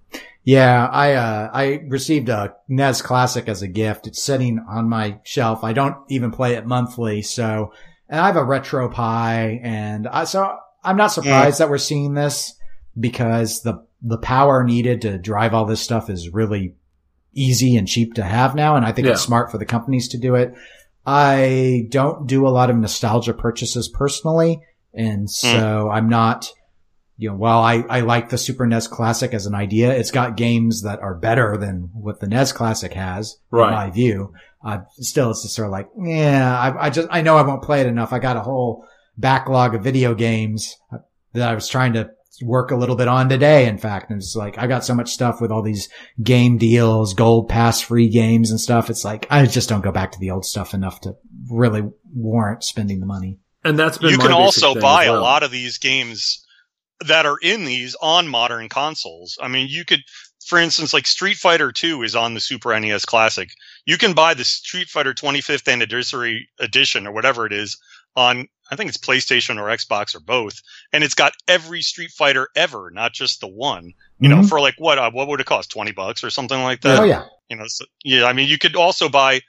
Yeah, I uh, I received a NES Classic as a gift. It's sitting on my shelf. I don't even play it monthly, so and I have a RetroPie, and I, so I'm not surprised that we're seeing this because the the power needed to drive all this stuff is really easy and cheap to have now, and I think it's smart for the companies to do it. I don't do a lot of nostalgia purchases personally, and so I'm not you know, while I, I like the Super NES Classic as an idea, it's got games that are better than what the NES Classic has, Right. in my view. Uh, still, it's just sort of like, yeah, I, I just, I know I won't play it enough. I got a whole backlog of video games that I was trying to work a little bit on today. In fact, and it's like, I got so much stuff with all these game deals, gold pass free games and stuff. It's like, I just don't go back to the old stuff enough to really warrant spending the money. and that's been You my can also buy as a lot of these games that are in these on modern consoles. I mean, you could, for instance, like Street Fighter 2 is on the Super NES Classic. You can buy the Street Fighter 25th Anniversary Edition or whatever it is on, I think it's PlayStation or Xbox or both. And it's got every Street Fighter ever, not just the one. You know, Mhm. for like what, uh, what would it cost? 20 bucks or something like that? oh yeah. you know so, yeah i mean you could also buy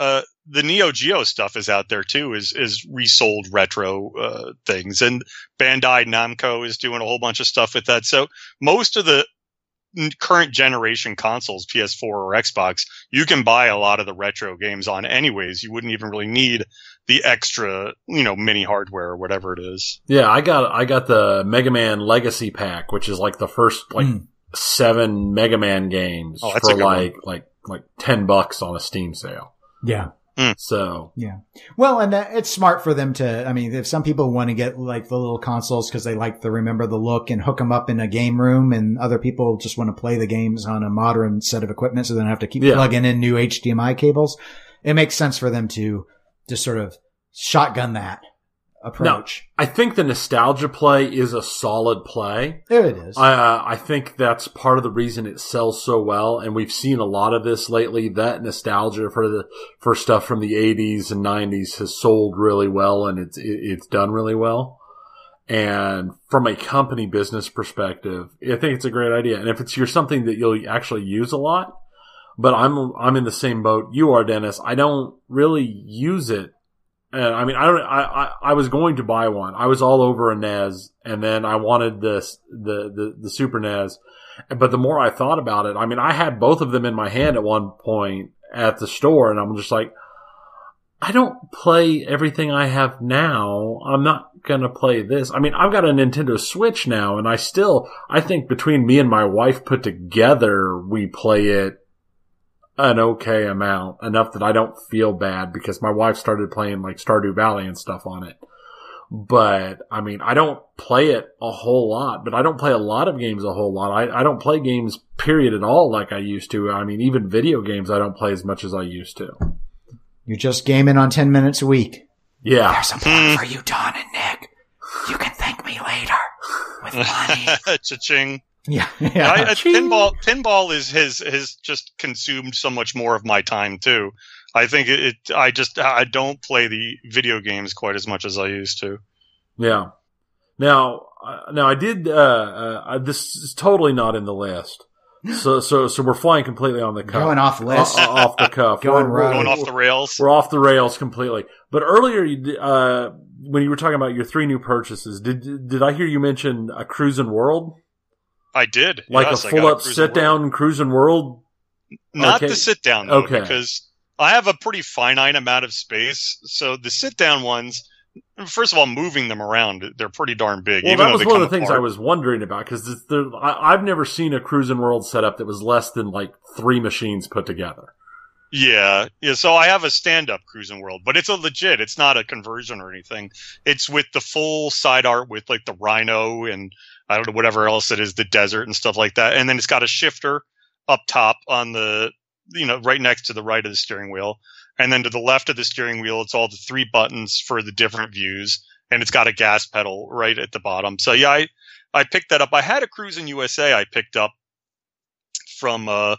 uh the neo geo stuff is out there too is is resold retro uh things and bandai namco is doing a whole bunch of stuff with that so most of the current generation consoles ps4 or xbox you can buy a lot of the retro games on anyways you wouldn't even really need the extra you know mini hardware or whatever it is Yeah, I got I got the Mega Man Legacy Pack, which is like the first like Mm. seven Mega Man games Oh, for good one. like like like ten bucks on a Steam sale. Yeah. Mm. So Yeah. Well, and that, it's smart for them to, I mean, if some people want to get like the little consoles because they like to remember the look and hook them up in a game room and other people just want to play the games on a modern set of equipment so they don't have to keep Yeah. plugging in new HDMI cables. It makes sense for them to just sort of shotgun that approach. I think the nostalgia play is a solid play. There it is. I, uh, I think that's part of the reason it sells so well, and we've seen a lot of this lately. That nostalgia for the for stuff from the '80s and '90s has sold really well, and it's it, it's done really well. And from a company business perspective, I think it's a great idea. And if it's you're something that you'll actually use a lot, but I'm I'm in the same boat you are, Dennis. I don't really use it. And I mean, I don't. I, I I was going to buy one. I was all over a NES, and then I wanted this the the the Super NES. But the more I thought about it, I mean, I had both of them in my hand at one point at the store, and I'm just like, I don't play everything I have now. I'm not gonna play this. I mean, I've got a Nintendo Switch now, and I still, I think between me and my wife put together, we play it an okay amount, enough that I don't feel bad because my wife started playing like Stardew Valley and stuff on it. But I mean, I don't play it a whole lot, but I don't play a lot of games a whole lot. I, I don't play games period at all like I used to. I mean, even video games, I don't play as much as I used to. You're just gaming on 10 minutes a week. Yeah. There's a plan for you, Don and Nick. You can thank me later with money. Cha-ching. Yeah. I, Yeah. I, pinball pinball is has has just consumed so much more of my time too. I think it, it. I just I don't play the video games quite as much as I used to. Yeah. Now, uh, now I did. Uh, uh, this is totally not in the list. So, so, so we're flying completely on the cuff, Going off list. uh, off the cuff, Going We're- rogue. Going off the rails. We're off the rails completely. But earlier, you uh, when you were talking about your three new purchases, did did I hear you mention a Cruis'n World, I did like yes, a full up sit down Cruis'n World? Not Okay. the sit down though, Okay. because I have a pretty finite amount of space. So the sit down ones, first of all, moving them around, they're pretty darn big. Well, that was one of the things apart. I was wondering about because I've never seen a Cruis'n World setup that was less than like three machines put together. Yeah, yeah. So I have a stand-up Cruis'n World, but it's a legit. It's not a conversion or anything. It's with the full side art with like the rhino and I don't know whatever else it is, the desert and stuff like that. And then it's got a shifter up top on the, you know, right next to the right of the steering wheel. And then to the left of the steering wheel, it's all the three buttons for the different views, and it's got a gas pedal right at the bottom. So yeah, I I picked that up. I had a Cruis'n USA I picked up from uh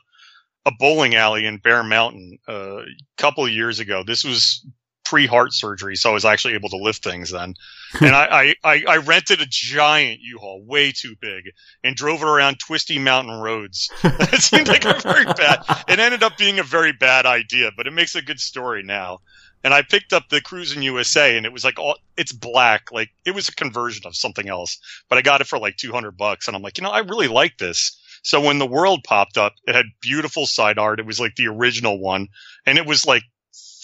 a bowling alley in Bear Mountain uh, a couple years ago. This was pre heart surgery, so I was actually able to lift things then. and I, I, I, rented a giant U-Haul, way too big, and drove it around twisty mountain roads. it seemed like a very bad. It ended up being a very bad idea, but it makes a good story now. And I picked up the Cruis'n USA, and it was like all it's black, like it was a conversion of something else. But I got it for like two hundred bucks, and I'm like, you know, I really like this. So when the world popped up, it had beautiful side art. It was like the original one, and it was like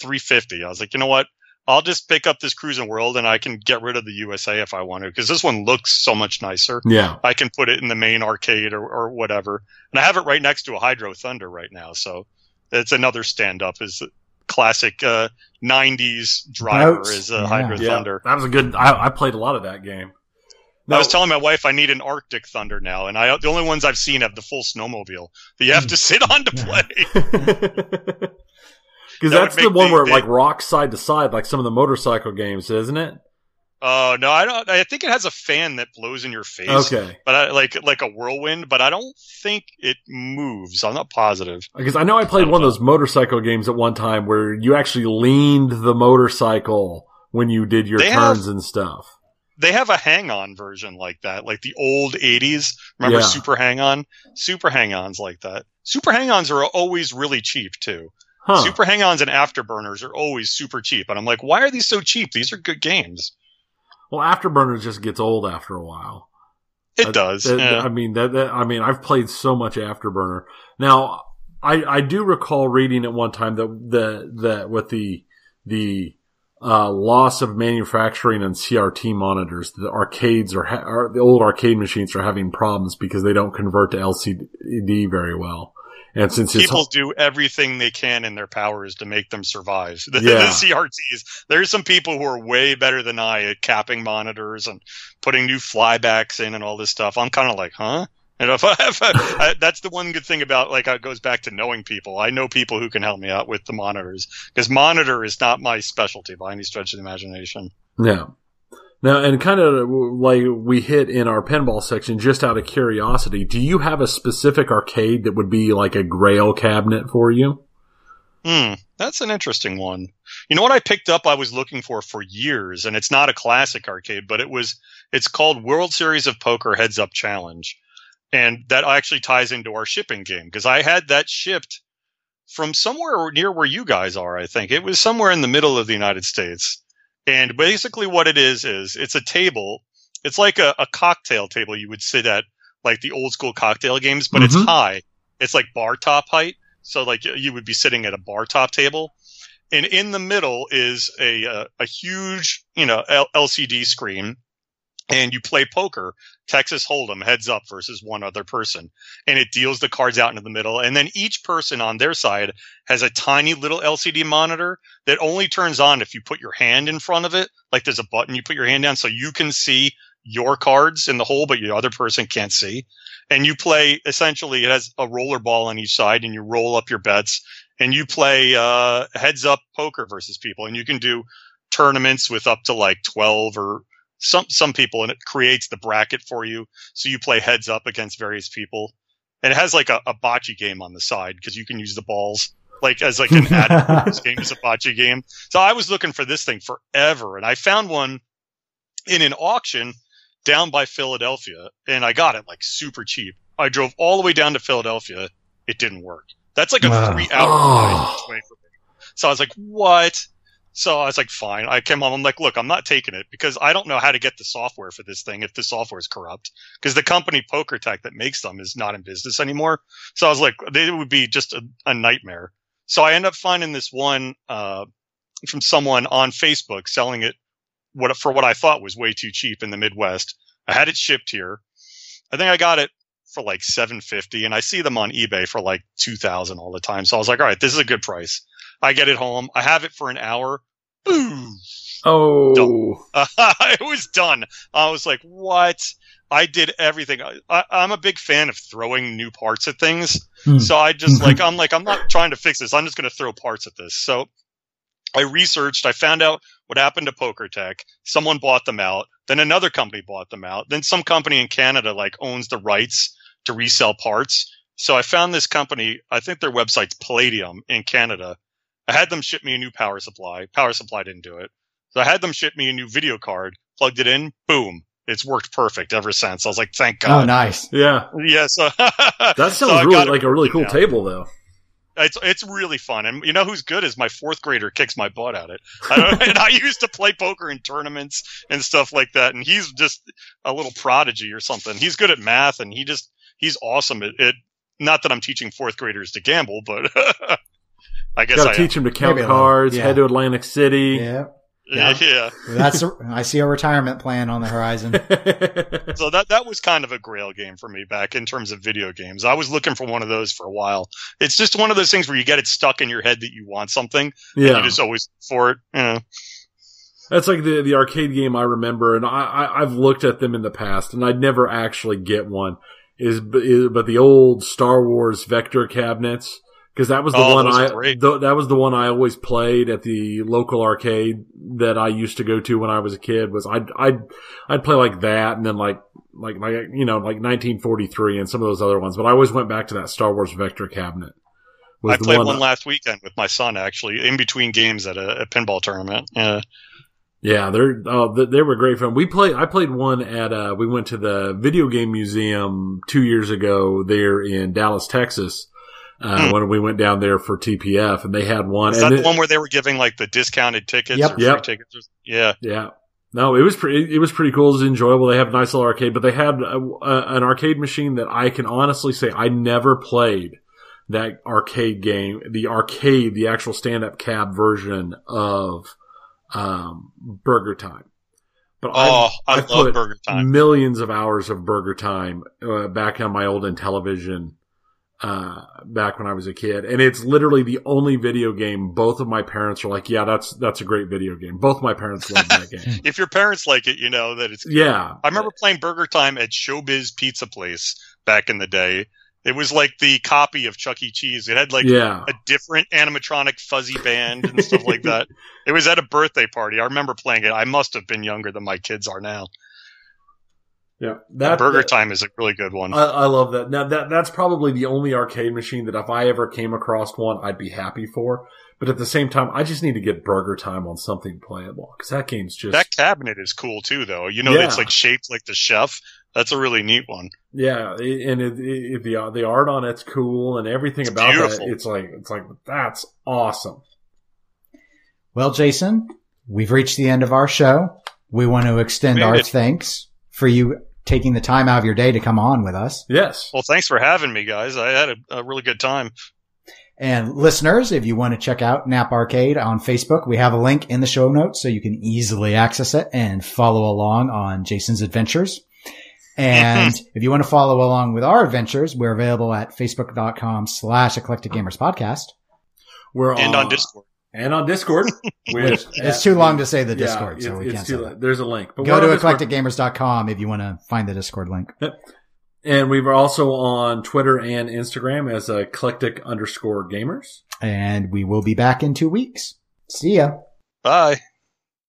350. I was like, you know what? I'll just pick up this Cruis'n World, and I can get rid of the USA if I want to, because this one looks so much nicer. Yeah. I can put it in the main arcade or, or whatever, and I have it right next to a Hydro Thunder right now. So it's another stand up. Is classic uh, 90s driver Boats. is a Yeah. Hydro Yeah. Thunder. That was a good. I, I played a lot of that game. I was telling my wife I need an Arctic Thunder now, and I the only ones I've seen have the full snowmobile that you have to sit on to play. Because That that's the one where it like rocks side to side, like some of the motorcycle games, isn't it? Oh no, I don't. I think it has a fan that blows in your face. Okay. but I, like like a whirlwind. But I don't think it moves. I'm not positive. Because I know I played one of those motorcycle games at one time where you actually leaned the motorcycle when you did your They turns have- and stuff. They have a hang-on version like that, like the old '80s. Remember Yeah. Super Hang-On? Super Hang-Ons like that. Super Hang-Ons are always really cheap too. Huh. Super Hang-Ons and Afterburners are always super cheap, and I'm like, why are these so cheap? These are good games. well, Afterburner just gets old after a while. It Uh, does. that- yeah. I mean, that, that, I mean, I've played so much Afterburner. Now, I, I do recall reading at one time that, that, that with the, the, uh, loss of manufacturing and CRT monitors, the arcades are, ha- are, the old arcade machines are having problems because they don't convert to LCD very well. And since People do everything they can in their powers to make them survive. The, Yeah. the CRTs. There's some people who are way better than I at capping monitors and putting new flybacks in and all this stuff. I'm kind of like, huh? And if I, if I, that's the one good thing about like it goes back to knowing people. I know people who can help me out with the monitors because monitor is not my specialty by any stretch of the imagination. yeah. Now, and kind of like we hit in our pinball section, just out of curiosity, do you have a specific arcade that would be like a grail cabinet for you? Hmm, that's an interesting one. You know what I picked up I was looking for for years, and it's not a classic arcade, but it was, it's called World Series of Poker Heads Up Challenge. And that actually ties into our shipping game because I had that shipped from somewhere near where you guys are, I think. It was somewhere in the middle of the United States. And basically what it is, is it's a table. It's like a, a cocktail table you would sit at, like the old school cocktail games, but it's Mhm. high. It's like bar top height. So like you would be sitting at a bar top table. And in the middle is a, a, a huge, you know, L- LCD screen and you play poker, Texas Hold'em heads up versus one other person. And it deals the cards out into the middle. And then each person on their side has a tiny little LCD monitor that only turns on if you put your hand in front of it. Like there's a button you put your hand down so you can see your cards in the hole, but your other person can't see. And you play essentially it has a roller ball on each side and you roll up your bets and you play uh heads up poker versus people and you can do tournaments with up to like 12 or some some people and it creates the bracket for you. So you play heads up against various people. And it has like a, a bocce game on the side because you can use the balls like as like an add this game is a bocce game. So i was looking for this thing forever and i found one in an auction down by philadelphia and i got it like super cheap. I drove all the way down to philadelphia. It didn't work. That's like a Wow. three hour Oh. ride away from me. so i was like what so I was like, fine. I came home. I'm like, look, I'm not taking it because I don't know how to get the software for this thing if the software is corrupt. Because the company PokerTek that makes them is not in business anymore. So I was like, it would be just a, a nightmare. So I end up finding this one uh, from someone on Facebook selling it what for what I thought was way too cheap in the Midwest. I had it shipped here. I think I got it for like 750 and I see them on eBay for like 2000 all the time. So I was like, all right, this is a good price. I get it home. I have it for an hour. Boom. Oh, it was done. I was like, what? I did everything. I, I, I'm a big fan of throwing new parts at things. Hmm. So I just like, I'm like, I'm not trying to fix this. I'm just going to throw parts at this. So I researched. I found out what happened to PokerTek. Someone bought them out. Then another company bought them out. Then some company in Canada like owns the rights to resell parts. So I found this company. I think their website's Palladium in Canada. I had them ship me a new power supply. Power supply didn't do it. So I had them ship me a new video card, plugged it in, boom. It's worked perfect ever since. I was like, thank oh, God. Oh, nice. yeah. Yeah, so That sounds I really like a really cool now. table, though. It's it's really fun, and you know who's good is my fourth grader kicks my butt at it. I don't, and I used to play poker in tournaments and stuff like that, and he's just a little prodigy or something. He's good at math, and he just he's awesome at it. Not that I'm teaching fourth graders to gamble, but I guess Got I to teach him to count Maybe a little, cards, yeah. head to Atlantic City. Yeah. am. yeah. That's a, I see a retirement plan on the horizon. So that that was kind of a grail game for me back in terms of video games. I was looking for one of those for a while. It's just one of those things where you get it stuck in your head that you want something, and yeah. you just always look for it. You know. That's like the the arcade game I remember, and I, I I've looked at them in the past, and I'd never actually get one. Is is- but the old Star Wars Vector cabinets because that was the Oh, one I th- that was the one I always played at the local arcade that I used to go to when I was a kid. Was I'd I'd I'd play like that, and then like like like you know like 1943 and some of those other ones, but I always went back to that Star Wars Vector cabinet. I played one, one last weekend with my son actually in between games at a, a pinball tournament. Yeah. Yeah, they're th- they were great fun. We played. I played one at. Uh, we went to the video game museum two years ago there in Dallas, Texas. Uh, Hmm. when we went down there for TPF, and they had one. Is and that it- the one where they were giving like the discounted tickets Yep. or free Yep. tickets? or- Yeah. Yeah. No, it was pretty. It was pretty cool. It was enjoyable. They have a nice little arcade, but they had a, a, an arcade machine that I can honestly say I never played that arcade game. The arcade, the actual stand-up cab version of um, BurgerTime. But I Oh, I, I've love put Burger Time. millions of hours of BurgerTime uh, back on my old Intellivision uh, back when I was a kid, and it's literally the only video game. Both of my parents are like, "Yeah, that's that's a great video game." Both my parents love that game. If your parents like it, you know that it's. Yeah, I remember playing BurgerTime at Showbiz Pizza Place back in the day, It was like the copy of Chuck E. Cheese. It had like yeah. a different animatronic fuzzy band and stuff like that. It was at a birthday party. I remember playing it. I must have been younger than my kids are now. Yeah. That, Burger Time is a really good one. I, I, love that. Now that that's probably the only arcade machine that if I ever came across one, I'd be happy for. But at the same time, I just need to get BurgerTime on something playable because that game's just that cabinet is cool too, though. You know, Yeah. it's like shaped like the chef. That's a really neat one. yeah, and it, it, the the art on it's cool and everything It's about beautiful. that. It's like it's like that's awesome. Well, Jason, we've reached the end of our show. We want to extend our it. thanks for you taking the time out of your day to come on with us. Yes. Well, thanks for having me, guys. I had a, a really good time. And listeners, if you want to check out Knapp Arcade on Facebook, we have a link in the show notes so you can easily access it and follow along on Jason's adventures. And if you want to follow along with our adventures, we're available at facebook.com slash eclectic gamers podcast. We're And on Discord. And on Discord. which It's too long to say the Yeah, Discord, so we it's can't too say long. that. There's a link. But Go to on Discord. eclecticgamers.com if you want to find the Discord link. And we were also on Twitter and Instagram as eclectic underscore gamers. And we will be back in two weeks. See ya. Bye.